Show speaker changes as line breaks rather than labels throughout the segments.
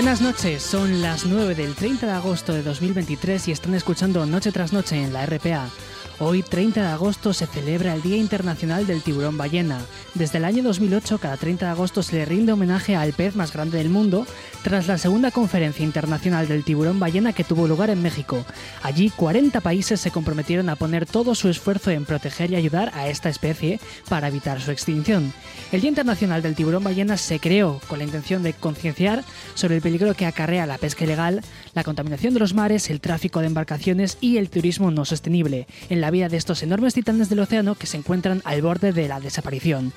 Buenas noches, son las 9 del 30 de agosto de 2023 y están escuchando Noche tras Noche en la RPA. Hoy, 30 de agosto, se celebra el Día Internacional del Tiburón Ballena. Desde el año 2008, cada 30 de agosto se le rinde homenaje al pez más grande del mundo, tras la segunda conferencia internacional del tiburón ballena que tuvo lugar en México. Allí, 40 países se comprometieron a poner todo su esfuerzo en proteger y ayudar a esta especie para evitar su extinción. El Día Internacional del Tiburón Ballena se creó con la intención de concienciar sobre el peligro que acarrea la pesca ilegal, la contaminación de los mares, el tráfico de embarcaciones y el turismo no sostenible en la vida de estos enormes titanes del océano que se encuentran al borde de la desaparición.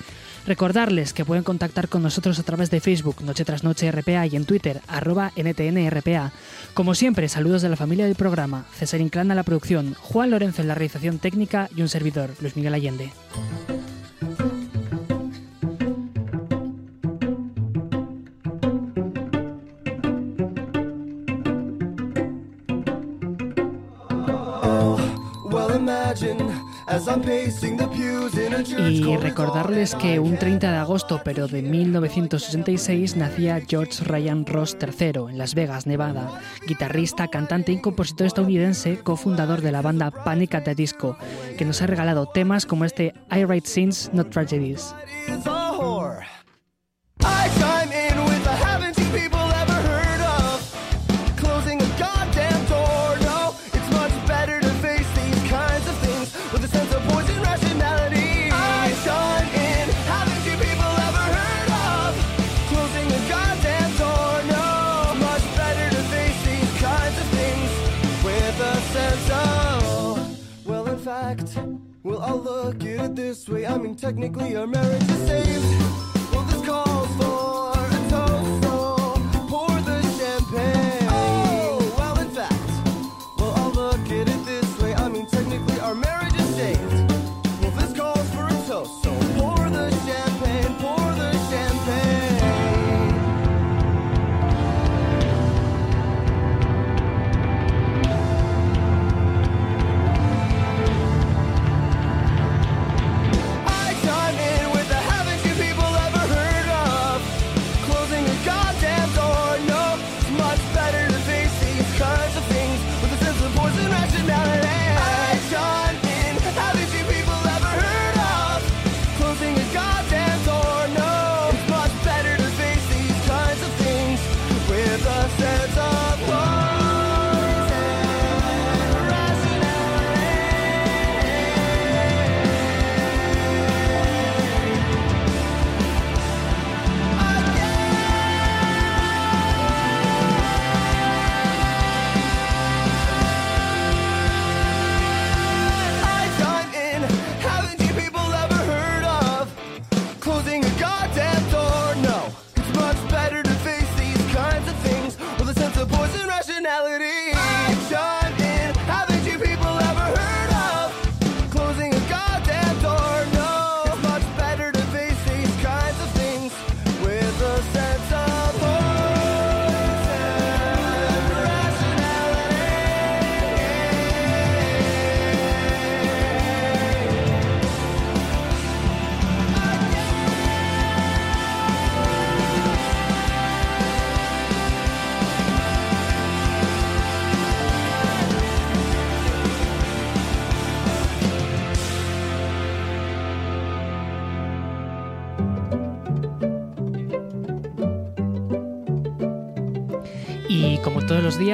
Recordarles que pueden contactar con nosotros a través de Facebook Noche tras Noche RPA y en Twitter arroba NTNRPA. Como siempre, saludos de la familia del programa, César Inclán a la producción, Juan Lorenzo en la realización técnica y un servidor, Luis Miguel Allende. Y recordarles que un 30 de agosto, pero de 1966, nacía George Ryan Ross III en Las Vegas, Nevada, guitarrista, cantante y compositor estadounidense, cofundador de la banda Panic at the Disco, que nos ha regalado temas como este I Write Scenes, Not Tragedies. Look at it this way. I mean, technically, our marriage is saved. Well, this calls for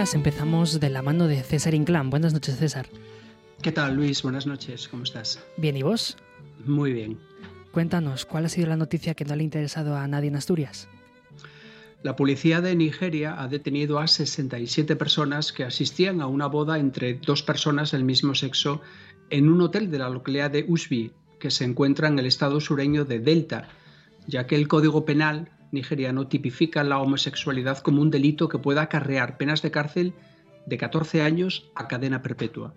empezamos de la mano de César Inclán. Buenas noches, César.
¿Qué tal, Luis? Buenas noches, ¿cómo estás?
Bien, ¿y vos?
Muy bien.
Cuéntanos, ¿cuál ha sido la noticia que no le ha interesado a nadie en Asturias?
La policía de Nigeria ha detenido a 67 personas que asistían a una boda entre dos personas del mismo sexo en un hotel de la localidad de Usbi, que se encuentra en el estado sureño de Delta, ya que el Código Penal nigeriano tipifica la homosexualidad como un delito que puede acarrear penas de cárcel de 14 años a cadena perpetua.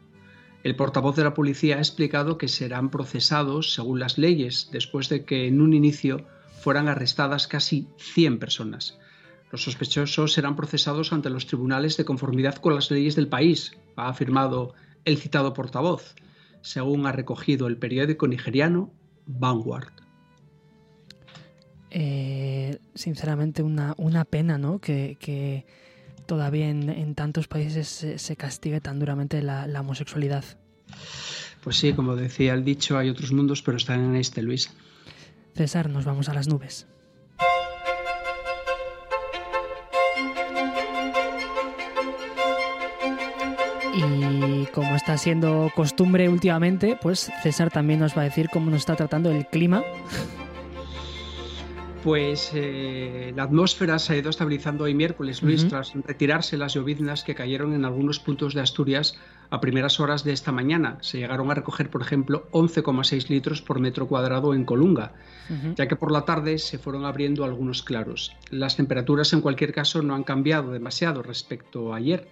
El portavoz de la policía ha explicado que serán procesados según las leyes después de que en un inicio fueran arrestadas casi 100 personas. Los sospechosos serán procesados ante los tribunales de conformidad con las leyes del país, ha afirmado el citado portavoz, según ha recogido el periódico nigeriano Vanguard.
Eh, sinceramente una, una pena, ¿no? Que, todavía en, tantos países se, castigue tan duramente la, la, homosexualidad.
Pues sí, como decía el dicho, hay otros mundos, pero están en este, Luis.
César, nos vamos a las nubes. Y como está siendo costumbre últimamente, pues César también nos va a decir cómo nos está tratando el clima.
Pues eh, la atmósfera se ha ido estabilizando hoy miércoles, Luis, tras retirarse las lloviznas que cayeron en algunos puntos de Asturias a primeras horas de esta mañana. Se llegaron a recoger, por ejemplo, 11,6 litros por metro cuadrado en Colunga, ya que por la tarde se fueron abriendo algunos claros. Las temperaturas, en cualquier caso, no han cambiado demasiado respecto a ayer.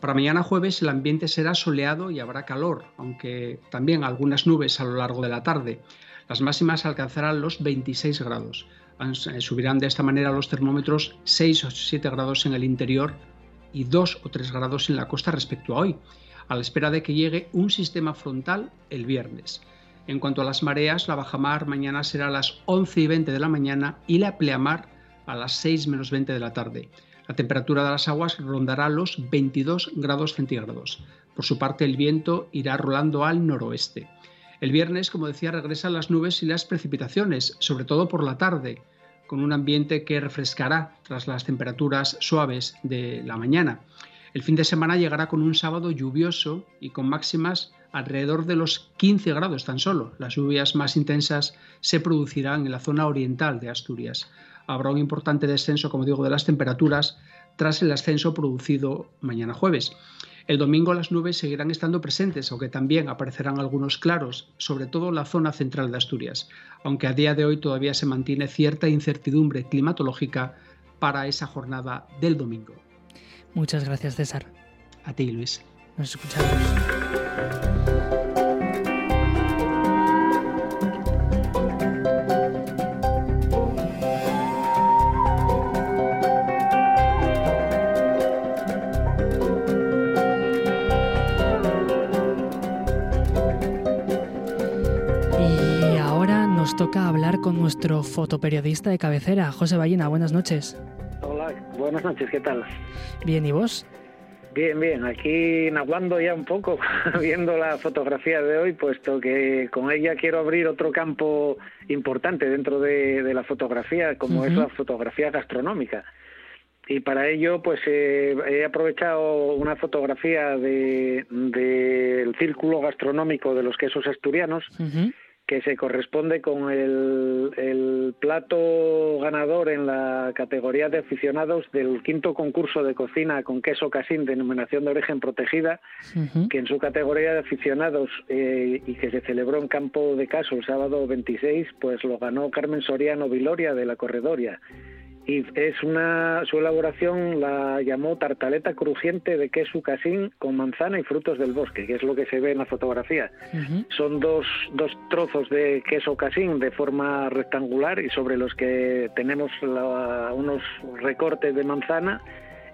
Para mañana jueves el ambiente será soleado y habrá calor, aunque también algunas nubes a lo largo de la tarde. Las máximas alcanzarán los 26 grados. Eh, subirán de esta manera los termómetros 6 o 7 grados en el interior y 2 o 3 grados en la costa respecto a hoy, a la espera de que llegue un sistema frontal el viernes. En cuanto a las mareas, la bajamar mañana será a las 11 y 20 de la mañana y la pleamar a las 6 menos 20 de la tarde. La temperatura de las aguas rondará los 22 grados centígrados. Por su parte, el viento irá rolando al noroeste. El viernes, como decía, regresan las nubes y las precipitaciones, sobre todo por la tarde, con un ambiente que refrescará tras las temperaturas suaves de la mañana. El fin de semana llegará con un sábado lluvioso y con máximas alrededor de los 15 grados tan solo. Las lluvias más intensas se producirán en la zona oriental de Asturias. Habrá un importante descenso, como digo, de las temperaturas tras el ascenso producido mañana jueves. El domingo las nubes seguirán estando presentes, aunque también aparecerán algunos claros, sobre todo en la zona central de Asturias, aunque a día de hoy todavía se mantiene cierta incertidumbre climatológica para esa jornada del domingo.
Muchas gracias, César.
A ti, Luis.
Nos escuchamos. Nuestro fotoperiodista de cabecera, José Ballina. Buenas noches.
Hola, buenas noches, ¿qué tal?
Bien, ¿y vos?
Bien, bien, aquí naguando ya un poco, viendo la fotografía de hoy, puesto que con ella quiero abrir otro campo importante dentro de, la fotografía, como es la fotografía gastronómica. Y para ello, pues eh, he aprovechado una fotografía del de, círculo gastronómico de los quesos asturianos que se corresponde con el, plato ganador en la categoría de aficionados del quinto concurso de cocina con queso casín, denominación de origen protegida, que en su categoría de aficionados eh, y que se celebró en Campo de Caso el sábado 26, pues lo ganó Carmen Soriano Viloria de la Corredoria y es una su elaboración la llamó tartaleta crujiente de queso casín con manzana y frutos del bosque, que es lo que se ve en la fotografía. Son dos, dos trozos de queso casín de forma rectangular y sobre los que tenemos unos recortes de manzana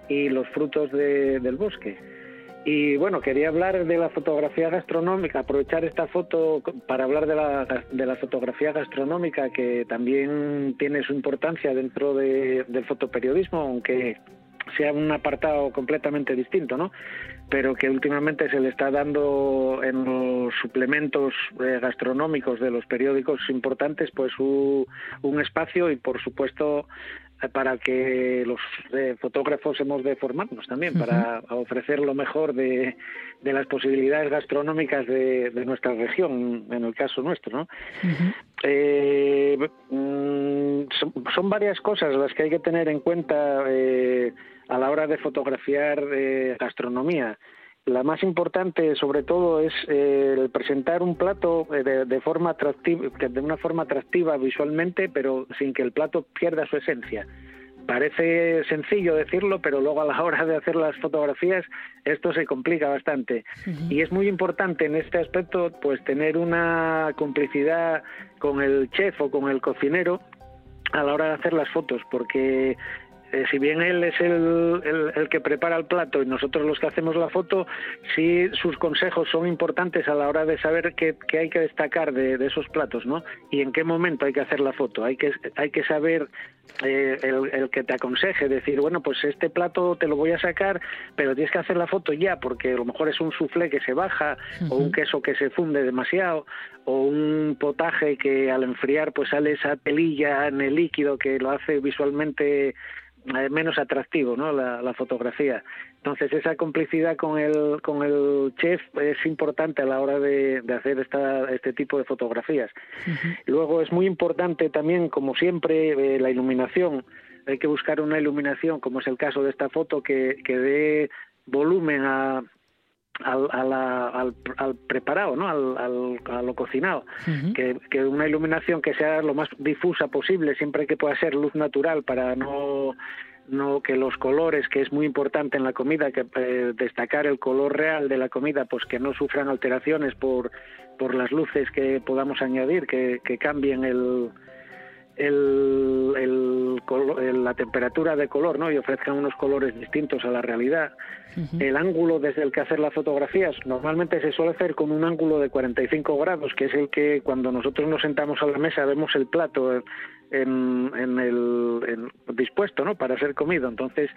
y los frutos del bosque. Y bueno, quería hablar de la fotografía gastronómica, aprovechar esta foto para hablar de la, de la fotografía gastronómica, que también tiene su importancia dentro del fotoperiodismo, aunque sea un apartado completamente distinto, ¿no? Pero que últimamente se le está dando en los suplementos eh, gastronómicos de los periódicos importantes, pues un espacio y, por supuesto, para que los eh, fotógrafos hemos de formarnos también, para ofrecer lo mejor de, las posibilidades gastronómicas de, nuestra región, en el caso nuestro. ¿no? Eh, mm, son, varias cosas las que hay que tener en cuenta eh, a la hora de fotografiar gastronomía. La más importante, sobre todo, es eh, presentar un plato eh, de, forma atractiva, de una forma atractiva visualmente, pero sin que el plato pierda su esencia. Parece sencillo decirlo, pero luego a la hora de hacer las fotografías esto se complica bastante. Y es muy importante en este aspecto, pues tener una complicidad con el chef o con el cocinero a la hora de hacer las fotos, porque eh, si bien él es el, el, que prepara el plato y nosotros los que hacemos la foto, sí sus consejos son importantes a la hora de saber qué, qué hay que destacar de, de, esos platos, ¿no? Y en qué momento hay que hacer la foto. Hay que, hay que saber eh, el, el, que te aconseje, decir, bueno, pues este plato te lo voy a sacar, pero tienes que hacer la foto ya, porque a lo mejor es un soufflé que se baja, o un queso que se funde demasiado, o un potaje que al enfriar pues sale esa pelilla en el líquido que lo hace visualmente menos atractivo ¿no? La, fotografía. Entonces esa complicidad con el, con el chef es importante a la hora de, hacer esta, este tipo de fotografías. Luego es muy importante también, como siempre, eh, la iluminación. Hay que buscar una iluminación, como es el caso de esta foto, que, que dé volumen a, al, al, preparado, ¿no? al, a lo cocinado. que, que, una iluminación que sea lo más difusa posible, siempre que pueda ser luz natural para no no que los colores que es muy importante en la comida que eh, destacar el color real de la comida pues que no sufran alteraciones por por las luces que podamos añadir que, que cambien el el, el, la temperatura de color ¿no? y ofrezcan unos colores distintos a la realidad. El ángulo desde el que hacer las fotografías normalmente se suele hacer con un ángulo de 45 grados, que es el que cuando nosotros nos sentamos a la mesa vemos el plato en, en el dispuesto ¿no? para ser comido. Entonces,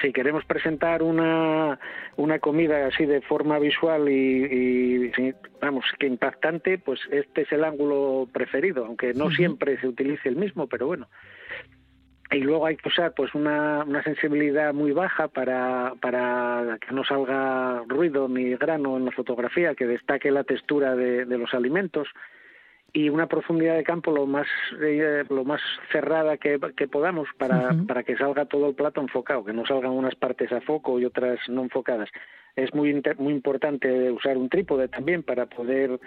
si queremos presentar una, una comida así de forma visual y, vamos, que impactante, pues este es el ángulo preferido, aunque no siempre se utilice el mismo, pero bueno y luego hay que usar pues una, una sensibilidad muy baja para, para que no salga ruido ni grano en la fotografía, que destaque la textura de, de los alimentos y una profundidad de campo lo más eh, lo más cerrada que, que podamos para, para que salga todo el plato enfocado, que no salgan unas partes a foco y otras no enfocadas. Es muy muy importante usar un trípode también para poder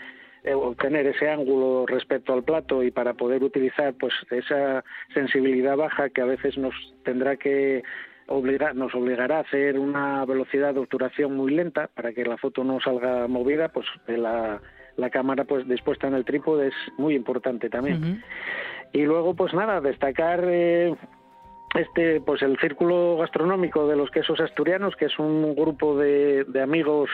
eh, obtener ese ángulo respecto al plato y para poder utilizar pues esa sensibilidad baja que a veces nos tendrá que obligar, nos obligará a hacer una velocidad de obturación muy lenta para que la foto no salga movida, pues la la cámara pues dispuesta en el trípode es muy importante también. Y luego pues nada, destacar eh, este pues el círculo gastronómico de los quesos asturianos, que es un grupo de, de amigos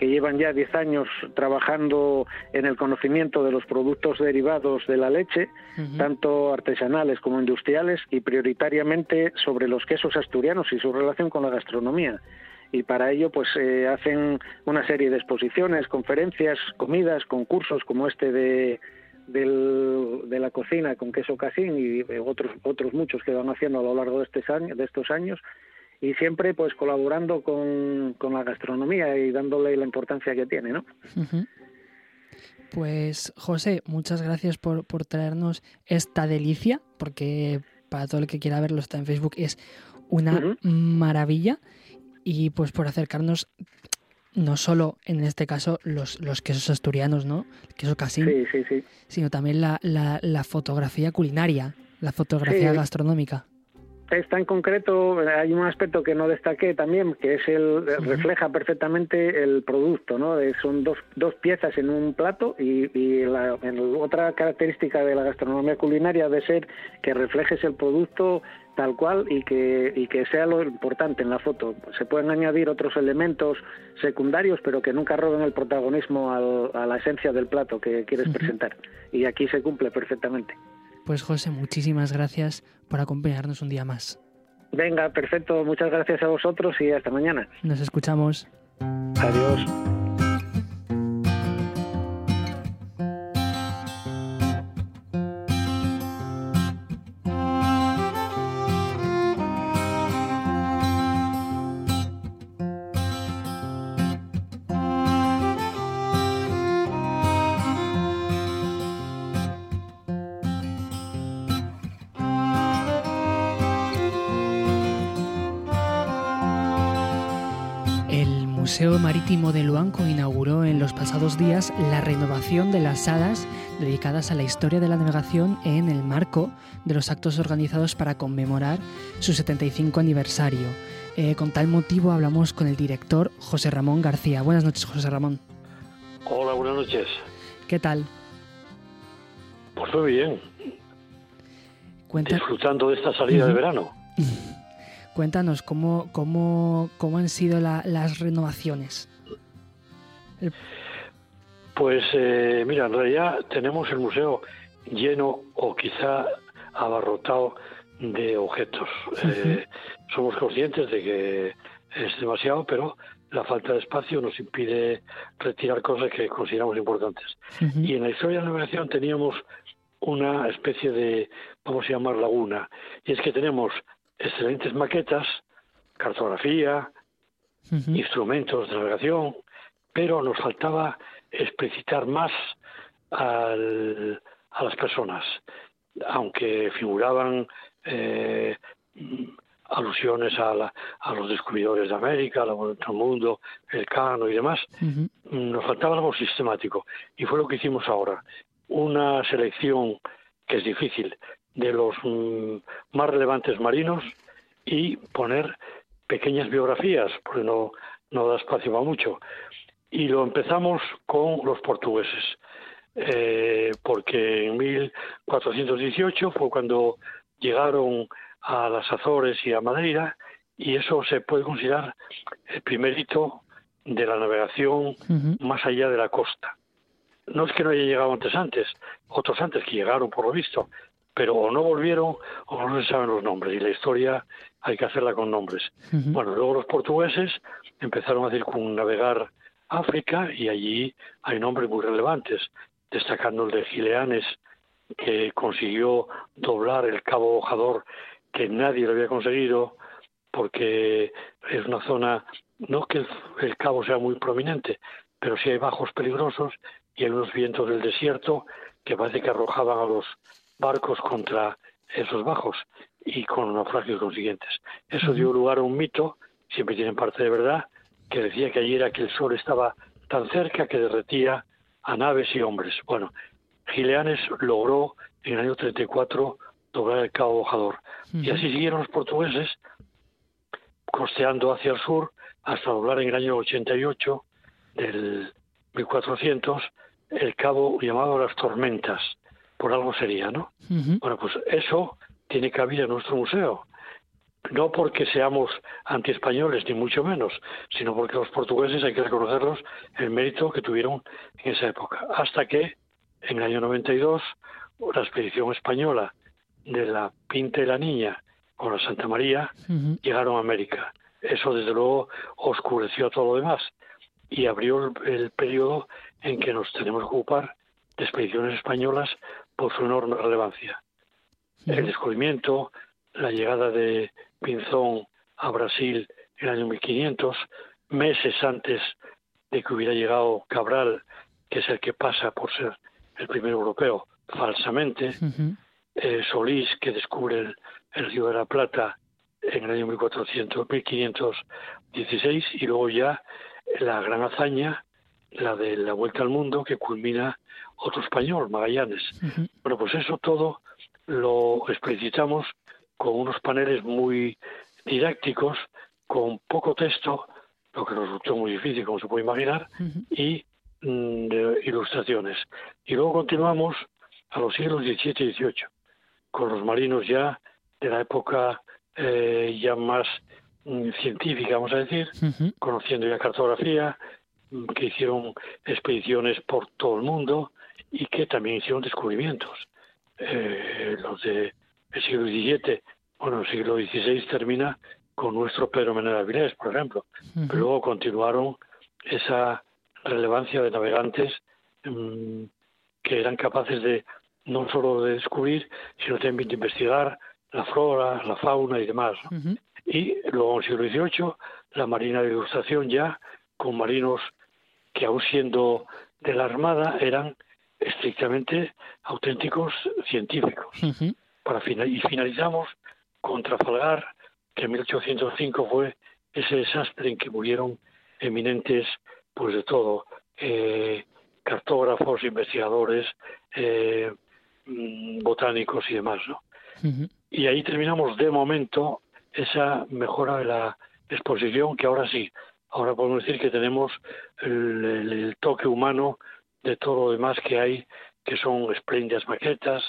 que llevan ya 10 años trabajando en el conocimiento de los productos derivados de la leche, tanto artesanales como industriales, y prioritariamente sobre los quesos asturianos y su relación con la gastronomía y para ello pues eh, hacen una serie de exposiciones, conferencias, comidas, concursos como este de, de la cocina con queso casín y eh, otros otros muchos que van haciendo a lo largo de, este año, de estos años y siempre pues colaborando con, con, la gastronomía y dándole la importancia que tiene, ¿no?
Pues José, muchas gracias por, por traernos esta delicia, porque para todo el que quiera verlo está en Facebook, es una maravilla y pues por acercarnos no solo en este caso los, los quesos asturianos, ¿no? El queso casín,
sí, sí, sí.
sino también la, la, la, fotografía culinaria, la fotografía gastronómica.
Esta en concreto, hay un aspecto que no destaqué también, que es el refleja perfectamente el producto, ¿no? Son dos, dos piezas en un plato y, y la, otra característica de la gastronomía culinaria de ser que reflejes el producto tal cual y que, y que sea lo importante en la foto. Se pueden añadir otros elementos secundarios, pero que nunca roben el protagonismo a la esencia del plato que quieres presentar. Y aquí se cumple perfectamente.
Pues José, muchísimas gracias por acompañarnos un día más.
Venga, perfecto. Muchas gracias a vosotros y hasta mañana.
Nos escuchamos.
Adiós.
De Luanco inauguró en los pasados días la renovación de las salas dedicadas a la historia de la navegación en el marco de los actos organizados para conmemorar su 75 aniversario. Eh, con tal motivo hablamos con el director José Ramón García. Buenas noches, José Ramón.
Hola, buenas noches.
¿Qué tal?
Pues muy bien. Disfrutando de esta salida de verano.
Cuéntanos cómo, cómo, cómo han sido las renovaciones.
Pues eh, mira, en realidad tenemos el museo lleno o quizá abarrotado de objetos. Eh, somos conscientes de que es demasiado, pero la falta de espacio nos impide retirar cosas que consideramos importantes. Y en la historia de la navegación teníamos una especie de, vamos a llamar laguna, y es que tenemos excelentes maquetas, cartografía, instrumentos de navegación, pero nos faltaba explicitar más al, a las personas, aunque figuraban eh, alusiones a, a, los descubridores de América, al mundo, el Cano y demás, nos faltaba algo sistemático. Y fue lo que hicimos ahora. Una selección que es difícil de los mm, más relevantes marinos y poner pequeñas biografías, porque no, no da espacio para mucho. Y lo empezamos con los portugueses, eh, porque en 1418 fue cuando llegaron a las Azores y a Madeira, y eso se puede considerar el primer hito de la navegación más allá de la costa. No es que no haya llegado antes antes, otros antes que llegaron por lo visto, pero o no volvieron o no se saben los nombres, y la historia hay que hacerla con nombres. Bueno, luego los portugueses empezaron a circunnavegar África y allí hay nombres muy relevantes, destacando el de Gileanes, que consiguió doblar el Cabo Bojador que nadie lo había conseguido porque es una zona, no que el, cabo sea muy prominente, pero sí hay bajos peligrosos y hay unos vientos del desierto que parece que arrojaban a los barcos contra esos bajos y con naufragios consiguientes. Eso dio lugar a un mito, siempre tienen parte de verdad, que decía que allí era que el sol estaba tan cerca que derretía a naves y hombres. Bueno, Gileanes logró en el año 34 doblar el Cabo Bojador. Y así siguieron los portugueses costeando hacia el sur hasta doblar en el año 88 del 1400 el cabo llamado las tormentas, por algo sería, ¿no? Bueno, pues eso tiene cabida en nuestro museo. No porque seamos antiespañoles, ni mucho menos, sino porque los portugueses hay que reconocerlos el mérito que tuvieron en esa época. Hasta que, en el año 92, la expedición española de la Pinta y la Niña con la Santa María llegaron a América. Eso, desde luego, oscureció todo lo demás y abrió el, periodo en que nos tenemos que ocupar de expediciones españolas por su enorme relevancia. El descubrimiento, la llegada de Pinzón a Brasil en el año 1500, meses antes de que hubiera llegado Cabral, que es el que pasa por ser el primer europeo, falsamente, eh, Solís, que descubre el, río de la Plata en el año 1400, 1516, y luego ya la gran hazaña, la de la vuelta al mundo, que culmina otro español, Magallanes. Bueno, pues eso todo lo explicitamos con unos paneles muy didácticos, con poco texto, lo que resultó muy difícil, como se puede imaginar, y mm, ilustraciones. Y luego continuamos a los siglos XVII y XVIII con los marinos ya de la época eh, ya más mm, científica, vamos a decir, conociendo ya cartografía, mm, que hicieron expediciones por todo el mundo y que también hicieron descubrimientos. Eh, los del siglo XVII, bueno, el siglo XVI termina con nuestro Pedro Menor Avilés, por ejemplo, pero luego continuaron esa relevancia de navegantes mm, que eran capaces de no solo de descubrir, sino también de investigar la flora, la fauna y demás. Y luego en el siglo XVIII, la Marina de Ilustración ya, con marinos que aún siendo de la Armada eran estrictamente auténticos científicos. Para y finalizamos con Trafalgar, que en 1805 fue ese desastre en que murieron eminentes, pues de todo, eh, cartógrafos, investigadores, eh, Mm, botánicos y demás, ¿no? Y ahí terminamos de momento esa mejora de la exposición que ahora sí, ahora podemos decir que tenemos el, toque humano de todo lo demás que hay, que son espléndidas maquetas,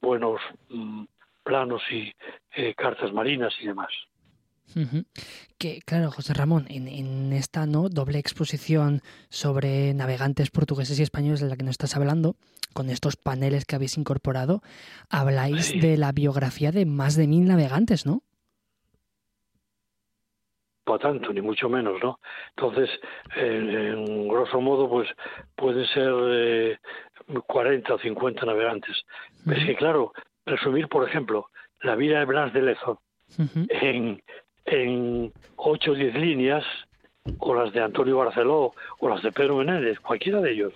buenos mm, planos y eh, cartas marinas y demás.
Que claro, José Ramón, en, esta no doble exposición sobre navegantes portugueses y españoles de la que nos estás hablando, con estos paneles que habéis incorporado, habláis de la biografía de más de mil navegantes, ¿no?
No tanto, ni mucho menos, ¿no? Entonces, en, grosso modo, pues puede ser eh, 40 o 50 navegantes. Es que, claro, resumir, por ejemplo, la vida de Blas de Lezo en, en 8 o 10 líneas, o las de Antonio Barceló, o las de Pedro Menéndez, cualquiera de ellos,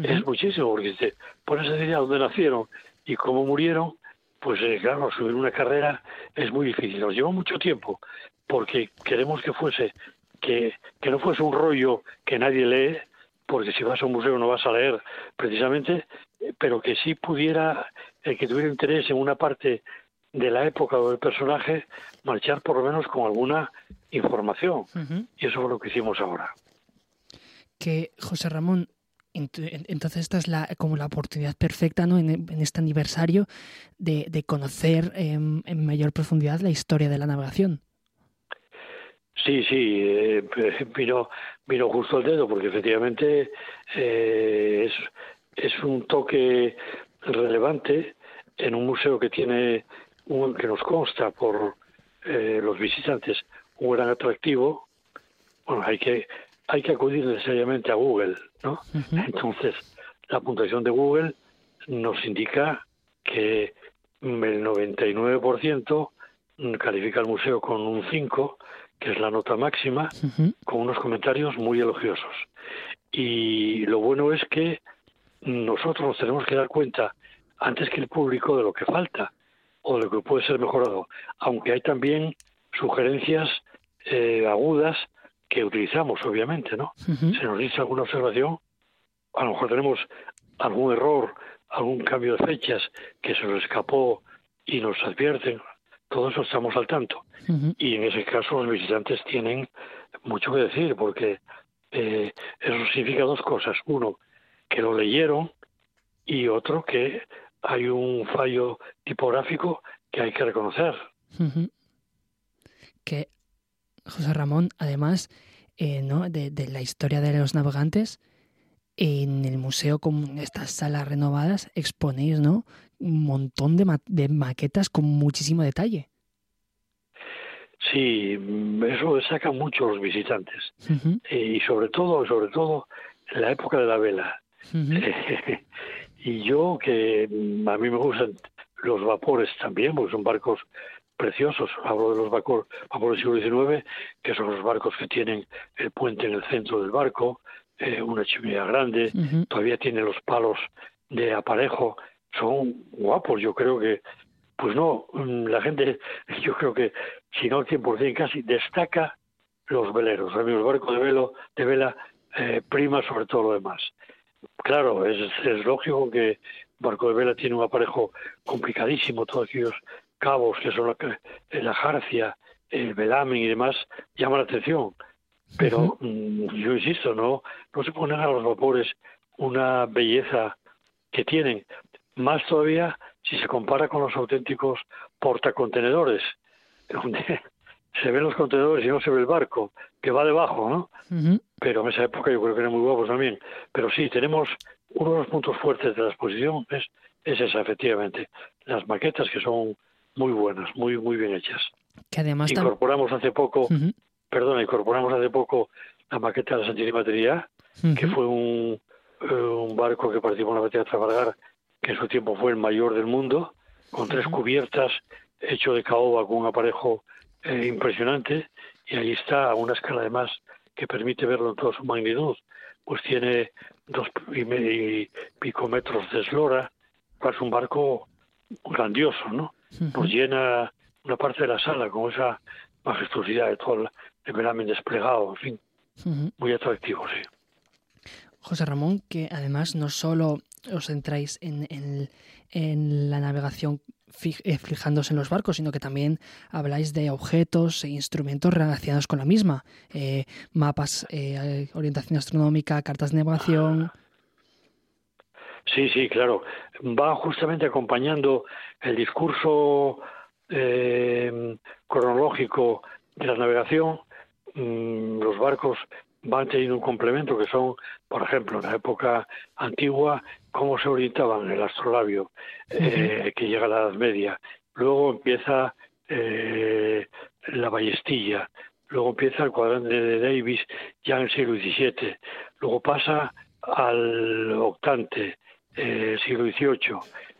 es muchísimo, porque se pones a decir dónde nacieron y cómo murieron, pues eh, claro, subir una carrera es muy difícil. Nos llevó mucho tiempo, porque queremos que fuese, que, que no fuese un rollo que nadie lee, porque si vas a un museo no vas a leer precisamente, pero que sí pudiera, el que tuviera interés en una parte de la época o del personaje, marchar por lo menos con alguna información. Y eso es lo que hicimos ahora.
Que, José Ramón, entonces esta es la, como la oportunidad perfecta ¿no? en, este aniversario de, conocer en, mayor profundidad la historia de la navegación.
Sí, sí, eh, vino, vino justo al dedo porque efectivamente eh, es, es un toque relevante en un museo que tiene un, que nos consta por eh, los visitantes un gran atractivo. Bueno, hay que hay que acudir necesariamente a Google, ¿no? Entonces, la puntuación de Google nos indica que el 99% califica al museo con un 5, que es la nota máxima, con unos comentarios muy elogiosos. Y lo bueno es que nosotros nos tenemos que dar cuenta, antes que el público, de lo que falta o de lo que puede ser mejorado, aunque hay también sugerencias eh, agudas que utilizamos, obviamente, ¿no? Se nos dice alguna observación, a lo mejor tenemos algún error, algún cambio de fechas que se nos escapó y nos advierten, todo eso estamos al tanto. Y en ese caso los visitantes tienen mucho que decir, porque eh, eso significa dos cosas. Uno, que lo leyeron y otro, que hay un fallo tipográfico que hay que reconocer.
Que José Ramón, además eh, ¿no? de, la historia de los navegantes, en el museo con estas salas renovadas exponéis ¿no? Un montón de, de maquetas con muchísimo detalle.
Sí, eso saca mucho los visitantes y sobre todo, sobre todo en la época de la vela. y yo que a mí me gustan los vapores también, porque son barcos preciosos. Hablo de los vapores, vapores del siglo XIX, que son los barcos que tienen el puente en el centro del barco, eh, una chimenea grande, todavía tienen los palos de aparejo, son guapos. Yo creo que, pues no, mm, la gente, yo creo que, si no al 100% casi, destaca los veleros. El barco de, velo, de vela eh, prima sobre todo lo demás. Claro, es, es lógico que barco de vela tiene un aparejo complicadísimo, todos aquellos cabos que son la, la jarcia, el velamen y demás, llama la atención. Pero mm, yo insisto, no, no se negar a los vapores una belleza que tienen, más todavía si se compara con los auténticos portacontenedores, donde se ven los contenedores y no se ve el barco, que va debajo, ¿no? Pero en esa época yo creo que eran muy guapos también. Pero sí, tenemos uno de los puntos fuertes de la exposición es, es esa, efectivamente. Las maquetas que son muy buenas, muy muy bien hechas.
Que además
incorporamos hace poco, perdón, incorporamos hace poco la maqueta de la Santísima Trinidad, que fue un, eh, un barco que participó en la batalla de Trafalgar, que en su tiempo fue el mayor del mundo, con tres cubiertas, hecho de caoba con un aparejo eh, impresionante, y ahí está a una escala además que permite verlo en toda su magnitud, pues tiene dos y, pico metros de eslora, es un barco grandioso, ¿no? Nos llena una parte de la sala con esa majestuosidad de todo el velamen desplegado, en fin, muy atractivo, sí.
José Ramón, que además no solo os centráis en, en, la navegación eh, fijándose en los barcos, sino que también habláis de objetos e instrumentos relacionados con la misma, eh, mapas, eh, orientación astronómica, cartas de navegación.
Sí, sí, claro. Va justamente acompañando el discurso cronológico de la navegación, mm, los barcos van teniendo un complemento que son, por ejemplo, en la época antigua, cómo se orientaban el astrolabio, eh, que llega a la Edad Media. Luego empieza eh, la ballestilla, luego empieza el cuadrante de Davis ya en el siglo XVII, luego pasa al octante, eh, siglo XVIII,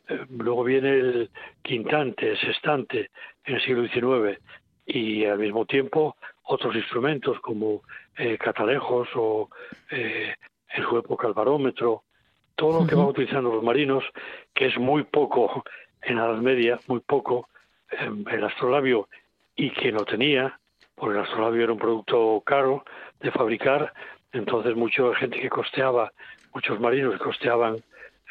eh, luego viene el quintante, sextante en el siglo XIX y al mismo tiempo otros instrumentos como eh, catalejos o eh, en su época el barómetro, todo lo que van utilizando los marinos, que es muy poco en la Edad Media, muy poco, em, el astrolabio, y que no tenía, porque el astrolabio era un producto caro de fabricar, entonces mucha gente que costeaba, muchos marinos que costeaban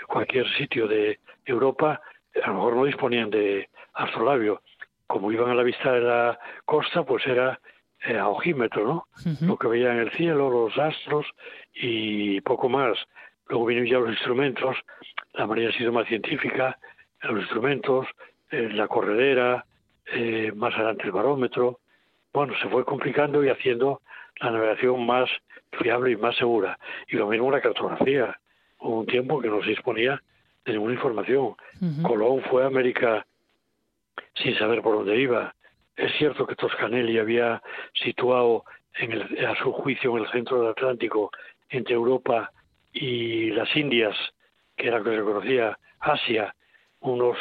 cualquier sitio de Europa, a lo mejor no disponían de astrolabio. Como iban a la vista de la costa, pues era eh, a ojímetro, ¿no? Lo que veían en el cielo, los astros y poco más. Luego vinieron ya los instrumentos, la manera ha sido más científica, los instrumentos, eh, la corredera, eh, más adelante el barómetro. Bueno, se fue complicando y haciendo la navegación más fiable y más segura. Y lo mismo la cartografía. Hubo un tiempo que no se disponía de ninguna información. Colón fue a América sin saber por dónde iba. Es cierto que Toscanelli había situado en el, a su juicio en el centro del Atlántico entre Europa y las Indias, que era lo que se conocía Asia, unos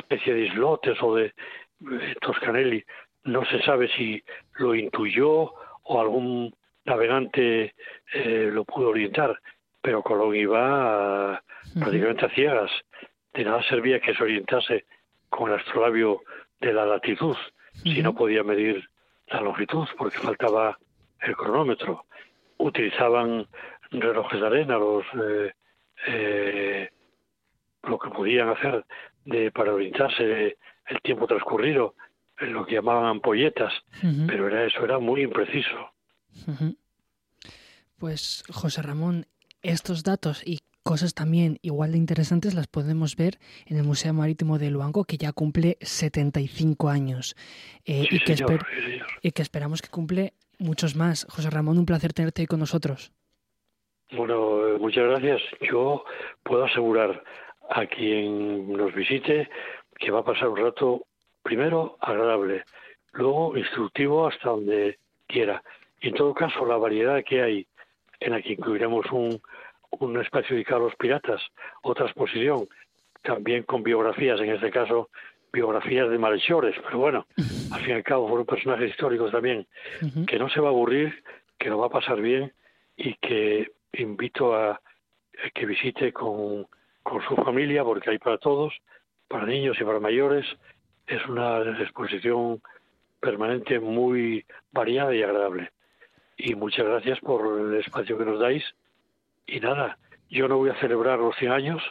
especie de islotes o de eh, Toscanelli. No se sabe si lo intuyó o algún navegante eh, lo pudo orientar, pero Colón iba prácticamente a ciegas. De nada servía que se orientase con el astrolabio de la latitud si no podía medir la longitud porque faltaba el cronómetro. Utilizaban relojes de arena, los eh, eh, lo que podían hacer de para orientarse el tiempo transcurrido, lo que llamaban ampolletas, pero era eso era muy impreciso.
Pues José Ramón, estos datos y cosas también igual de interesantes las podemos ver en el Museo Marítimo de Luango, que ya cumple 75 años eh, y, que y que esperamos que cumple muchos más. José Ramón, un placer tenerte ahí con nosotros.
Bueno, eh, muchas gracias. Yo puedo asegurar a quien nos visite que va a pasar un rato, primero, agradable, luego instructivo hasta donde quiera. Y en todo caso, la variedad que hay, en la que incluiremos un, un espacio dedicado a los piratas, otra exposición, también con biografías, en este caso biografías de malhechores, pero bueno, al fin y al cabo fueron personajes históricos también, que no se va a aburrir, que lo va a pasar bien y que invito a, que visite con, con su familia, porque hay para todos, para niños y para mayores, es una exposición permanente muy variada y agradable. Y muchas gracias por el espacio que nos dais y nada, yo no voy a celebrar los 100 años,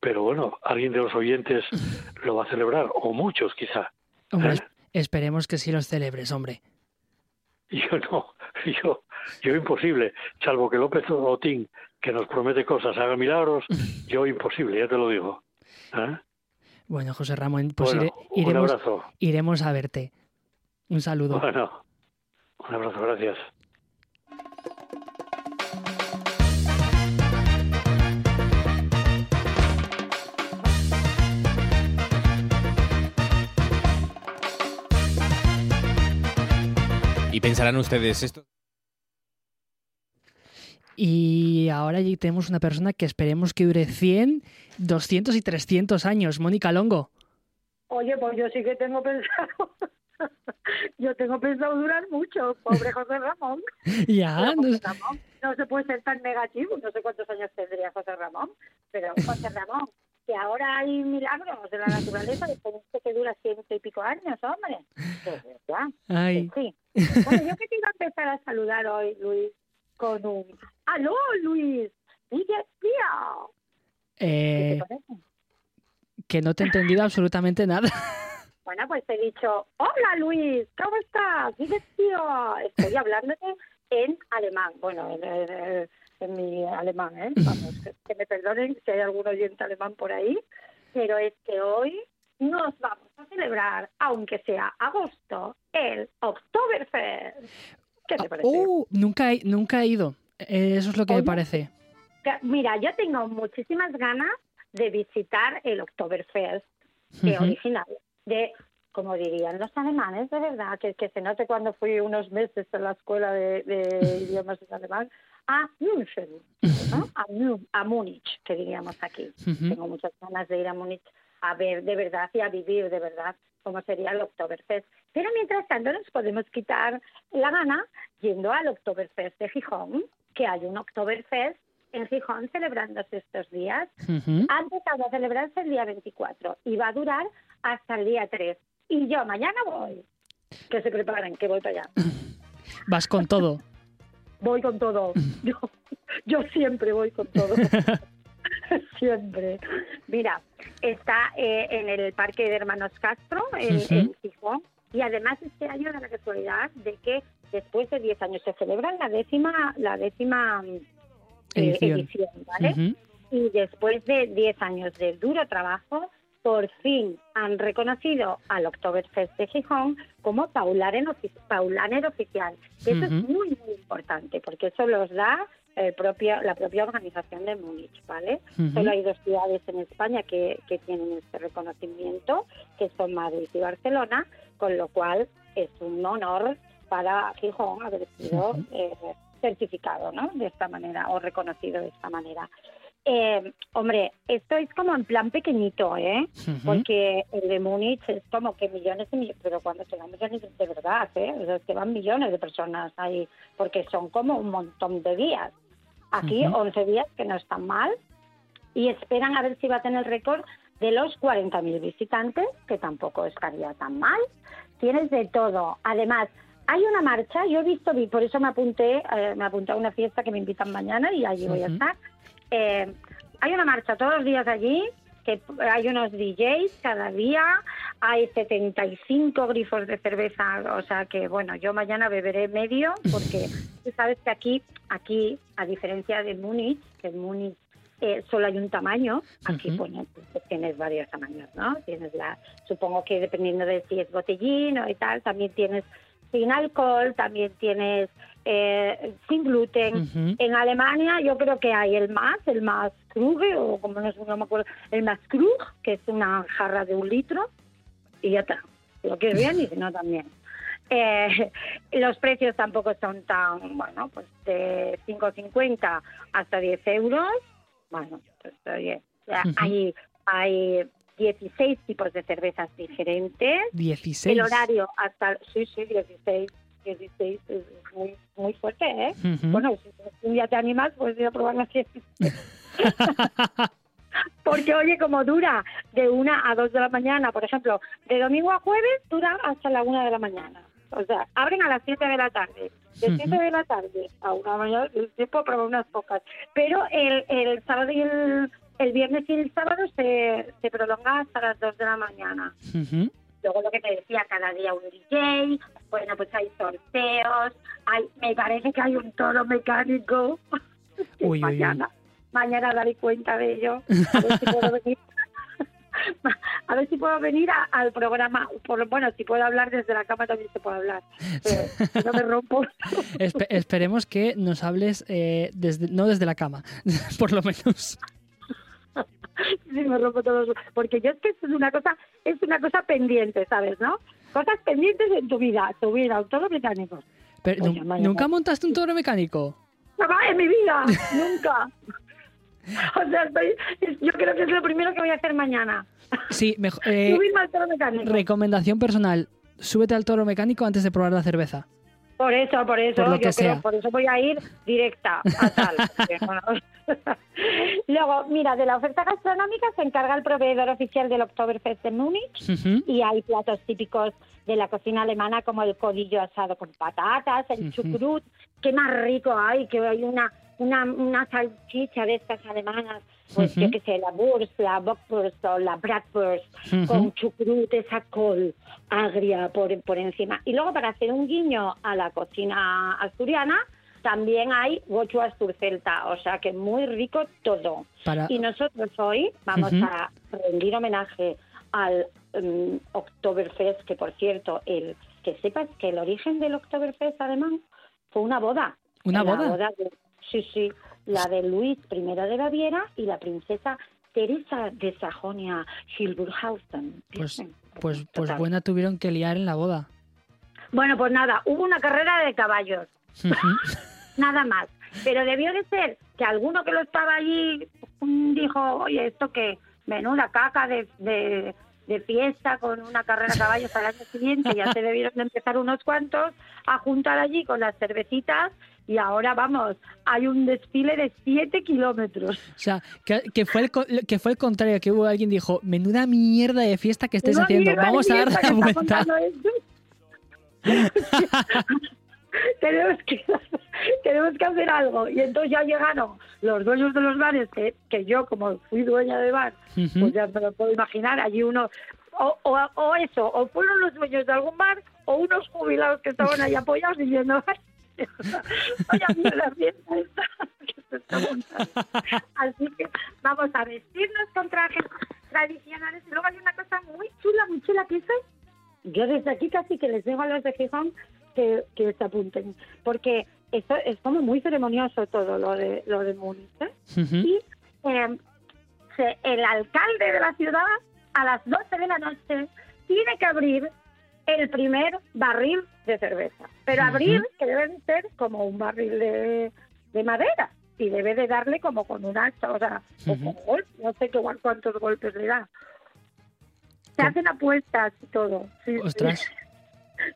pero bueno, alguien de los oyentes lo va a celebrar, o muchos quizá.
Hombre, ¿Eh? esperemos que sí los celebres, hombre.
Yo no, yo, yo imposible, salvo que López Otín, que nos promete cosas, haga milagros, yo imposible, ya te lo digo. ¿Eh?
Bueno, José Ramón, pues iremos, iremos a verte. Un saludo.
Bueno, un abrazo, gracias.
Y pensarán ustedes esto.
Y ahora allí tenemos una persona que esperemos que dure 100, 200 y 300 años. Mónica Longo.
Oye, pues yo sí que tengo pensado. yo tengo pensado durar mucho, pobre José Ramón.
ya, no...
no se puede ser tan negativo. No sé cuántos años tendría José Ramón, pero José Ramón, que ahora hay milagros de la naturaleza de que dura ciento y pico años, hombre. ya.
Ay.
Sí. Bueno, yo que te iba a empezar a saludar hoy, Luis, con un... ¡Aló, Luis! ¡Sigue tío!
Eh, que no te he entendido absolutamente nada.
Bueno, pues te he dicho, hola Luis, ¿cómo estás? Dices, tío, estoy hablándote en alemán. Bueno, en, en mi alemán, ¿eh? Vamos, que, me perdonen si hay algún oyente alemán por ahí, pero es que hoy nos vamos a celebrar, aunque sea agosto, el Oktoberfest. ¿Qué te parece?
Uh, nunca, he, nunca he ido. Eh, Eso es lo que me parece.
Mira, yo tengo muchísimas ganas de visitar el Oktoberfest de
Ujú.
original, de como dirían los alemanes, de verdad, que, que se note cuando fui unos meses a la escuela de, de idiomas en alemán, a München, ¿no? a, a Múnich, que diríamos aquí.
Ujú.
Tengo muchas ganas de ir a Múnich a ver de verdad y a vivir de verdad cómo sería el Oktoberfest. Pero mientras tanto nos podemos quitar la gana yendo al Oktoberfest de Gijón, que hay un Oktoberfest en Gijón celebrándose estos días.
Ujú.
Ha empezado a celebrarse el día 24 y va a durar hasta el día 3. Y yo mañana voy. Que se preparen, que voy para allá.
Vas con todo.
Voy con todo. Yo, yo siempre voy con todo. siempre. Mira, está eh, en el Parque de Hermanos Castro, en, Gijón. Y además este año da la casualidad de que después de 10 años se celebra la décima, la décima eh,
Edición.
edición, ¿vale? Y después de 10 años de duro trabajo, por fin han reconocido al Oktoberfest de Gijón como Paulaner, ofi- Paulaner oficial. Y eso es muy, muy importante, porque eso los da el propio, la propia organización de Múnich, ¿vale? Solo hay dos ciudades en España que, que tienen este reconocimiento, que son Madrid y Barcelona, con lo cual es un honor para Gijón haber sido eh, certificado, ¿no? De esta manera o reconocido de esta manera. Eh, hombre, esto es como en plan pequeñito, ¿eh? Porque el de Múnich es como que millones y millones, pero cuando se van millones de verdad, ¿eh? O sea, es que van millones de personas ahí, porque son como un montón de días. Aquí
Ujú.
11 días, que no están mal, y esperan a ver si va a tener el récord de los 40.000 visitantes, que tampoco estaría tan mal. Tienes de todo. Además, hay una marcha, yo he visto, vi- por eso me apunté, eh, me apunté a una fiesta que me invitan mañana y allí voy a estar. Eh, hay una marcha todos los días allí, que hay unos DJs cada día, hay 75 grifos de cerveza, o sea que bueno, yo mañana beberé medio porque tú sabes que aquí, aquí a diferencia de Múnich, que en Múnich eh, solo hay un tamaño, aquí bueno, pues tienes varios tamaños, ¿no? Tienes la, supongo que dependiendo de si es botellín o y tal, también tienes sin alcohol, también tienes eh, sin gluten.
Ujú.
En Alemania yo creo que hay el más, el más Kruge, o como no, sé, no me acuerdo, el más Krug, que es una jarra de un litro, y ya está. Si lo quieres bien y si no también. Eh, los precios tampoco son tan, bueno, pues de 5,50 hasta 10 euros. Bueno, pues oye, sea,
Ujú.
hay, hay 16 tipos de cervezas diferentes.
16.
El horario hasta, sí, sí, 16, 16 es muy, muy fuerte, ¿eh?
Ujú.
Bueno, si un día te animas, puedes ir a probar las siete. Porque, oye, como dura de una a dos de la mañana, por ejemplo, de domingo a jueves, dura hasta la una de la mañana. O sea, abren a las 7 de la tarde. De
Ujú.
7 de la tarde a una mañana, el tiempo para unas pocas. Pero el, el sábado y el, el viernes y el sábado se, se prolonga hasta las 2 de la mañana. Luego lo que te decía, cada día un DJ, bueno, pues hay sorteos, hay, me parece que hay un toro mecánico.
Uy, uy, uy.
mañana, mañana daré cuenta de ello. A ver si puedo venir, a ver si puedo venir a- al programa. Por, bueno, si puedo hablar desde la cama también se puede hablar. Pero no me rompo.
Espe- esperemos que nos hables eh, desde, no desde la cama, por lo menos.
Sí, me rompo todos los- porque yo es que es una cosa es una cosa pendiente sabes no cosas pendientes en tu vida tu vida autónomo mecánicos
Pero,
Oye,
nu-
mañana-
¿Nunca montaste un toro mecánico?
jamás en mi vida nunca o sea estoy, es- yo creo que es lo primero que voy a hacer mañana
Sí, mejo- eh,
subirme al toro mecánico
recomendación personal. Súbete al toro mecánico antes de probar la cerveza.
Por eso por eso
Por lo
yo
que
creo
sea.
por eso voy a ir directa a tal luego mira de la oferta gastronómica se encarga el proveedor oficial del Oktoberfest de Múnich y hay platos típicos de la cocina alemana como el codillo asado con patatas, el chucrut, qué más rico hay, que hay una una, una salchicha de estas alemanas, pues yo qué sé, la Wurst, la Bockwurst o la Bratwurst con chucrut, esa col agria por, por encima. Y luego para hacer un guiño a la cocina asturiana, también hay gochu asturcelta, o sea que muy rico todo.
Para...
Y nosotros hoy vamos a rendir homenaje al um, Oktoberfest, que por cierto, el que sepas que el origen del Oktoberfest alemán fue una boda.
¿Una boda?
Sí, sí, la de Luis I de Baviera y la princesa Teresa de Sajonia Hilburghausen.
Pues, pues, pues buena tuvieron que liar en la boda.
Bueno, pues nada, hubo una carrera de caballos. nada más. Pero debió de ser que alguno que lo estaba allí dijo, oye, esto que menuda caca de, de, de fiesta con una carrera de caballos al año siguiente, ya se debieron de empezar unos cuantos a juntar allí con las cervecitas y ahora vamos, hay un desfile de 7 kilómetros.
O sea, que, fue el, que fue el contrario, que hubo alguien dijo, menuda mierda de fiesta que estés haciendo, vamos a dar la vuelta.
tenemos que tenemos que hacer algo y entonces ya llegaron los dueños de los bares que, que yo como fui dueña de bar pues ya me lo puedo imaginar allí uno o, o, eso o fueron los dueños de algún bar o unos jubilados que estaban ahí apoyados diciendo Oye, la fiesta Así que vamos a vestirnos con trajes tradicionales. Y luego hay una cosa muy chula, muy chula que soy. Yo desde aquí casi que les digo a los de Gijón que, que se apunten, porque esto es como muy ceremonioso todo lo de lo de Múnich. ¿eh? Y eh, el alcalde de la ciudad a las 12 de la noche tiene que abrir el primer barril de cerveza. Pero abrir que debe de ser como un barril de, madera y debe de darle como con un hacha, o sea, o con golpe, no sé qué, cuántos golpes le da. Se hacen apuestas y todo. Sí,
Ostras.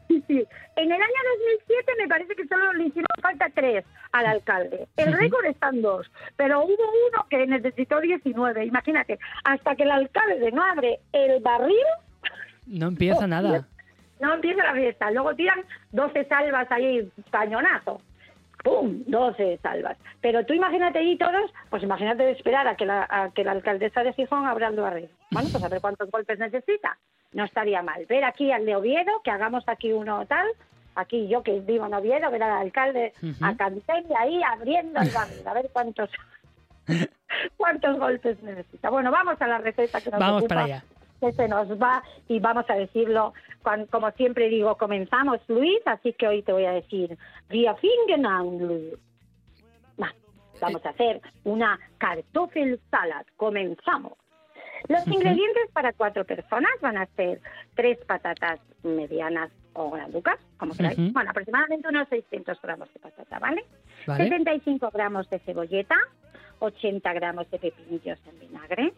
Sí. sí, En el año 2007 me parece que solo le hicieron falta tres al alcalde. El récord están dos, pero hubo uno que necesitó 19. Imagínate, hasta que el alcalde no abre el barril...
No empieza nada
no empieza la fiesta. Luego tiran 12 salvas ahí, cañonazo. ¡Pum! 12 salvas. Pero tú imagínate ahí todos, pues imagínate esperar a que la, que la alcaldesa de Gijón abra el barril. Bueno, pues a ver cuántos golpes necesita. No estaría mal. Ver aquí al de Oviedo, que hagamos aquí uno tal, aquí yo que vivo en Oviedo, ver al alcalde a Cantén y ahí abriendo el barril, a ver cuántos cuántos golpes necesita. Bueno, vamos a la receta que nos
Vamos para allá
se nos va y vamos a decirlo, como siempre digo, comenzamos Luis, así que hoy te voy a decir, Wir Luis. vamos a hacer una salad comenzamos. Los ingredientes para cuatro personas van a ser tres patatas medianas o granducas, como queráis. Bueno, aproximadamente unos 600 gramos de patata, ¿vale? ¿vale? 75 gramos de cebolleta, 80 gramos de pepinillos en vinagre,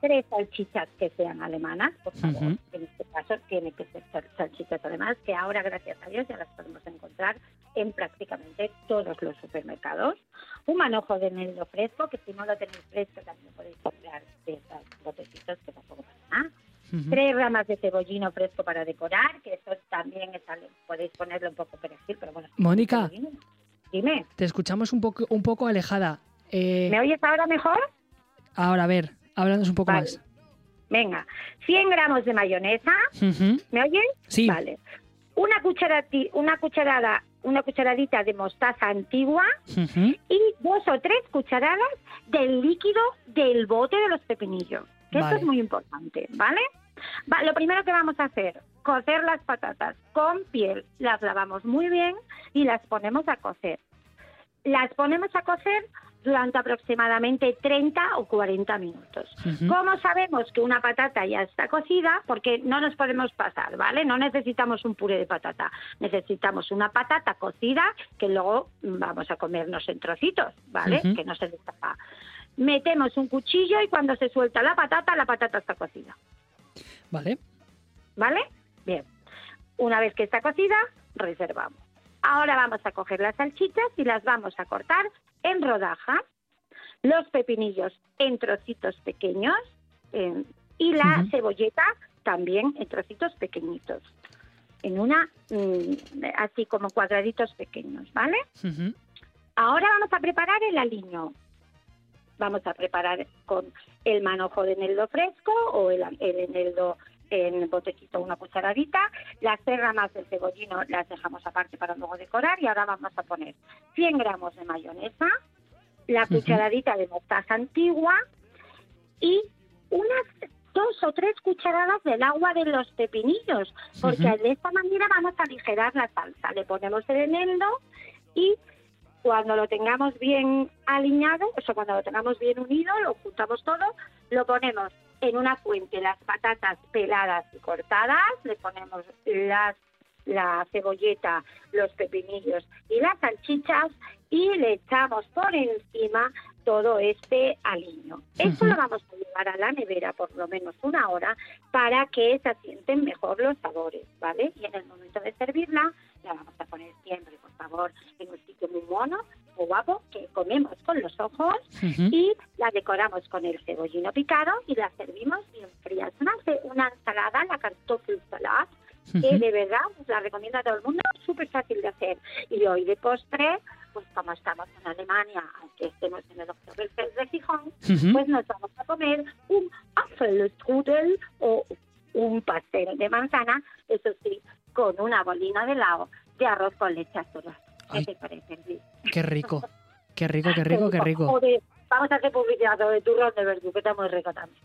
tres salchichas que sean alemanas, por favor. En este caso tiene que ser salchichas alemanas, que ahora, gracias a Dios, ya las podemos encontrar en prácticamente todos los supermercados. Un manojo de eneldo fresco, que si no lo tenéis fresco también podéis comprar de estos botecitos que tampoco pasa nada. Tres ramas de cebollino fresco para decorar, que eso también es, podéis ponerlo un poco perejil, pero bueno.
Mónica,
dime.
Te escuchamos un poco, un poco alejada.
Eh, ¿Me oyes ahora mejor?
Ahora, a ver, háblanos un poco más.
Venga, 100 gramos de mayonesa. ¿Me oyes?
Sí.
Vale. Una, una cucharada, una cucharadita de mostaza antigua y dos o tres cucharadas del líquido del bote de los pepinillos. Esto es muy importante, ¿vale? lo primero que vamos a hacer, cocer las patatas con piel. Las lavamos muy bien y las ponemos a cocer. Las ponemos a cocer durante aproximadamente 30 o 40 minutos. ¿Cómo sabemos que una patata ya está cocida? Porque no nos podemos pasar, ¿vale? No necesitamos un puré de patata, necesitamos una patata cocida que luego vamos a comernos en trocitos, ¿vale? Que no se destapa. Metemos un cuchillo y cuando se suelta la patata, la patata está cocida.
Vale.
¿Vale? Bien. Una vez que está cocida, reservamos. Ahora vamos a coger las salchichas y las vamos a cortar en rodajas, los pepinillos en trocitos pequeños y la cebolleta también en trocitos pequeñitos. En una, mm, así como cuadraditos pequeños, ¿vale? Ahora vamos a preparar el aliño. Vamos a preparar con el manojo de eneldo fresco o el, el eneldo en botecito una cucharadita. Las tres ramas del cebollino las dejamos aparte para luego decorar y ahora vamos a poner 100 gramos de mayonesa, la cucharadita de mostaza antigua y unas dos o tres cucharadas del agua de los pepinillos, porque de esta manera vamos a aligerar la salsa. Le ponemos el eneldo y cuando lo tengamos bien alineado, o sea, cuando lo tengamos bien unido, lo juntamos todo, lo ponemos en una fuente, las patatas peladas y cortadas, le ponemos las, la cebolleta, los pepinillos y las salchichas y le echamos por encima todo este aliño. Esto lo vamos a llevar a la nevera por lo menos una hora para que se asienten mejor los sabores, ¿vale? Y en el momento de servirla, la vamos a poner siempre, por favor, en un sitio muy mono, guapo, que comemos con los ojos y la decoramos con el cebollino picado y la servimos bien fría. Es una, una ensalada, la cartoffel salad, que de verdad la recomiendo a todo el mundo, súper fácil de hacer. Y hoy de postre, pues como estamos en Alemania, aunque estemos en el Oktoberfest de Gijón, pues nos vamos a comer un Apfelstrudel o un pastel de manzana, eso sí, con una bolina de helado de arroz con leche azul. ¿Qué te parece,
Qué rico, qué rico, qué rico, qué rico.
vamos a hacer publicidad de turrón de verdú, que está muy rico también.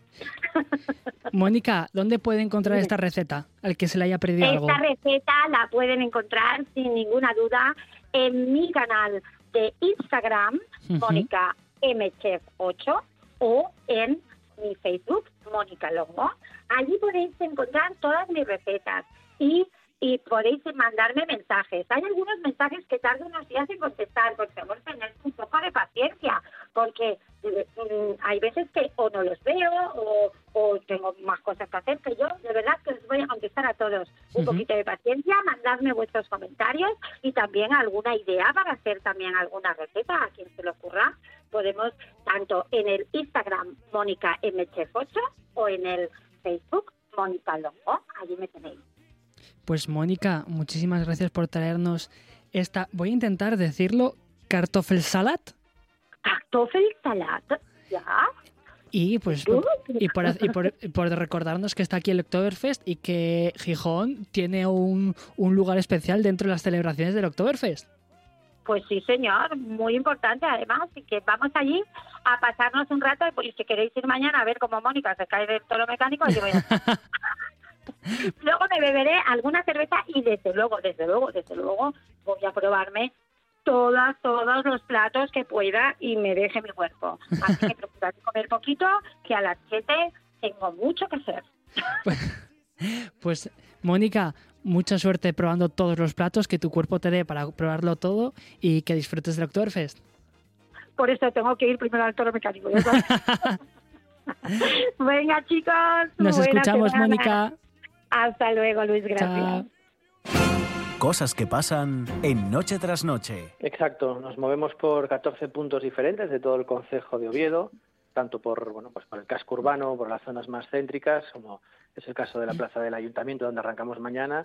Mónica, ¿dónde puede encontrar esta receta? Al que se le haya perdido
esta
algo.
Esta receta la pueden encontrar sin ninguna duda en mi canal de Instagram, Mónica MChef 8, o en mi Facebook, Mónica Longo. Allí podéis encontrar todas mis recetas y y podéis mandarme mensajes. Hay algunos mensajes que tardan unos días en contestar, por favor, tened un poco de paciencia, porque mm, hay veces que o no los veo o, tengo más cosas que hacer que yo. De verdad que os voy a contestar a todos. Un poquito de paciencia, mandadme vuestros comentarios y también alguna idea para hacer también alguna receta a quien se lo ocurra. Podemos tanto en el Instagram Mónica MChef8 o en el Facebook Mónica Longo. Allí me tenéis.
Pues Mónica, muchísimas gracias por traernos esta, voy a intentar decirlo, Kartoffelsalat.
Kartoffelsalat, ya.
Y pues y por, recordarnos que está aquí el Oktoberfest y que Gijón tiene un, lugar especial dentro de las celebraciones del Oktoberfest.
Pues sí, señor, muy importante además, y que vamos allí a pasarnos un rato y si queréis ir mañana a ver cómo Mónica se cae del toro mecánico, allí voy a Luego me beberé alguna cerveza y desde luego, desde luego, desde luego voy a probarme todas, todos los platos que pueda y me deje mi cuerpo. Así que procurad comer poquito, que a las 7 tengo mucho que hacer.
Pues, Mónica, mucha suerte probando todos los platos que tu cuerpo te dé para probarlo todo y que disfrutes del Oktoberfest.
Por eso tengo que ir primero al toro mecánico. Venga, chicos.
Nos escuchamos, Mónica.
Hasta luego, Luis, gracias.
Cosas que pasan en Noche tras Noche.
Exacto, nos movemos por 14 puntos diferentes de todo el concejo de Oviedo, tanto por, bueno, pues por el casco urbano, por las zonas más céntricas, como es el caso de la plaza del ayuntamiento donde arrancamos mañana,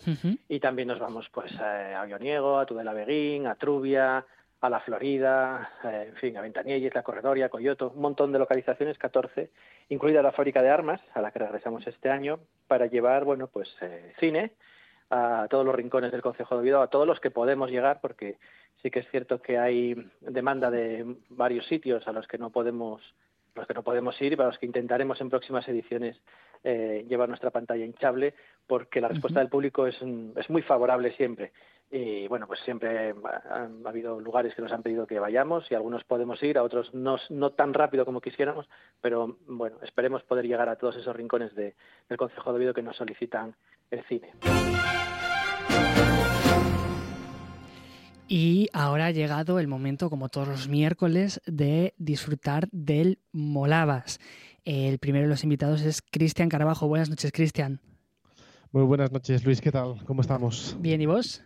y también nos vamos pues a Bioniego, a Tudela Beguín, a Trubia, a La Florida, eh, en fin, a Ventanielles, La Corredoria, Coyoto, un montón de localizaciones, 14, incluida la fábrica de armas, a la que regresamos este año, para llevar, bueno, pues eh, cine a todos los rincones del Consejo de Oviedo, a todos los que podemos llegar, porque sí que es cierto que hay demanda de varios sitios a los que no podemos los que no podemos ir y para los que intentaremos en próximas ediciones eh, llevar nuestra pantalla hinchable, porque la respuesta del público es, es muy favorable siempre. Y bueno, pues siempre ha, habido lugares que nos han pedido que vayamos y algunos podemos ir, a otros no, no tan rápido como quisiéramos, pero bueno, esperemos poder llegar a todos esos rincones de, del Consejo de Oviedo que nos solicitan el cine.
Y ahora ha llegado el momento, como todos los miércoles, de disfrutar del Molabas. El primero de los invitados es Cristian Carabajo. Buenas noches, Cristian.
Muy buenas noches, Luis. ¿Qué tal? ¿Cómo estamos?
Bien, ¿y vos?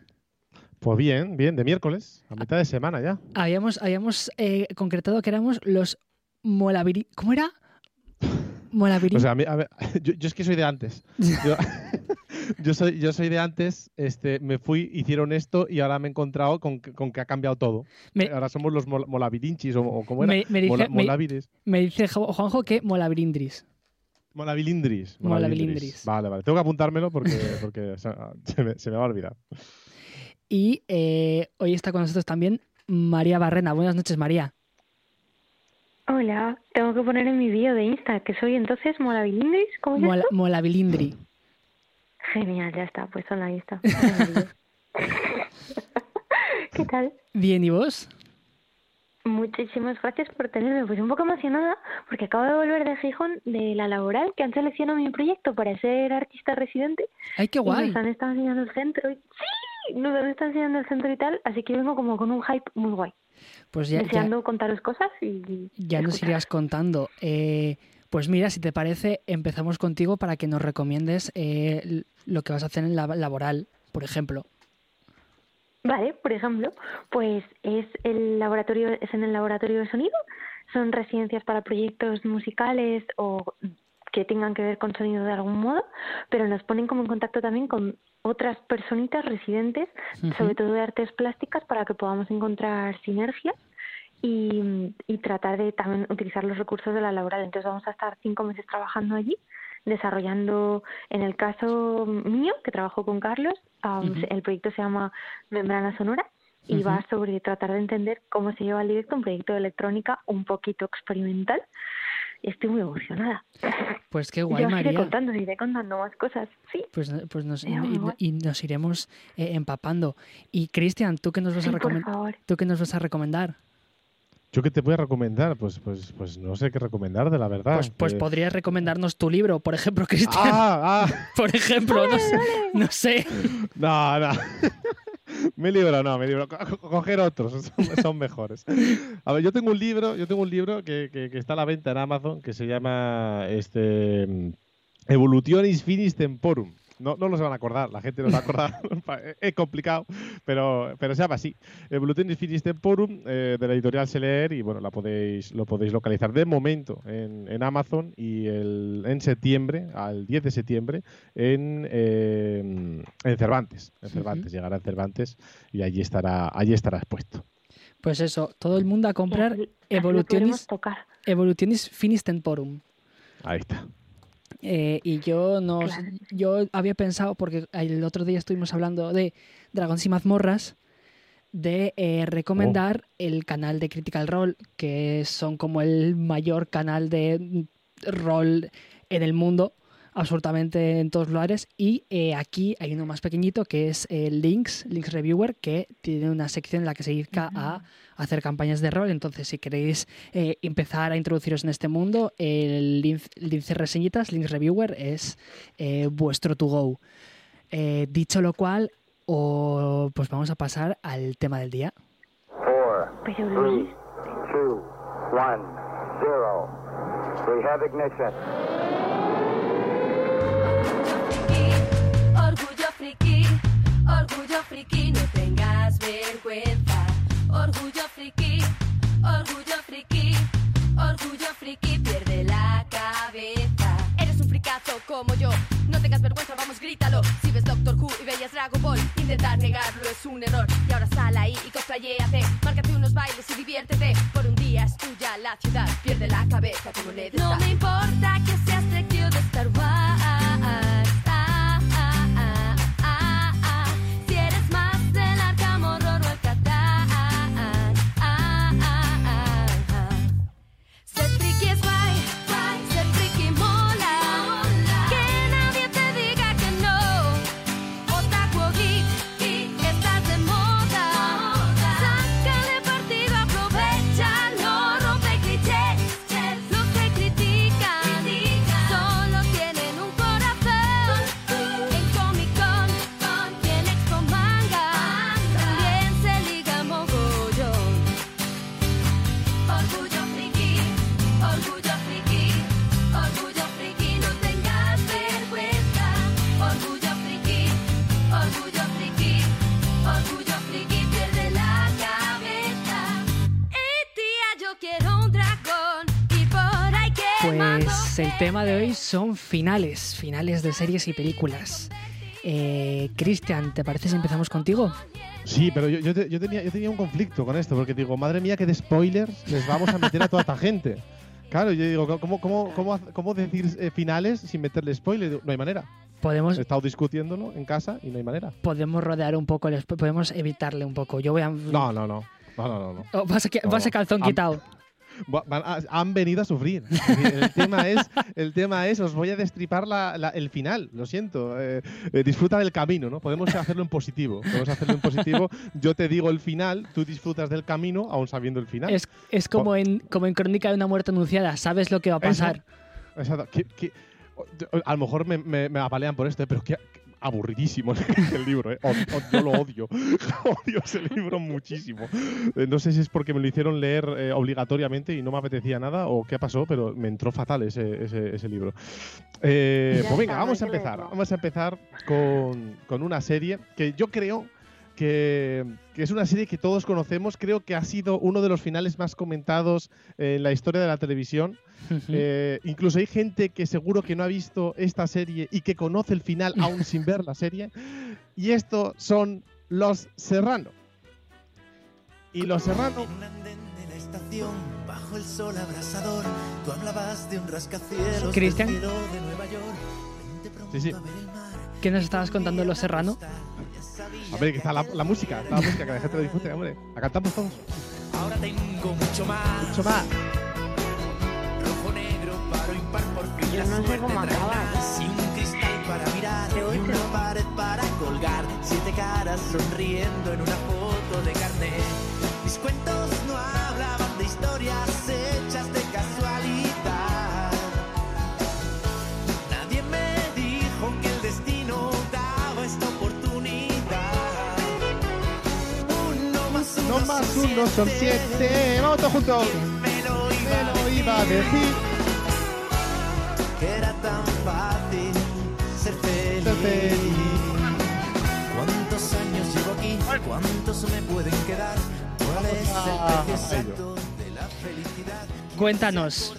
Pues bien, bien, de miércoles, a mitad de semana ya.
Habíamos, habíamos eh, concretado que éramos los Molaviri... ¿Cómo era? Molavirín.
O sea, a, ver, yo, es que soy de antes. Yo, soy, yo soy de antes, este, me fui, hicieron esto y ahora me he encontrado con, que ha cambiado todo. ahora somos los molavirinchis o, como era.
Me, dice, me, dice Juanjo que molavirindris.
Molavilindris. Molavilindris. Vale, vale. Tengo que apuntármelo porque, porque se, me, se me va a olvidar.
Y eh, hoy está con nosotros también María Barrena. Buenas noches, María.
Hola, tengo que poner en mi bio de Insta que soy entonces Molabilindris. ¿Cómo es Mola,
Molabilindri.
Genial, ya está, pues en la Insta. ¿Qué tal?
Bien, ¿y vos?
Muchísimas gracias por tenerme. Pues un poco emocionada porque acabo de volver de Gijón de la laboral que han seleccionado mi proyecto para ser artista residente.
¡Ay, qué guay!
nos han estado enseñando el centro. Y... ¡Sí! Nos han estado enseñando el centro y tal, así que vengo como con un hype muy guay.
Pues ya.
Deseando contaros cosas y.
Ya nos irías contando. Eh, pues mira, si te parece, empezamos contigo para que nos recomiendes eh, lo que vas a hacer en la laboral, por ejemplo.
Vale, por ejemplo, pues es el laboratorio, es en el laboratorio de sonido, son residencias para proyectos musicales o que tengan que ver con sonido de algún modo, pero nos ponen como en contacto también con otras personitas residentes, sobre todo de artes plásticas, para que podamos encontrar sinergias y, y, tratar de también utilizar los recursos de la laboral. Entonces vamos a estar cinco meses trabajando allí, desarrollando, en el caso mío, que trabajo con Carlos, el proyecto se llama Membrana Sonora y va sobre tratar de entender cómo se lleva al directo un proyecto de electrónica un poquito experimental. Estoy muy emocionada.
Pues qué guay,
Yo
María.
Iré contando, iré contando más cosas, sí.
Pues, pues nos, y, nos iremos eh, empapando. Y Cristian, ¿tú qué nos vas a recomendar? ¿Tú qué nos vas a recomendar?
¿Yo qué te voy a recomendar? Pues, pues, pues no sé qué recomendar, de la verdad.
Pues, pues podrías recomendarnos tu libro, por ejemplo, Cristian.
Ah, ah.
Por ejemplo, no, sé, no sé.
No, no. mi libro no, mi libro. Coger otros, son, mejores. A ver, yo tengo un libro, yo tengo un libro que, que, está a la venta en Amazon que se llama este Evolutionis Finis Temporum. No, no los van a acordar, la gente no va a acordar, es complicado, pero, pero se llama así. Evolutionis Finis Temporum eh, de la editorial Seleer y bueno, la podéis, lo podéis localizar de momento en, en Amazon y el, en septiembre, al 10 de septiembre, en, eh, en Cervantes. En Cervantes, llegará en Cervantes y allí estará, allí estará expuesto.
Pues eso, todo el mundo a comprar Evolutionis, Evolutionis Finis Temporum.
Ahí está.
Eh, y yo no yo había pensado, porque el otro día estuvimos hablando de Dragons y mazmorras, de eh, recomendar oh. el canal de Critical Role, que son como el mayor canal de rol en el mundo, absolutamente en todos los lugares. Y eh, aquí hay uno más pequeñito que es el Links, Links Reviewer, que tiene una sección en la que se dedica a hacer campañas de rol. Entonces, si queréis eh, empezar a introduciros en este mundo, el Lince Reseñitas, Links Reviewer, es eh, vuestro to go. Eh, dicho lo cual, o, pues vamos a pasar al tema del día.
Four, three, two, one, zero. We have ignition.
La cabeza. Eres un fricazo como yo, no tengas vergüenza, vamos, grítalo. Si ves Doctor Who y veías Dragon Ball, intentar negarlo es un error. Y ahora sal ahí y cosplayéate, márcate unos bailes y diviértete. Por un día es tuya la ciudad, pierde la cabeza como le No me importa que
tema de hoy son finales, finales de series y películas. Eh, Cristian, ¿te parece si empezamos contigo?
Sí, pero yo, tenía, un conflicto con esto, porque digo, madre mía, que de spoilers les vamos a meter a toda esta gente. Claro, yo digo, ¿cómo, cómo, cómo, decir eh, finales sin meterle spoilers? No hay manera.
Podemos,
He estado discutiéndolo en casa y no hay manera.
Podemos rodear un poco, podemos evitarle un poco. Yo voy a...
No, no, no. No, no, no.
Oh, vas, a, calzón quitado.
Han venido a sufrir. El tema es, el tema es, os voy a destripar el final, lo siento. Eh, eh, disfruta del camino, ¿no? Podemos hacerlo en positivo. Podemos hacerlo en positivo. Yo te digo el final, tú disfrutas del camino aún sabiendo el final.
Es, como, en, como en Crónica de una muerte anunciada, sabes lo que va a pasar.
Exacto. a lo mejor me, me, apalean por esto, pero ¿qué, aburridísimo el libro, ¿eh? yo lo odio. odio ese libro muchísimo. Eh, no sé si es porque me lo hicieron leer eh, obligatoriamente y no me apetecía nada o qué pasó, pero me entró fatal ese, ese, libro. pues venga, vamos a empezar. Vamos a empezar con, con una serie que yo creo que, es una serie que todos conocemos. Creo que ha sido uno de los finales más comentados en la historia de la televisión. Eh, incluso hay gente que seguro que no ha visto esta serie y que conoce el final aún sin ver la serie. Y estos son Los Serrano. Y Los Serrano bajo el sol abrasador, tú hablabas de un rascacielos
Cristian. Sí, sí. ¿Qué nos estabas contando de Los Serrano?
A ver, que está la, música, la música, que la gente lo disfrute, hombre. La cantamos todos. Ahora tengo mucho más. Mucho más. Rojo, negro, paro, impar, por
Yo no sé cómo acaba.
Y un cristal para mirar, y una pared para colgar. Siete caras sonriendo en una foto de carnet. Mis cuentos no hablaban de historias No más uno son siete. Vamos todos juntos. Me lo iba, a decir. Que era tan fácil ser feliz. ¿Cuántos años llevo aquí? ¿Cuántos me pueden quedar? ¿Cuál es el precio exacto de la felicidad?
Cuéntanos.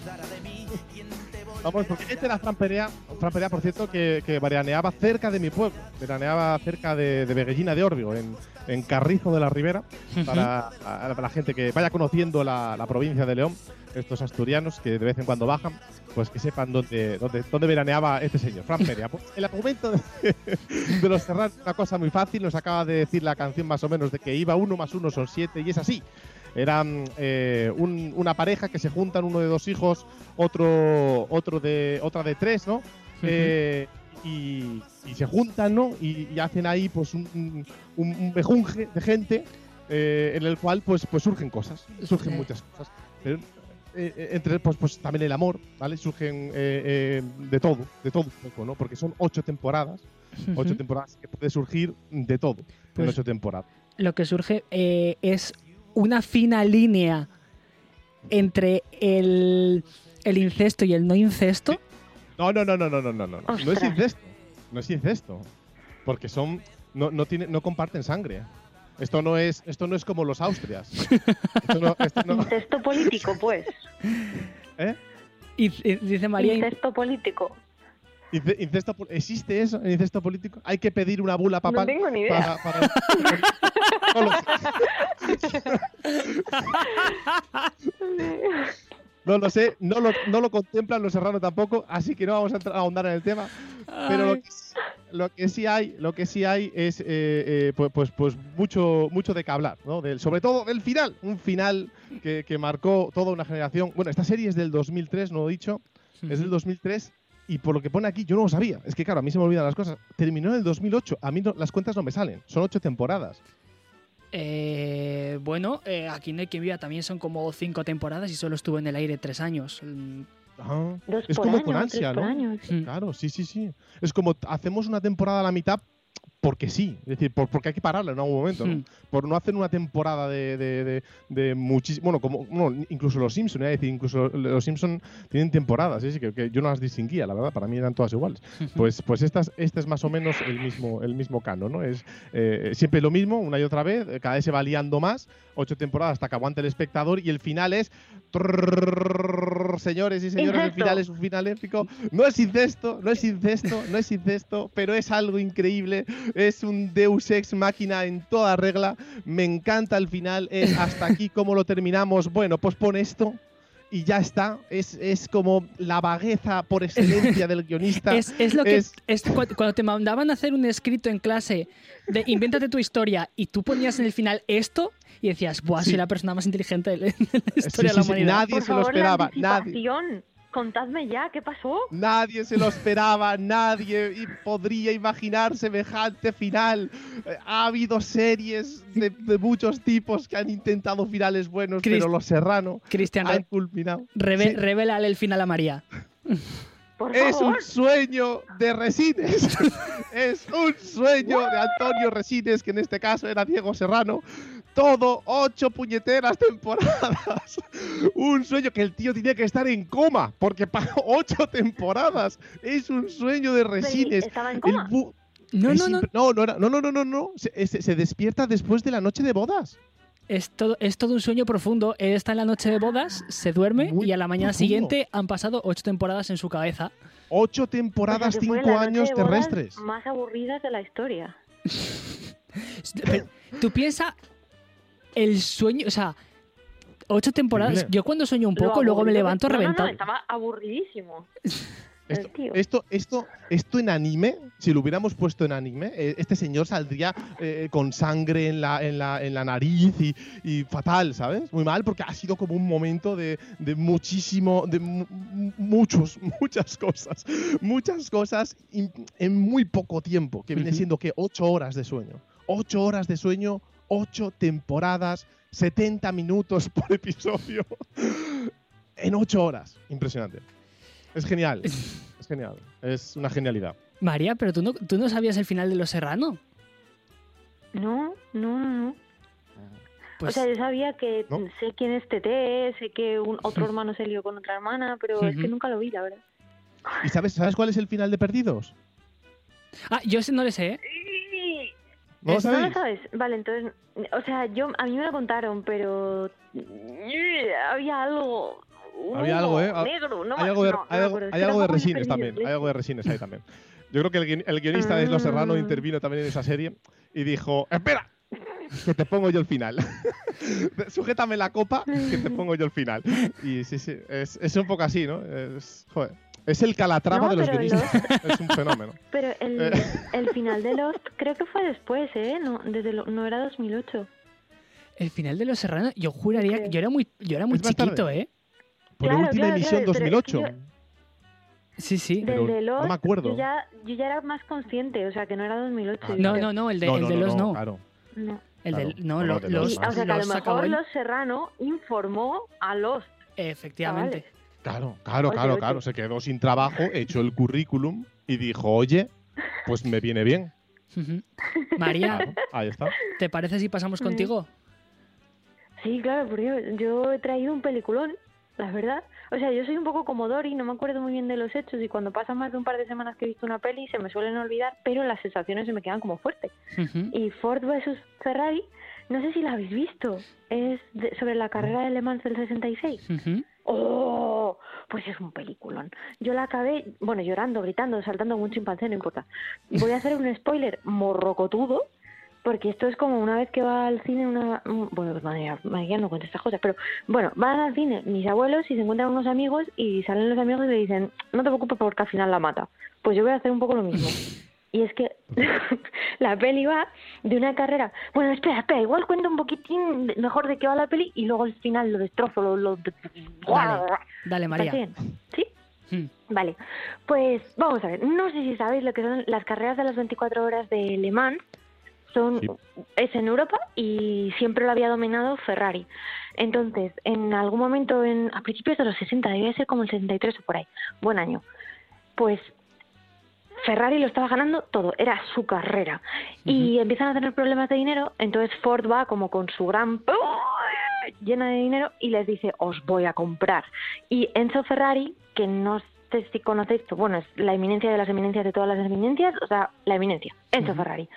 Vamos, porque este era Fran Perea, Fran Perea, por cierto, que, que veraneaba cerca de mi pueblo, veraneaba cerca de, de Beguellina de Órbigo, en, en Carrizo de la Ribera, para, la gente que vaya conociendo la, provincia de León, estos asturianos que de vez en cuando bajan, pues que sepan dónde, dónde, dónde veraneaba este señor, Fran Perea. Pues el argumento de, los Serranos es una cosa muy fácil, nos acaba de decir la canción más o menos de que iba uno más uno son siete, y es así. Eran eh, una pareja que se juntan, uno de dos hijos, otro, otro de, otra de tres, ¿no? y, se juntan, ¿no? Y, hacen ahí pues un, un, bejunje de gente eh, en el cual pues, pues surgen cosas, surgen muchas cosas. Pero, eh, eh, entre pues, pues también el amor, ¿vale? Surgen de todo, de todo un poco, ¿no? Porque son ocho temporadas, ocho temporadas que puede surgir de todo en pues ocho temporadas.
Lo que surge es una fina línea entre el, el incesto y el no incesto.
No, no, no, no, no, no, no, no. No es incesto. No es incesto. Porque son. No, no, tiene, no comparten sangre. Esto no es, esto no es como los Austrias.
Incesto político, pues.
¿Eh?
dice María.
Incesto político.
Incesto, ¿Existe eso en incesto político? ¿Hay que pedir una bula papal?
No tengo ni idea.
No lo sé, no lo, no lo contemplan los serranos tampoco, así que no vamos a, ahondar en el tema. Pero lo que, sí hay, lo que sí hay es eh, eh, pues, pues, pues, mucho, mucho de qué hablar, ¿no? Del, sobre todo del final, un final que, que, marcó toda una generación. Bueno, esta serie es del 2003, no lo he dicho, es del 2003 y por lo que pone aquí yo no lo sabía. Es que claro, a mí se me olvidan las cosas. Terminó en el 2008, a mí las cuentas no me salen, son ocho temporadas.
Eh, bueno, eh, aquí en quien viva también son como cinco temporadas y solo estuvo en el aire tres años.
Mm. es como con ansia, ¿no? Claro, sí, sí, sí. Es como hacemos una temporada a la mitad porque sí, es decir, porque hay que pararla en algún momento, ¿no? Hmm. Por no hacer una temporada de, de, de, muchísimo. Bueno, como incluso los Simpsons, es decir, incluso los Simpsons tienen temporadas, ¿sí? que, que, yo no las distinguía, la verdad, para mí eran todas iguales. Pues, pues estas, este es más o menos el mismo, el mismo cano, ¿no? Es eh, siempre lo mismo, una y otra vez, cada vez se va liando más, ocho temporadas hasta que aguante el espectador y el final es. señores y señores, el final es un final épico. No es incesto, no es incesto, no es incesto, pero es algo increíble es un Deus Ex máquina en toda regla. Me encanta el final, es hasta aquí cómo lo terminamos. Bueno, pues pon esto y ya está. Es, es como la vagueza por excelencia del guionista.
Es, es lo que es, cuando te mandaban a hacer un escrito en clase de invéntate tu historia y tú ponías en el final esto y decías, ¡buah, soy la persona más inteligente de la historia de la humanidad!
nadie se lo esperaba. Nadie
contadme ya, ¿qué pasó?
Nadie se lo esperaba, nadie podría imaginar semejante final. Ha habido series de, muchos tipos que han intentado finales buenos, pero Los Serrano
Cristian,
han culminado.
Revélale el final a María.
es un sueño de Resines. es un sueño de Antonio Resines, que en este caso era Diego Serrano, todo ocho puñeteras temporadas. un sueño que el tío tenía que estar en coma, porque para ocho temporadas es un sueño de resines.
¿Estaba en coma?
No, no, no. No, no, no, no, no, no. Se, se, despierta después de la noche de bodas.
Es todo, es todo un sueño profundo. Él está en la noche de bodas, se duerme y a la mañana siguiente han pasado ocho temporadas en su cabeza.
Ocho temporadas, cinco años terrestres.
Más aburridas de la historia.
Tú piensas el sueño, o sea, ocho temporadas. Yo cuando sueño un poco, luego me levanto reventado.
No, estaba aburridísimo.
Esto, esto, esto, en anime, si lo hubiéramos puesto en anime, eh, este señor saldría eh, con sangre en la, en la, en la nariz y, fatal, ¿sabes? Muy mal, porque ha sido como un momento de, de muchísimo, de muchos, muchas cosas, muchas cosas en muy poco tiempo, que viene siendo que ocho horas de sueño. Ocho horas de sueño ocho temporadas, 70 minutos por episodio, en ocho horas. Impresionante. Es genial. Es genial. Es una genialidad.
María, pero tú no, tú no sabías el final de Los Serrano.
No, no, no. Pues, o sea, yo sabía que sé quién es Tete, sé que un otro hermano se lió con otra hermana, pero es que nunca lo vi, la verdad.
¿Y sabes, sabes cuál es el final de Perdidos?
Ah, yo no le sé. ¿eh?
¿No lo sabes?
Vale, entonces, o sea, yo a mí me lo contaron, pero había algo.
Había algo, ¿eh?
Negro, no,
hay algo de, hay algo, de resines también. Hay algo de resines ahí también. Yo creo que el, guionista de Los Serrano ah. intervino también en esa serie y dijo: ¡Espera! Que te pongo yo el final. Sujétame la copa, que te pongo yo el final. Y sí, sí, es, es un poco así, ¿no? Es, joder. Es el calatrava de los guionistas. es un fenómeno.
Pero el, eh. el, final de Lost creo que fue después, ¿eh? No, desde no era 2008.
El final de Los Serranos, yo juraría que yo era muy, yo era muy chiquito, ¿eh?
Por la última emisión 2008.
Sí, sí.
Pero no me acuerdo.
Yo ya, yo ya, era más consciente, o sea, que no era 2008.
Ah, no, no, no, el de, el de Los no.
Claro.
No.
El de, no, los, los,
o sea, que a lo mejor Los Serrano informó a Lost.
Efectivamente.
Claro, claro, claro, claro. Se quedó sin trabajo, echó el currículum y dijo, oye, pues me viene bien.
María,
ahí está.
¿te parece si pasamos contigo?
Sí, claro, porque yo, he traído un peliculón, la verdad. O sea, yo soy un poco como Dory, no me acuerdo muy bien de los hechos y cuando pasa más de un par de semanas que he visto una peli se me suelen olvidar, pero las sensaciones se me quedan como fuertes. Y Ford vs Ferrari, no sé si la habéis visto, es sobre la carrera de Le Mans del 66. ¡Oh! Pues es un peliculón. Yo la acabé, bueno, llorando, gritando, saltando como un chimpancé, no importa. Voy a hacer un spoiler morrocotudo, porque esto es como una vez que va al cine una... Bueno, pues madre mía, no cuenta estas cosas, pero bueno, van al cine mis abuelos y se encuentran unos amigos y salen los amigos y le dicen, no te preocupes porque al final la mata. Pues yo voy a hacer un poco lo mismo. Y es que la peli va de una carrera. Bueno, espera, espera, igual cuento un poquitín mejor de qué va la peli y luego al final lo destrozo, lo. lo...
Dale, María.
¿Sí? Hmm. Vale, pues vamos a ver. No sé si sabéis lo que son las carreras de las 24 horas de Le Mans. Son, Es en Europa y siempre lo había dominado Ferrari. Entonces, en algún momento, en, a principios de los 60, debía ser como el 63 o por ahí, buen año, pues Ferrari lo estaba ganando todo, era su carrera. Y empiezan a tener problemas de dinero, entonces Ford va como con su gran llena de dinero y les dice, os voy a comprar. Y Enzo Ferrari, que no sé si conocéis, bueno, es la eminencia de las eminencias de todas las eminencias, o sea, la eminencia, Enzo Ferrari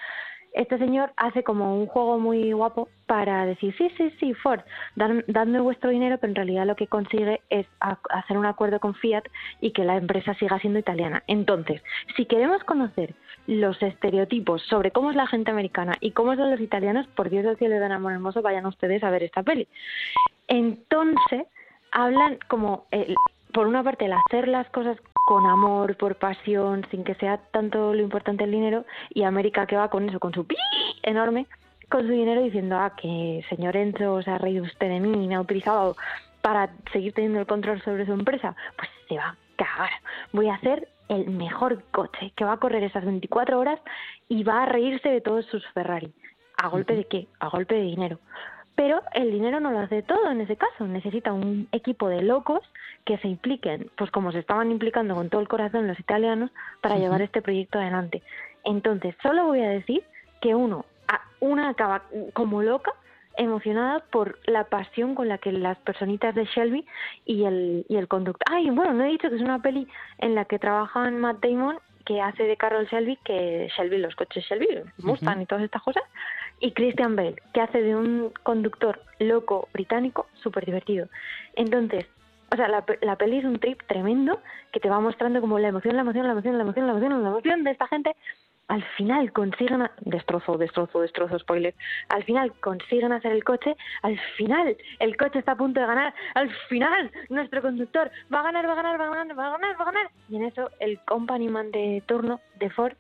este señor hace como un juego muy guapo para decir, sí, sí, sí, Ford, dadme vuestro dinero, pero en realidad lo que consigue es hacer un acuerdo con Fiat y que la empresa siga siendo italiana. Entonces, si queremos conocer los estereotipos sobre cómo es la gente americana y cómo son los italianos, por Dios del cielo de amor hermoso, vayan ustedes a ver esta peli. Entonces, hablan como, por una parte, el hacer las cosas con amor, por pasión, sin que sea tanto lo importante el dinero, y América que va con eso, con su pi enorme, con su dinero diciendo, ah, que señor Enzo se ha reído usted de mí y me ha utilizado para seguir teniendo el control sobre su empresa, pues se va a cagar. Voy a hacer el mejor coche que va a correr esas 24 horas y va a reírse de todos sus Ferrari. ¿A golpe de qué? A golpe de dinero. Pero el dinero no lo hace todo en ese caso. Necesita un equipo de locos que se impliquen, pues como se estaban implicando con todo el corazón los italianos, para llevar este proyecto adelante. Entonces, solo voy a decir que uno, una acaba como loca, emocionada por la pasión con la que las personitas de Shelby y el, y el conductor. Ay, bueno, no he dicho que es una peli en la que trabajan Matt Damon que hace de Carol Shelby, que Shelby, los coches Shelby, Mustang y todas estas cosas, y Christian Bale, que hace de un conductor loco británico súper divertido. Entonces, o sea, la, la peli es un trip tremendo que te va mostrando como la emoción, la emoción, la emoción, la emoción, la emoción, la emoción de esta gente. Al final consiguen, destrozo, destrozo, destrozo, spoiler, al final consiguen hacer el coche, al final el coche está a punto de ganar, al final nuestro conductor va a ganar, va a ganar, va a ganar, va a ganar, va a ganar. Y en eso el company man de turno de Ford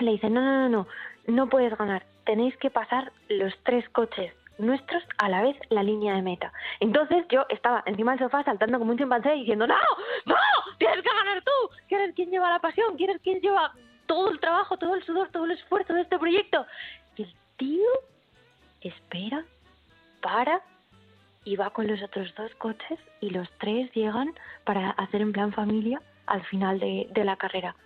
le dice, no, no, no, no, no puedes ganar, tenéis que pasar los tres coches nuestros a la vez la línea de meta. Entonces yo estaba encima del sofá saltando como un chimpancé diciendo, no, no, tienes que ganar tú, que eres quien lleva la pasión, que eres quien lleva todo el trabajo, todo el sudor, todo el esfuerzo de este proyecto. Y el tío espera, para y va con los otros dos coches y los tres llegan para hacer en plan familia al final de, de la carrera.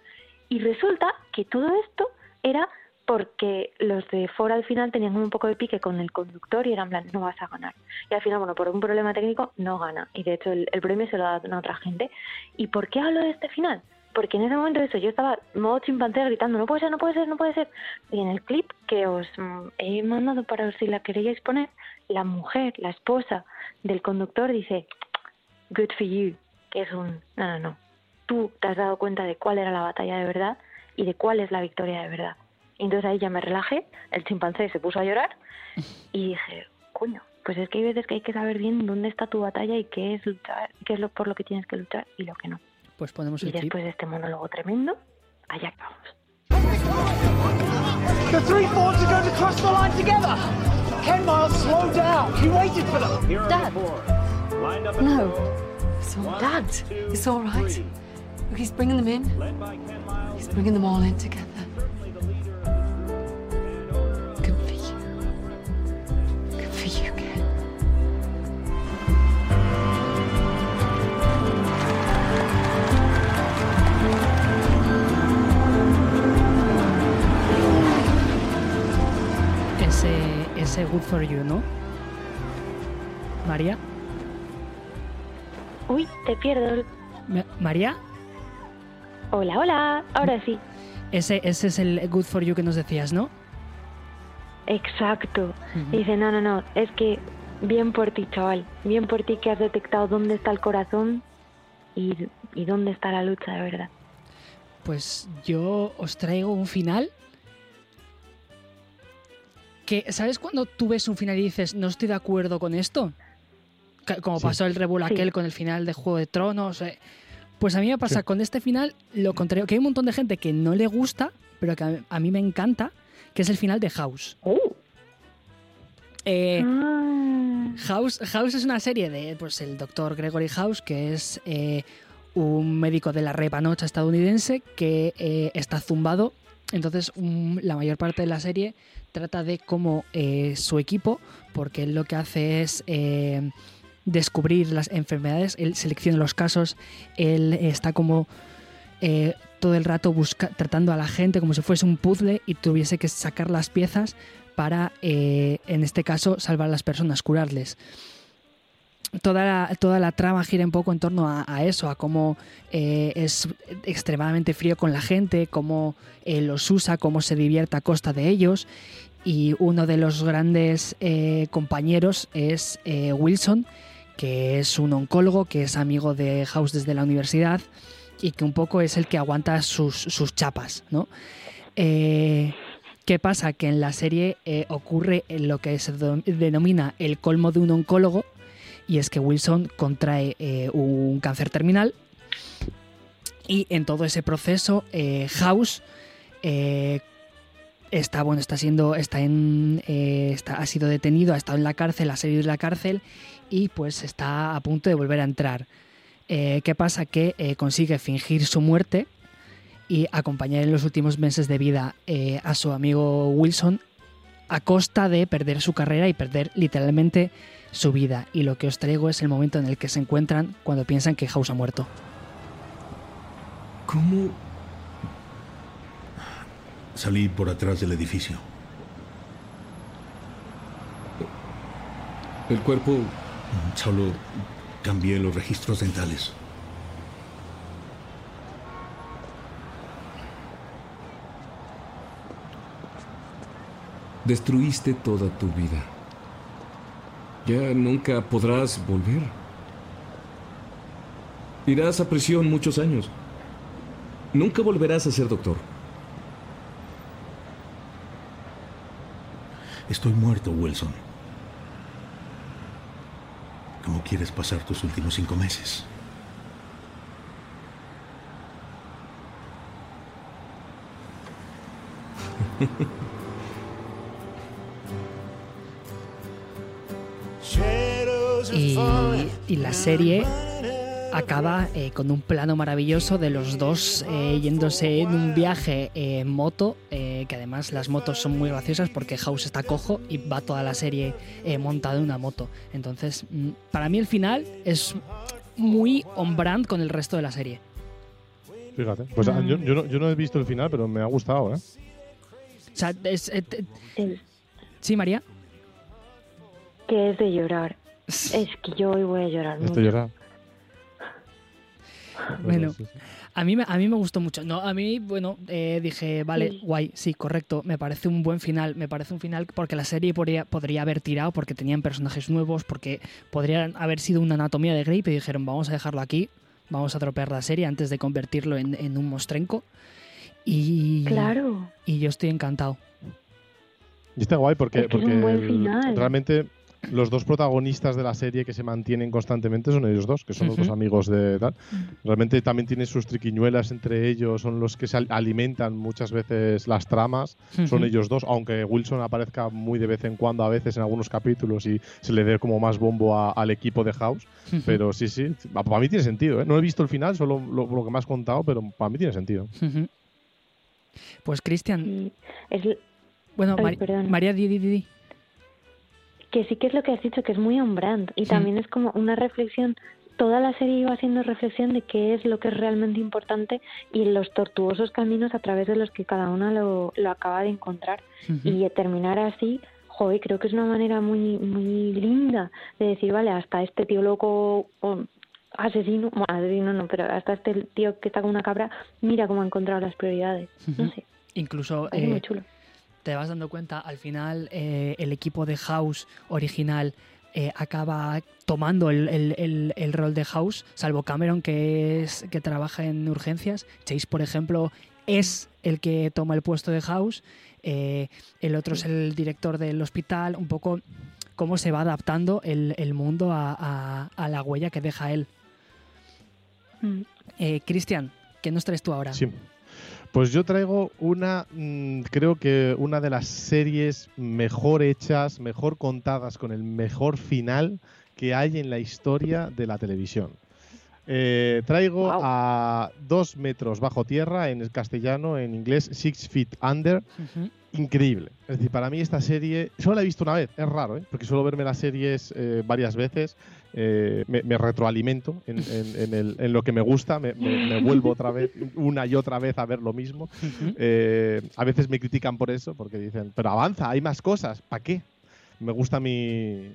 Y resulta que todo esto era porque los de Ford al final tenían un poco de pique con el conductor y eran plan, no vas a ganar. Y al final, bueno, por un problema técnico no gana. Y de hecho el, el premio se lo da a otra gente. ¿Y por qué hablo de este final? porque en ese momento eso yo estaba modo chimpancé gritando no puede ser, no puede ser, no puede ser y en el clip que os mm, he mandado para si la queréis poner la mujer, la esposa del conductor dice good for you que es un no, no, no tú te has dado cuenta de cuál era la batalla de verdad y de cuál es la victoria de verdad y entonces ahí ya me relajé el chimpancé se puso a llorar y dije coño pues es que hay veces que hay que saber bien dónde está tu batalla y qué es luchar, qué es lo por lo que tienes que luchar y lo que no.
Pues ponemos el
y después de este monólogo tremendo, allá vamos.
The three Fords are going to cross the line together. Ken Miles, slow down. He waited for them.
Dad. No. It's all, Dad. It's all right. He's bringing them in. He's bringing them all in together.
Good for You, ¿no? María.
Uy, te pierdo.
¿María?
Hola, hola, ahora sí.
Ese, ese es el Good for You que nos decías, ¿no?
Exacto. Dice, no, no, no, es que bien por ti, chaval, bien por ti que has detectado dónde está el corazón y, y dónde está la lucha de verdad.
Pues yo os traigo un final ¿sabes cuando tú ves un final y dices, no estoy de acuerdo con esto? Como pasó el revuelo aquel con el final de Juego de Tronos. Eh. Pues a mí me pasa con este final lo contrario, que hay un montón de gente que no le gusta, pero que a, mí me encanta, que es el final de House.
Oh.
Eh, ah. House, House es una serie de pues, el doctor Gregory House, que es eh, un médico de la repanocha estadounidense que está zumbado. Entonces, la mayor parte de la serie trata de cómo eh, su equipo, porque él lo que hace es eh, descubrir las enfermedades, él selecciona los casos, él está como eh, todo el rato busca, tratando a la gente como si fuese un puzzle y tuviese que sacar las piezas para, en este caso, salvar a las personas, curarles toda la, toda la trama gira un poco en torno a, eso, a cómo eh, es extremadamente frío con la gente, cómo eh, los usa, cómo se divierte a costa de ellos. Y uno de los grandes eh, compañeros es Wilson, que es un oncólogo, que es amigo de House desde la universidad y que un poco es el que aguanta sus, sus chapas, ¿no? ¿Qué pasa? Que en la serie ocurre lo que se denomina el colmo de un oncólogo, y es que Wilson contrae eh, un cáncer terminal y en todo ese proceso eh, House eh, está bueno está siendo está en está, ha sido detenido ha estado en la cárcel ha salido de la cárcel y pues está a punto de volver a entrar. Qué pasa que consigue fingir su muerte y acompañar en los últimos meses de vida a su amigo Wilson a costa de perder su carrera y perder literalmente su vida. Y lo que os traigo es el momento en el que se encuentran cuando piensan que House ha muerto.
¿Cómo salí por atrás del edificio? El cuerpo solo cambié los registros dentales. Destruiste toda tu vida. Ya nunca podrás volver. Irás a prisión muchos años. Nunca volverás a ser doctor. Estoy muerto, Wilson. ¿Cómo quieres pasar tus últimos cinco meses?
Y, la serie acaba eh, con un plano maravilloso de los dos eh, yéndose en un viaje en moto, eh, que además las motos son muy graciosas porque House está cojo y va toda la serie montada en una moto. Entonces, mm, para mí el final es muy on brand con el resto de la serie.
Fíjate, pues ah, yo, no, he visto el final, pero me ha gustado, ¿eh?
O sea, ¿Sí, María?
Que es de llorar. Es que yo hoy voy a llorar.
Estoy llorando.
Bueno, a mí, a mí me gustó mucho. No, a mí, bueno, eh, dije, vale, guay, sí, correcto. Me parece un buen final. Me parece un final porque la serie podría, podría haber tirado, porque tenían personajes nuevos, porque podrían haber sido una anatomía de Grey y dijeron, vamos a dejarlo aquí, vamos a tropear la serie antes de convertirlo en, un mostrenco. Y,
claro.
Y yo estoy encantado.
Y está guay porque, porque realmente los dos protagonistas de la serie que se mantienen constantemente son ellos dos, que son los dos amigos de tal. Realmente también tiene sus triquiñuelas entre ellos, son los que se alimentan muchas veces las tramas, son ellos dos, aunque Wilson aparezca muy de vez en cuando, a veces en algunos capítulos y se le dé como más bombo al equipo de House. Pero sí, sí, para mí tiene sentido. ¿eh? No he visto el final, solo lo, que me has contado, pero para mí tiene sentido.
Pues Cristian. Bueno, María, di, di, di
que sí que es lo que has dicho, que es muy on brand y también es como una reflexión. Toda la serie iba haciendo reflexión de qué es lo que es realmente importante y los tortuosos caminos a través de los que cada una lo, lo acaba de encontrar. Y terminar así, joder, creo que es una manera muy, muy linda de decir, vale, hasta este tío loco asesino, bueno, asesino no, pero hasta este tío que está con una cabra, mira cómo ha encontrado las prioridades. No sé.
Incluso.
Es muy eh, chulo
te vas dando cuenta, al final eh, el equipo de House original eh, acaba tomando el, rol de House, salvo Cameron que es que trabaja en urgencias. Chase, por ejemplo, es el que toma el puesto de House. Eh, el otro es el director del hospital. Un poco cómo se va adaptando el, mundo a, la huella que deja él. Mm. Cristian, ¿qué nos traes tú ahora?
Sí. Pues yo traigo una, mm, creo que una de las series mejor hechas, mejor contadas, con el mejor final que hay en la historia de la televisión. Eh, traigo a dos metros bajo tierra en el castellano, en inglés, Six Feet Under. Increíble. Es decir, para mí esta serie, solo la he visto una vez, es raro, ¿eh? porque suelo verme las series eh, varias veces eh, me, retroalimento en, lo que me gusta, me, vuelvo otra vez, una y otra vez a ver lo mismo. Eh, a veces me critican por eso, porque dicen, pero avanza, hay más cosas, ¿para qué? Me gusta mi,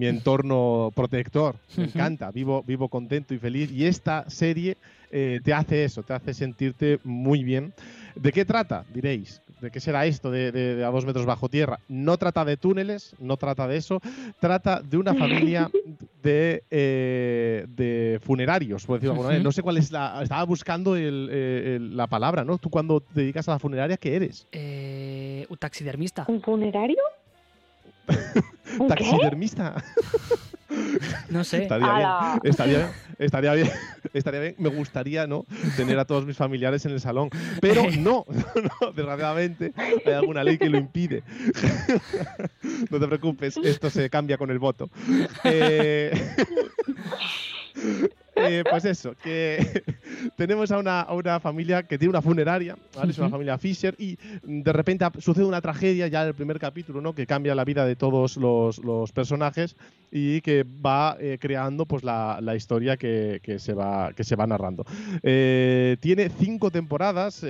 entorno protector, me encanta, vivo, vivo contento y feliz. Y esta serie eh, te hace eso, te hace sentirte muy bien. ¿De qué trata? Diréis. ¿De qué será esto de, a dos metros bajo tierra? No trata de túneles, no trata de eso. Trata de una familia de, eh, de funerarios, por decirlo alguna No sé cuál es la. Estaba buscando la palabra, ¿no? Tú cuando te dedicas a la funeraria, ¿qué eres?
Eh, un taxidermista.
¿Un funerario?
taxidermista.
No sé.
Estaría bien, estaría, estaría, bien, estaría bien. Me gustaría, ¿no? Tener a todos mis familiares en el salón. Pero no, no, desgraciadamente hay alguna ley que lo impide. no te preocupes, esto se cambia con el voto. Eh, eh, pues eso, que tenemos a una, a una, familia que tiene una funeraria, es una familia Fisher, y de repente sucede una tragedia ya en el primer capítulo, ¿no? que cambia la vida de todos los, los personajes y que va eh, creando pues, la, la historia que, que, se va, que se va narrando. Eh, tiene cinco temporadas,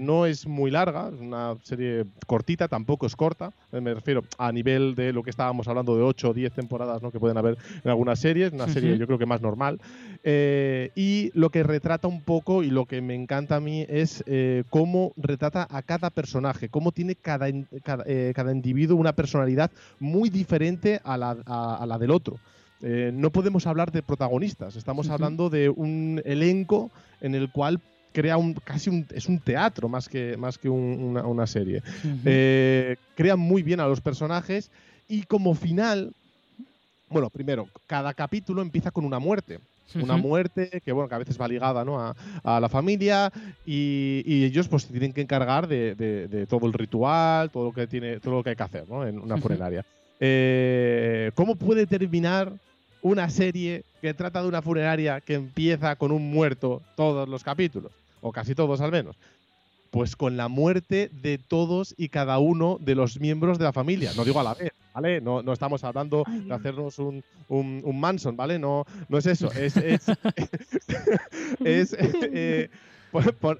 no es muy larga, es una serie cortita, tampoco es corta, me refiero a nivel de lo que estábamos hablando de 8 o 10 temporadas ¿no? que pueden haber en algunas series, una serie yo creo que más normal. Eh, y lo que retrata un poco y lo que me encanta a mí es eh, cómo retrata a cada personaje, cómo tiene cada, cada, eh, cada individuo una personalidad muy diferente a la, a, la del otro. no podemos hablar de protagonistas, estamos hablando de un elenco en el cual crea un casi un, es un teatro más que, más que una, una, serie. crea muy bien a los personajes y como final, bueno, primero, cada capítulo empieza con una muerte. Una muerte que, bueno, que a veces va ligada ¿no? a, la familia y, ellos pues tienen que encargar de, todo el ritual, todo lo que, tiene, todo lo que hay que hacer ¿no? en una funeraria. Eh, ¿Cómo puede terminar una serie que trata de una funeraria que empieza con un muerto todos los capítulos? O casi todos al menos. Pues con la muerte de todos y cada uno de los miembros de la familia. No digo a la vez, ¿vale? No, no estamos hablando de hacernos un, un, Manson, ¿vale? No, no es eso. Es, es, eh,